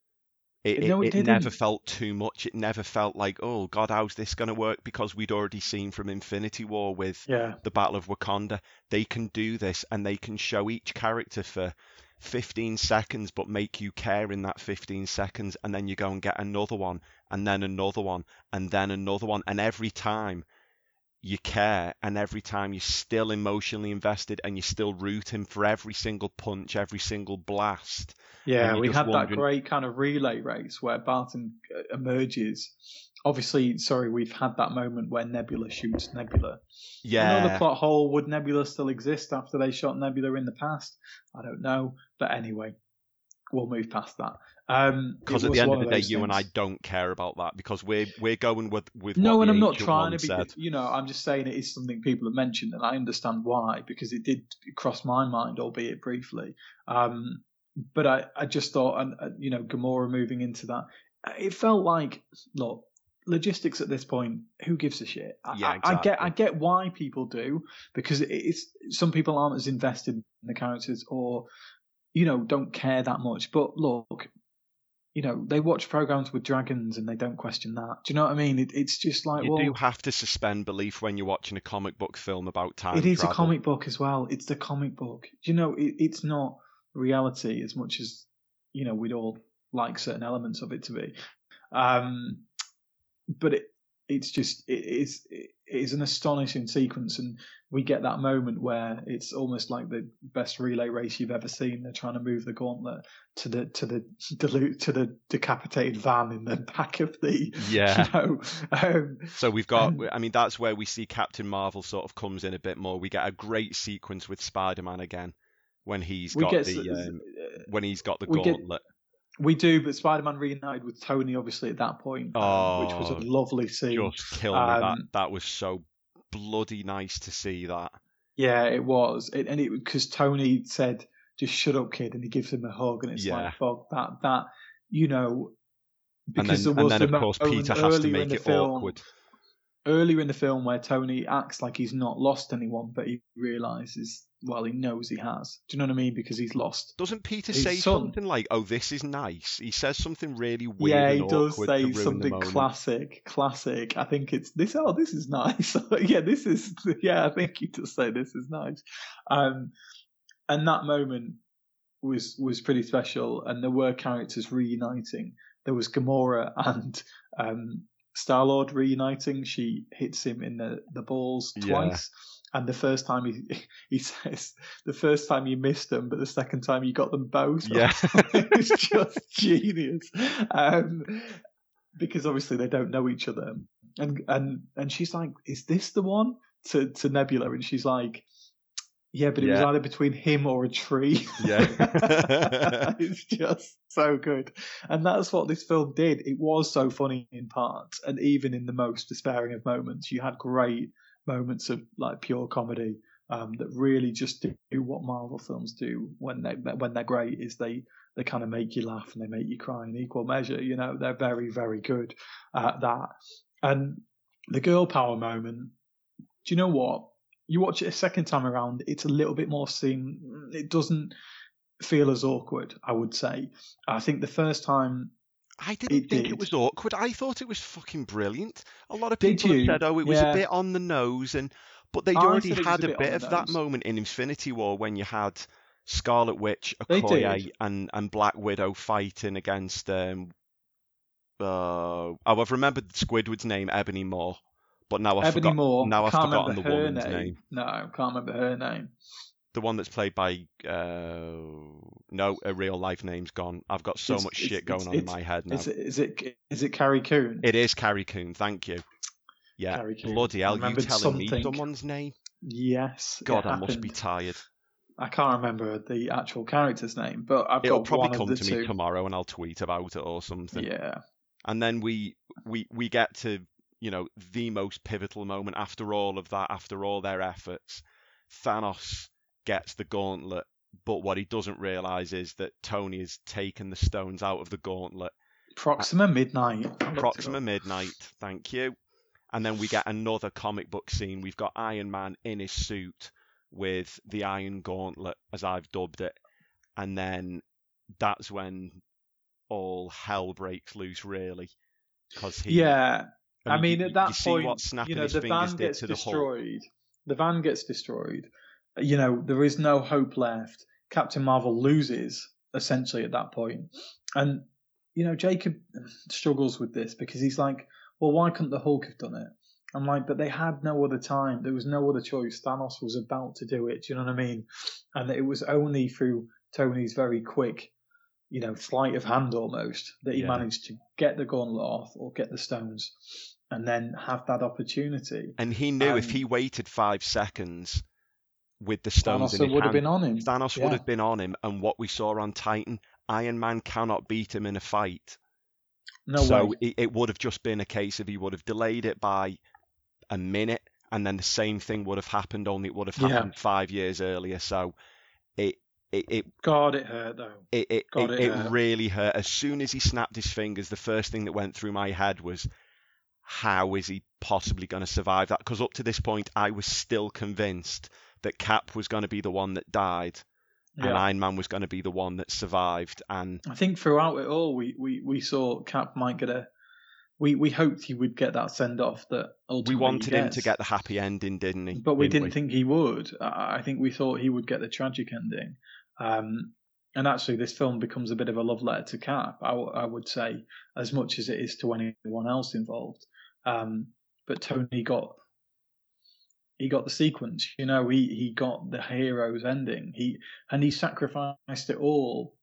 It, No, it, it it never felt too much. It never felt like, oh God, how's this going to work? Because we'd already seen from Infinity War with Yeah, the Battle of Wakanda, they can do this and they can show each character for 15 seconds, but make you care in that 15 seconds, and then you go and get another one, and then another one, and then another one, and every time you care, and every time you're still emotionally invested, and you're still rooting for every single punch, every single blast. yeah. We had that great kind of relay race where Barton uh, emerges. Obviously, sorry, we've had that moment where Nebula shoots Nebula. Yeah. Another plot hole. Would Nebula still exist after they shot Nebula in the past? I don't know. But anyway, we'll move past that. Um, because it at the end of the day, you and I don't care about that because we're we're going with with No, and I'm not trying to be. said. You know, I'm just saying it is something people have mentioned, and I understand why because it did cross my mind, albeit briefly. Um, but I, I just thought, and uh, you know, Gamora moving into that, it felt like, look, logistics at this point, who gives a shit? I, Yeah, I, I get, I get why people do because it's some people aren't as invested in the characters or, you know, don't care that much. But look, you know, they watch programs with dragons and they don't question that. Do you know what I mean? It, it's just like, You well, do have to suspend belief when you're watching a comic book film about time it is travel. a comic book as well. It's the comic book. Do you know, it, it's not reality as much as, you know, we'd all like certain elements of it to be. Um, but it, it's just, it is, it is an astonishing sequence. And we get that moment where it's almost like the best relay race you've ever seen. They're trying to move the gauntlet to the, to the, dilute, to the decapitated van in the [LAUGHS] back of the, Yeah. you know, um, So we've got, I mean, that's where we see Captain Marvel sort of comes in a bit more. We get a great sequence with Spider-Man again when he's got the um, when he's got the get- gauntlet. We do, but Spider-Man reunited with Tony obviously at that point, um, which was Oh, a lovely scene. Just kill me. that Um, that was so bloody nice to see that. Yeah, it was, it, and it because Tony said, "Just shut up, kid," and he gives him a hug, and it's Yeah. like, "Fuck that!" That you know, And because then, there was and then of course Peter has to make it film, awkward. Earlier in the film, where Tony acts like he's not lost anyone, but he realizes, well, he knows he has. Do you know what I mean? Because he's lost. Doesn't Peter say son. something like, "Oh, this is nice"? He says something really weird yeah, he does say something classic, classic. I think it's this. Oh, this is nice. [LAUGHS] yeah, this is. Yeah, I think he does say this is nice. Um, and that moment was was pretty special, and there were characters reuniting. There was Gamora and um, Star Lord reuniting. She hits him in the the balls Yeah. twice. And the first time he [LAUGHS] he says the first time you missed them, but the second time you got them both. Yeah. [LAUGHS] it's just genius. Um, because obviously they don't know each other. And and and she's like, "Is this the one?" To to Nebula, and she's like, "Yeah, but it was either between him or a tree." Yeah. [LAUGHS] it's just so good, and that's what this film did. It was so funny in parts, and even in the most despairing of moments, you had great moments of like pure comedy um, that really just do what Marvel films do when they when they're great. Is they they kind of make you laugh and they make you cry in equal measure. You know, they're very very good at that. And the girl power moment. Do you know what? You watch it a second time around, it's a little bit more seam. It doesn't feel as awkward. I would say. I think the first time I didn't It think did. it was awkward. I thought it was fucking brilliant. A lot of people have said, "Oh, it was Yeah. a bit on the nose," and but they'd I already said it was had a bit bit, of that moment in Infinity War when you had Scarlet Witch, Okoye, and and Black Widow fighting against. Um, uh, oh, I've remembered Squidward's name, Ebony Maw, but now I've Ebony forgot, Maw. now I've forgotten the woman's name. name. No, can't remember her name. The one that's played by uh, no, a real life name's gone. I've got so It's- much it's- shit going on in my head now. Is it is it is it Carrie Coon? It is Carrie Coon, thank you. Yeah, Carrie Coon. bloody hell, you telling me someone's name? Yes. God, I must be tired. I can't remember the actual character's name, but I've It'll got probably one come of the to two. me tomorrow and I'll tweet about it or something. Yeah. And then we we we get to, you know, the most pivotal moment after all of that, after all their efforts. Thanos gets the gauntlet, but what he doesn't realize is that Tony has taken the stones out of the gauntlet Proxima Midnight. Proxima Midnight, thank you. And then we get another comic book scene. We've got Iron Man in his suit with the Iron Gauntlet, as I've dubbed it. And then that's when all hell breaks loose, really. Because he. Yeah. I mean, you, at that you see point, what snapping you know, his the fingers van did gets to the Hulk. destroyed. The van gets destroyed. You know, there is no hope left. Captain Marvel loses essentially at that point, and you know Jacob [SIGHS] struggles with this because he's like, well, why couldn't the Hulk have done it? I'm like, but they had no other time. There was no other choice. Thanos was about to do it. Do you know what I mean? And it was only through Tony's very quick, you know, sleight of hand almost that he Yeah. managed to get the gauntlet off or get the stones, and then have that opportunity. And he knew if he waited five seconds with the stones Thanos in his would have been on him. Thanos Yeah. would have been on him. And what we saw on Titan, Iron Man cannot beat him in a fight. No so way. it, it would have just been a case of he would have delayed it by a minute, and then the same thing would have happened, only it would have Yeah. happened five years earlier. So it it it God, it hurt though. it, it, God, it, it it hurt. really hurt. As soon as he snapped his fingers, the first thing that went through my head was, how is he possibly going to survive that? Because up to this point, I was still convinced that Cap was going to be the one that died, and Iron Man was going to be the one that survived. And I think throughout it all, we, we, we saw Cap might get a. We, we hoped he would get that send off that we ultimately he wanted him to get the happy ending, didn't he? but we Didn't didn't think he would. I I think we thought he would get the tragic ending. Um, and actually, this film becomes a bit of a love letter to Cap. I, w- I would say, as much as it is to anyone else involved. Um, but Tony got he got the sequence. You know, he he got the hero's ending. He and he sacrificed it all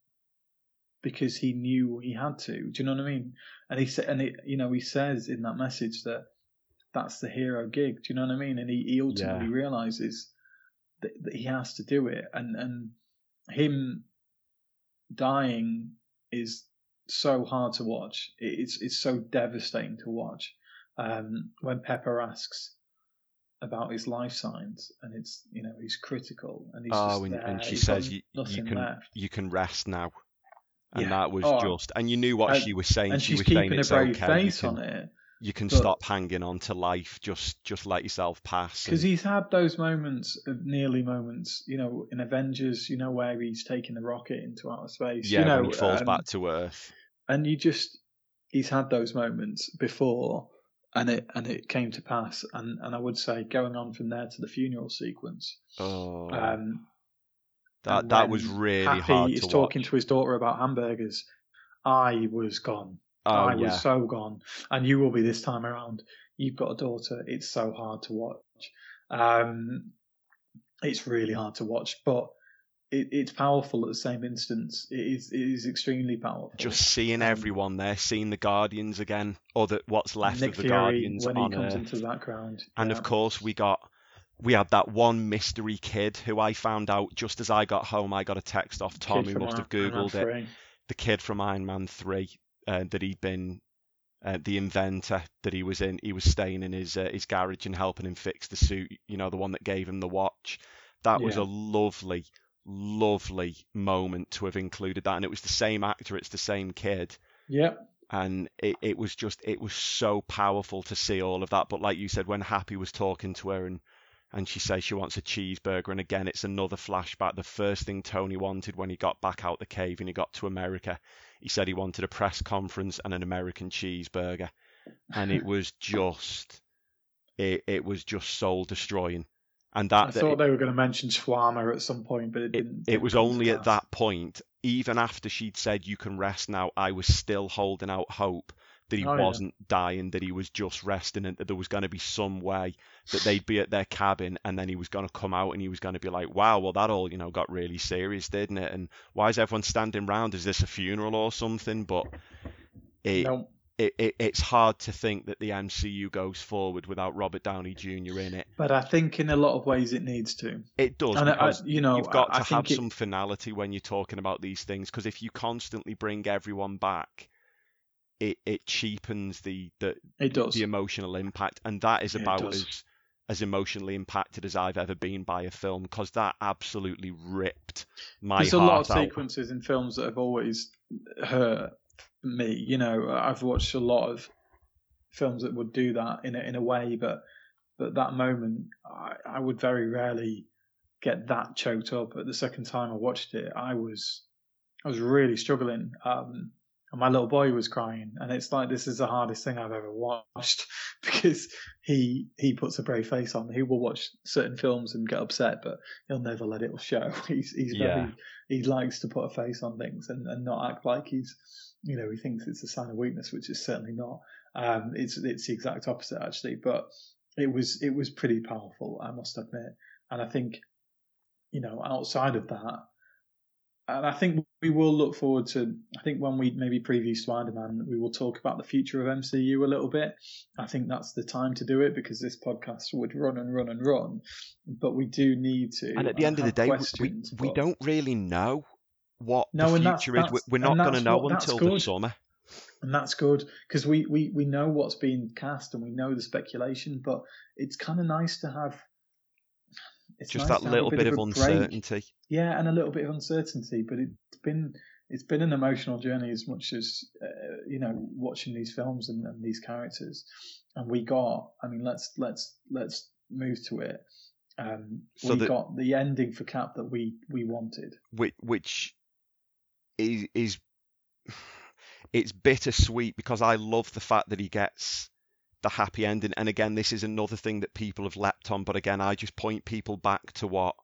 because he knew he had to. Do you know what I mean? And he said, and it, you know, he says in that message that that's the hero gig. Do you know what I mean? And he, he ultimately realizes that, that he has to do it, and and him dying is so hard to watch. It's it's so devastating to watch. Um, when Pepper asks about his life signs, and it's you know he's critical, and he's Oh, just and, and she he's says you, you can left. you can rest now, and Yeah. that was Oh, just. And you knew what and- she was saying. and she she's was saying keeping a it's brave okay. face can, on it. You can but- stop hanging on to life. Just just let yourself pass. Because he's had those moments of nearly moments, you know, in Avengers, you know, where he's taking the rocket into outer space. yeah, you know, when he falls um, back to earth. and you just he's had those moments before, and it and it came to pass. And and I would say going on from there to the funeral sequence, Oh, um, that that was really Happy hard is to talking watch. to his daughter about hamburgers. I was gone. Oh I yeah, was so gone, and you will be this time around. You've got a daughter. It's so hard to watch. Um, it's really hard to watch, but it, it's powerful at the same instance. It is it is extremely powerful. just seeing everyone there, seeing the Guardians again, or the, what's left Nick of the Fury Guardians when on he comes Earth. into the background, And yeah. of course, we got we had that one mystery kid who I found out just as I got home. I got a text off Tom, who must have Iron Man googled it. The kid from Iron Man Three, uh, that he'd been uh, the inventor that he was in. He was staying in his uh, his garage and helping him fix the suit. You know, the one that gave him the watch. That was a lovely, lovely moment to have included that. And it was the same actor. It's the same kid. Yeah, and it, it was just it was so powerful to see all of that. But like you said when happy was talking to her and and she says she wants a cheeseburger and again it's another flashback. The first thing tony wanted when he got back out the cave and he got to america he said he wanted a press conference and an american cheeseburger. And it was just it, it was just soul destroying and that I thought they were going to mention shawarma at some point, but it it, didn't. it was only at that point, even after she'd said you can rest now, I was still holding out hope that he Oh, wasn't dying, that he was just resting, and that there was going to be some way that they'd be at their cabin, and then he was going to come out and he was going to be like, "Wow, well that all you know got really serious, didn't it? And why is everyone standing round? Is this a funeral or something?" But it, No, it, it it's hard to think that the MCU goes forward without Robert Downey Jr. in it. but I think in a lot of ways it needs to. It does And I, you know, you've got I, to I have it- some finality when you're talking about these things because if you constantly bring everyone back it it cheapens the the, It does. the emotional impact and that is about as as emotionally impacted as I've ever been by a film because that absolutely ripped my There's a lot of out. sequences in films that have always hurt me. You know, I've watched a lot of films that would do that in a, in a way, but but that moment, I, I would very rarely get that choked up. But the second time I watched it, I was I was really struggling. Um, and my little boy was crying, and it's like this is the hardest thing I've ever watched [LAUGHS] because he he puts a brave face on. He will watch certain films and get upset, but he'll never let it [LAUGHS] show. He's he's Yeah. very he likes to put a face on things and, and not act like he's you know he thinks it's a sign of weakness, which is certainly not. Um, it's it's the exact opposite actually, but it was it was pretty powerful, I must admit, and I think you know outside of that and I think we will look forward to. I think when we maybe preview Spider Man, we will talk about the future of MCU a little bit. I think that's the time to do it because this podcast would run and run and run. But we do need to. And at the end of the day, we, we, we but- don't really know what No, the and that's- future is. That's- We're not going to know what- until the summer. and that's good because we, we we know what's being cast and we know the speculation. But it's kind of nice to have. It's Just nice that to have a little bit of a break. uncertainty. Yeah, and a little bit of uncertainty, but it's been it's been an emotional journey as much as uh, you know watching these films and, and these characters. And we got, I mean, let's let's let's move to it. Um, So we the- got the ending for Cap that we we wanted. which, which is, is it's bittersweet because I love the fact that he gets the happy ending. And again, this is another thing that people have leapt on. But again, I just point people back to what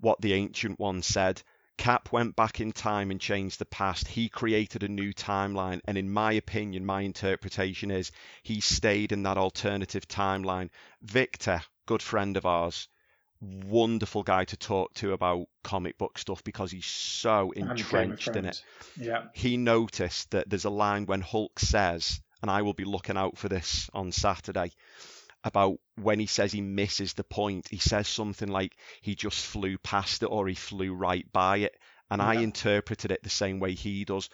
what the ancient one said. Cap went back in time and changed the past. He created a new timeline, and in my opinion, my interpretation is he stayed in that alternative timeline. Victor, good friend of ours, wonderful guy to talk to about comic book stuff because he's so and Game of entrenched in it. Yeah, He noticed that there's a line when Hulk says, and I will be looking out for this on Saturday, about when he says he misses the point. He says something like he just flew past it or he flew right by it. And I interpreted it the same way he does.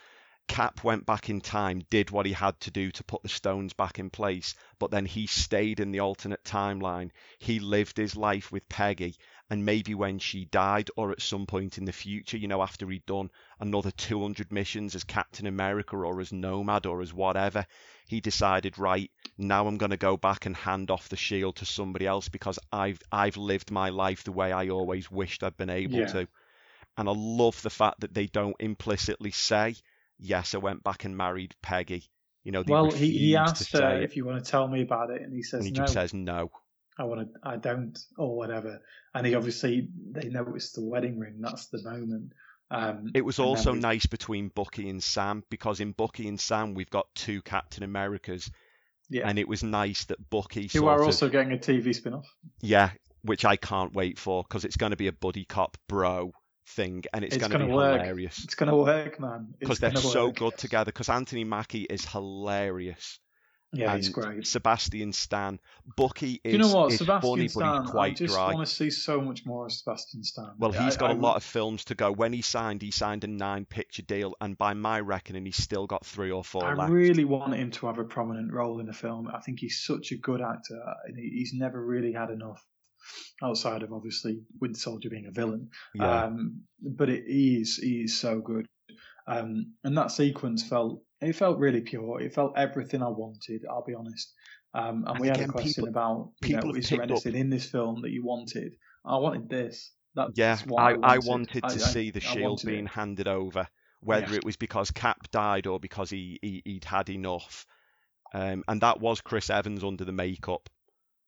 Cap went back in time, did what he had to do to put the stones back in place, but then he stayed in the alternate timeline. He lived his life with Peggy, and maybe when she died, or at some point in the future, you know, after he'd done another 200 missions as Captain America or as Nomad or as whatever, he decided, right, now I'm going to go back and hand off the shield to somebody else because I've I've lived my life the way I always wished I'd been able Yeah. to. And I love the fact that they don't implicitly say, yes, I went back and married Peggy. You know, well, he, he asked her if you want to tell me about it, and he says and he no. just says no. I want to, I don't, or whatever. And he obviously they noticed the wedding ring. That's the moment. Um, It was also we- nice between Bucky and Sam because in Bucky and Sam we've got two Captain Americas, yeah, and it was nice that Bucky who are of also getting a TV spin-off. yeah, which I can't wait for because it's going to be a buddy cop bro thing, and it's, It's going to be work. hilarious It's gonna work, man. Because they're so work. good together. Because Anthony Mackie is hilarious. Yeah, he's great. Sebastian Stan, Bucky is, Do you know what, is Sebastian funny, Stan? but he's quite I just dry. want to see so much more of Sebastian Stan. Well, he's got I a lot of films to go. When he signed, he signed a nine-picture deal, and by my reckoning, he's still got three or four I left. really want him to have a prominent role in the film. I think he's such a good actor, and he- he's never really had enough outside of obviously Winter Soldier being a villain. Yeah. Um, but it is he is so good. Um, and that sequence felt it felt really pure. It felt everything I wanted. I'll be honest. Um, and, And we had a question people- about you people know, is there picked up- in this film that you wanted? I wanted this. That's Yeah, I, I, I wanted. wanted to I- see the shield wanted it. being handed over, whether Yeah. it was because Cap died or because he, he he'd had enough. Um, and that was Chris Evans under the makeup.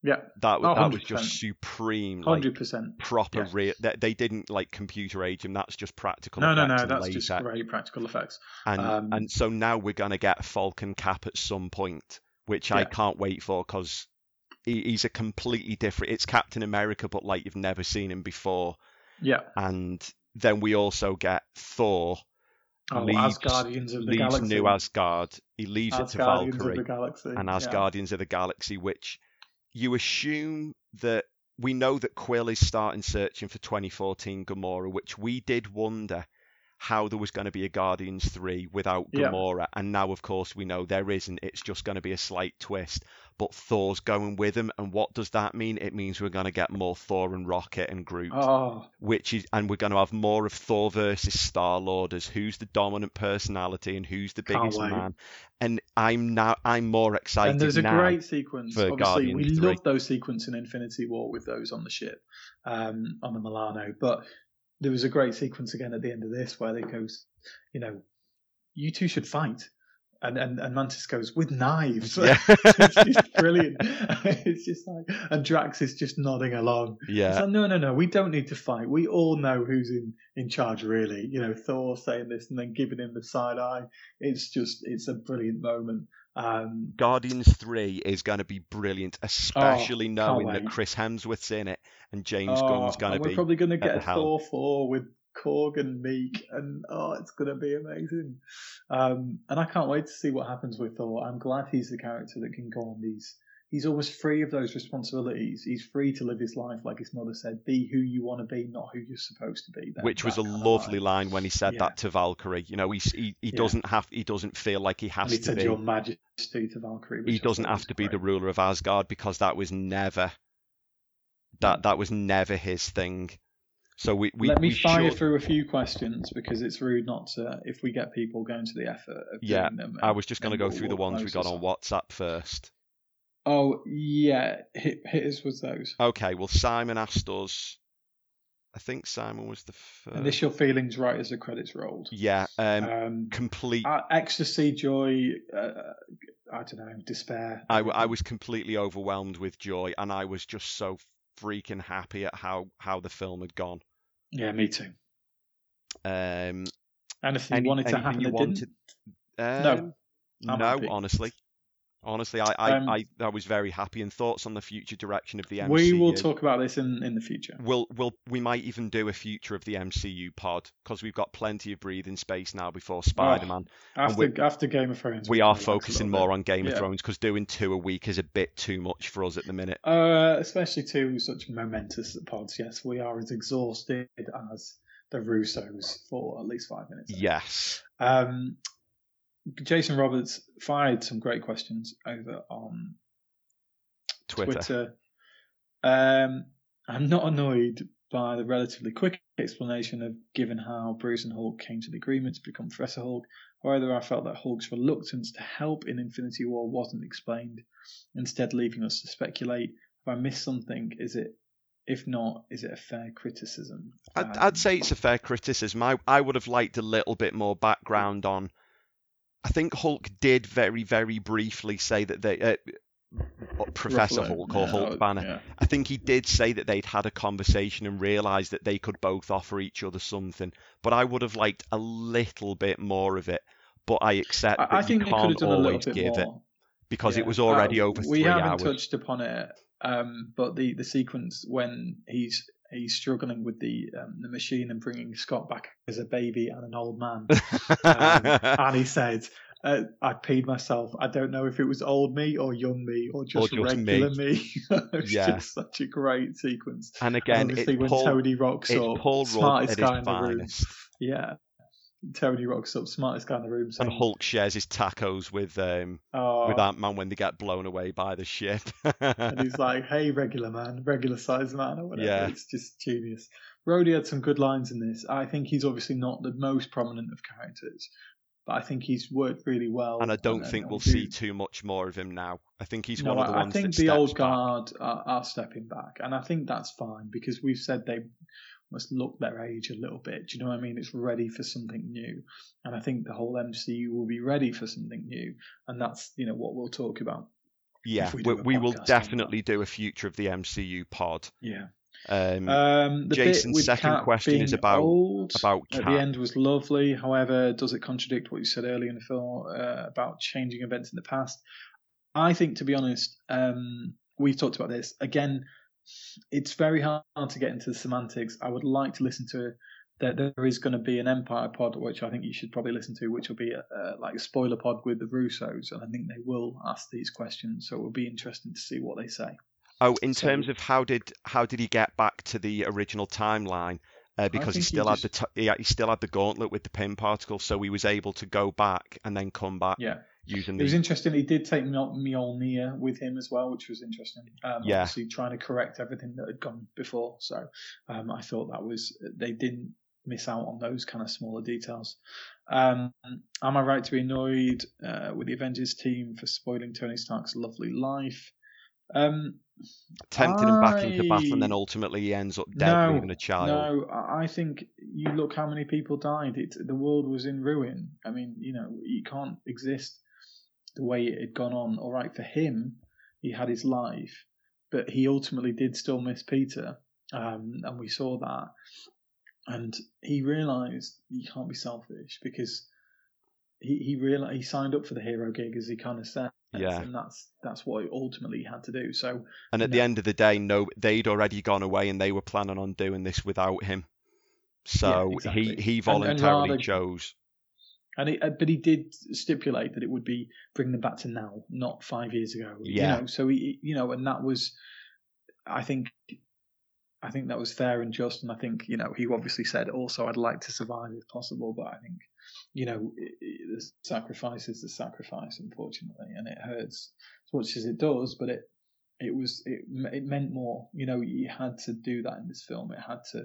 Yeah, That was Oh, that was just supreme, like hundred percent. proper yeah. real. They, they didn't like computer age him. That's just practical. No, no, no. and That's just great practical effects. And Um, and so now we're gonna get Falcon Cap at some point, which I can't wait for because he, he's a completely different. It's Captain America, but like you've never seen him before. Yeah. And then we also get Thor. Oh, leaves, Asgardians of the leaves Galaxy. New Asgard. He leaves it to Valkyrie the Galaxy. and yeah. Asgardians of the Galaxy, which you assume that we know that Quill is starting searching for 2014 Gamora, which we did wonder how there was going to be a Guardians 3 without Yeah. Gamora, and now, of course, we know there isn't. It's just going to be a slight twist. But Thor's going with him, and what does that mean? It means we're going to get more Thor and Rocket and Groot, Oh, which is, and we're going to have more of Thor versus Star Lord as who's the dominant personality and who's the biggest man. And I'm now, I'm more excited and there's a great sequence. for Obviously, we Guardians 3. love those sequences in Infinity War with those on the ship, um, on the Milano. But there was a great sequence again at the end of this where they goes, you know, you two should fight. And, and, and Mantis goes with knives. Yeah. [LAUGHS] it's just brilliant. [LAUGHS] it's just like, and Drax is just nodding along. Yeah, like, no, no, no, we don't need to fight. We all know who's in, in charge, really. You know, Thor saying this and then giving him the side eye. It's just, it's a brilliant moment. Um, Guardians 3 is going to be brilliant, especially can't knowing that. Chris Hemsworth's in it and James oh, Gunn's going to we're probably going to get helm. Thor 4 with Korg and Miek, and oh, it's going to be amazing. Um, and I can't wait to see what happens with Thor. I'm glad he's the character that can go on these. He's almost free of those responsibilities. He's free to live his life, like his mother said, be who you want to be, not who you're supposed to be. That- Which was a lovely line. line when he said Yeah. that to Valkyrie. You know, he's, he he Yeah. doesn't have he doesn't feel like he has he to said, be. Your Majesty to Valkyrie. He doesn't have to be the ruler of Asgard because that was never that that was never his thing. So we we Let me we fire should- through a few questions because it's rude not to. If we get people going to the effort of Yeah, them, I was just going to go through the ones we got on. WhatsApp first. Oh yeah, hit, hit us with those. Okay, well Simon asked us. I think Simon was the first. Initial feelings right as the credits rolled. Yeah, um, Um, complete. uh, ecstasy, joy. Uh, I don't know, despair. I, I was completely overwhelmed with joy, and I was just so freaking happy at how how the film had gone. Yeah, me too. Um, Anything any- you wanted to happen you wanted? Um, I'm no, happy. honestly, honestly, I I, Um, I I was very happy. And thoughts on the future direction of the MCU? We will talk about this in, in the future. We'll, we'll, we might even do a future of the MCU pod because we've got plenty of breathing space now before Spider-Man. After after Game of Thrones, we are focusing more on Game of Thrones because doing two a week is a bit too much for us at the minute. Uh, especially two such momentous pods. Yes, we are as exhausted as the Russos for at least five minutes. Yes. Um, Jason Roberts fired some great questions over on Twitter. Twitter. Um, I'm not annoyed by the relatively quick explanation of given how Bruce and Hulk came to the agreement to become Professor Hulk. However, I felt that Hulk's reluctance to help in Infinity War wasn't explained, instead leaving us to speculate. If I missed something, is it? If not, is it a fair criticism? I'd, Um, I'd say it's a fair criticism. I, I would have liked a little bit more background on. I think Hulk did very, very briefly say that they. Uh, Professor Ruffalo, Hulk or Hulk oh, Banner. yeah. I think he did say that they'd had a conversation and realised that they could both offer each other something. But I would have liked a little bit more of it. But I accept I, that I you think could can't have done a little always give it because Yeah. it was already Uh, over We haven't hours. touched upon it, um, but the, the sequence when he's he's struggling with the um, the machine and bringing Scott back as a baby and an old man, [LAUGHS] um, and he said, uh, "I peed myself. I don't know if it was old me or young me or just, just regular me." [LAUGHS] it's Yeah. just such a great sequence. and And again, obviously, it's when Paul, Tony rocks it's up, Paul smartest guy in the room. Yeah, Tony rocks up, smartest guy in the room. And Hulk shares his tacos with um, oh, with Ant Man when they get blown away by the ship. and he's [LAUGHS] like, "Hey, regular man, regular size man, or whatever." Yeah. It's just genius. Rhodey had some good lines in this. I think he's obviously not the most prominent of characters, but I think he's worked really well. and I don't and- think we'll do- see too much more of him now. I think he's No, one of the I, I think that the old guard are, are stepping back, and I think that's fine because we've said they must look their age a little bit. Do you know what I mean? It's ready for something new, and I think the whole MCU will be ready for something new, and that's you know what we'll talk about. Yeah, we we, we will podcast on that. definitely do a future of the MCU pod. Yeah. Um, Um, the Jason's second Cap question is about- old about at the end was lovely. However, does it contradict what you said earlier in the film uh, about changing events in the past? I think, to be honest, um, we've talked about this again. It's very hard to get into the semantics. I would like to listen to. There, there is going to be an Empire pod, which I think you should probably listen to, which will be a, a, like a spoiler pod with the Russos, and I think they will ask these questions. So it will be interesting to see what they say. oh, in so- terms of how did how did he get back to the original timeline? uh, because he think he still had just- the t- he, he still had the gauntlet with the Pym particle, so he was able to go back and then come back Yeah. Using It was interesting. He did take Mjol- Mjolnir with him as well, which was interesting. Um, Yeah. Obviously, trying to correct everything that had gone before. So um, I thought that was they didn't miss out on those kind of smaller details. Um, am I right to be annoyed uh, with the Avengers team for spoiling Tony Stark's lovely life? Um, tempting him back into battle, and then ultimately he ends up dead, no, leaving a child. No, I I think you look how many people died. It, the world was in ruin. I mean, you know, you can't exist the way it had gone on. All right, for him, he had his life, but he ultimately did still miss Peter, um, and we saw that. And he realised you can't be selfish because he he realized he signed up for the hero gig as he kind of said, Yeah. and that's that's what he ultimately had to do. So And at the No. end of the day, no, they'd already gone away, and they were planning on doing this without him. So exactly. he And- he and voluntarily rather- chose. And he, uh, but he did stipulate that it would be bring them back to now, not five years ago. Yeah. You know, so he, you know, and that was, I think, I think that was fair and just. And I think, you know, he obviously said also I'd like to survive if possible, but I think, you know, the sacrifice is the sacrifice, unfortunately, and it hurts as much as it does. But it, it was, it, it meant more. You know, you had to do that in this film. It had to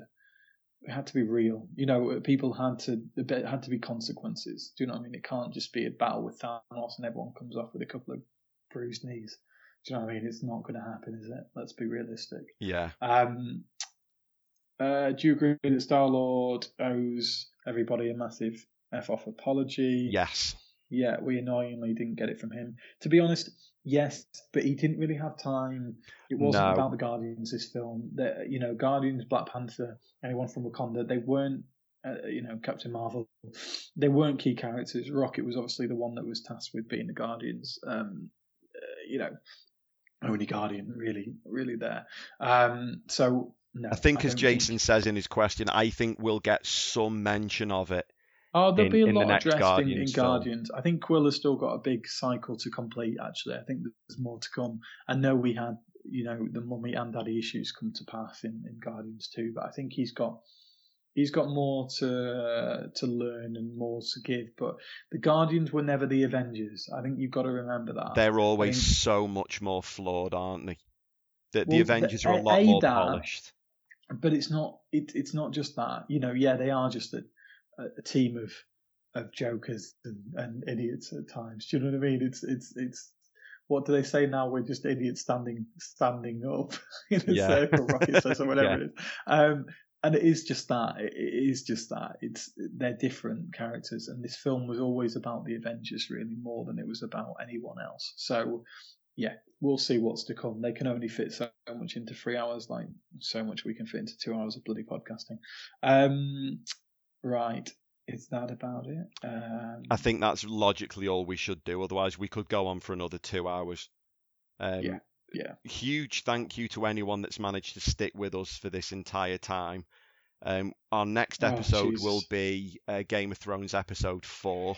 it had to be real. You know, people had to there had to be consequences. Do you know what I mean? It can't just be a battle with Thanos and everyone comes off with a couple of bruised knees. Do you know what I mean? It's not going to happen, is it? Let's be realistic. Yeah, Um, uh, do you agree that Star Lord owes everybody a massive f off apology? yes, Yeah, we annoyingly didn't get it from him. To be honest, yes, but he didn't really have time. It wasn't No. about the Guardians. This film, that you know, Guardians, Black Panther, anyone from Wakanda, they weren't. Uh, you know, Captain Marvel, they weren't key characters. Rocket was obviously the one that was tasked with being the Guardians. Um, uh, you know, only Guardian really, really there. Um, so no, I think as don't Jason says in his question, I think we'll get some mention of it. Oh, there'll in- be a lot addressed in, in Guardians I think Quill has still got a big cycle to complete. Actually, I think there's more to come. I know we had, you know, the mummy and daddy issues come to pass in, in Guardians 2, but I think he's got he's got more to to learn and more to give. But the Guardians were never the Avengers. I think you've got to remember that. They're always think- so much more flawed, aren't they? The, the Well, Avengers the- are a lot A- more that- polished. but it's not it, it's not just that you know yeah they are just a, a, team of of jokers and, and idiots at times do you know what i mean it's it's it's what do they say now we're just idiots standing standing up [LAUGHS] in a Yeah. circle rocket [LAUGHS] says or whatever Yeah. it is um and it is just that it, it is just that it's they're different characters and this film was always about the avengers really more than it was about anyone else so yeah, we'll see what's to come. They can only fit so much into three hours, like so much we can fit into two hours of bloody podcasting. Um, right, is that about it? Um, I think that's logically all we should do. Otherwise, we could go on for another two hours. Um, Yeah, yeah. Huge thank you to anyone that's managed to stick with us for this entire time. Um, our next Oh, episode will be uh, Game of Thrones episode four.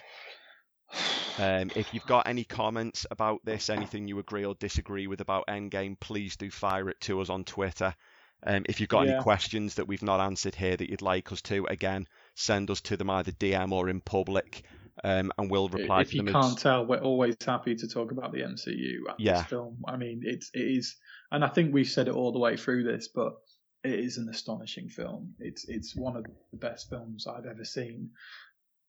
[SIGHS] Um, if you've got any comments about this, anything you agree or disagree with about Endgame, please do fire it to us on Twitter. Um, if you've got Yeah. any questions that we've not answered here that you'd like us to, again, send us to them either DM or in public, um, and we'll reply if to you can't tell, we're always happy to talk about the MCU and Yeah. this film. I mean, it's it is, and I think we've said it all the way through this, but it is an astonishing film. It's it's one of the best films I've ever seen.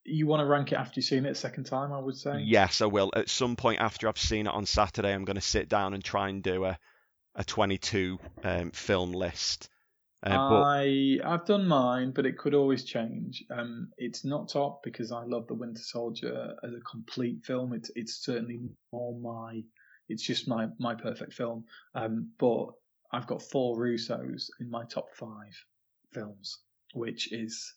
You want to rank it after you've seen it a second time? I would say. Yes, I will. At some point after I've seen it on Saturday, I'm going to sit down and try and do a a 22 um, film list. Uh, I I've done mine, but it could always change. Um, it's not top because I love The Winter Soldier as a complete film. It's it's certainly more my it's just my my perfect film. Um, but I've got four Russos in my top five films, which is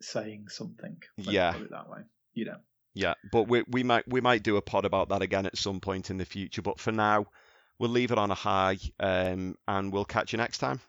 saying something. Yeah. put it that way. You know. yeah, but we we might we might do a pod about that again at some point in the future. But for now, we'll leave it on a high, um, and we'll catch you next time.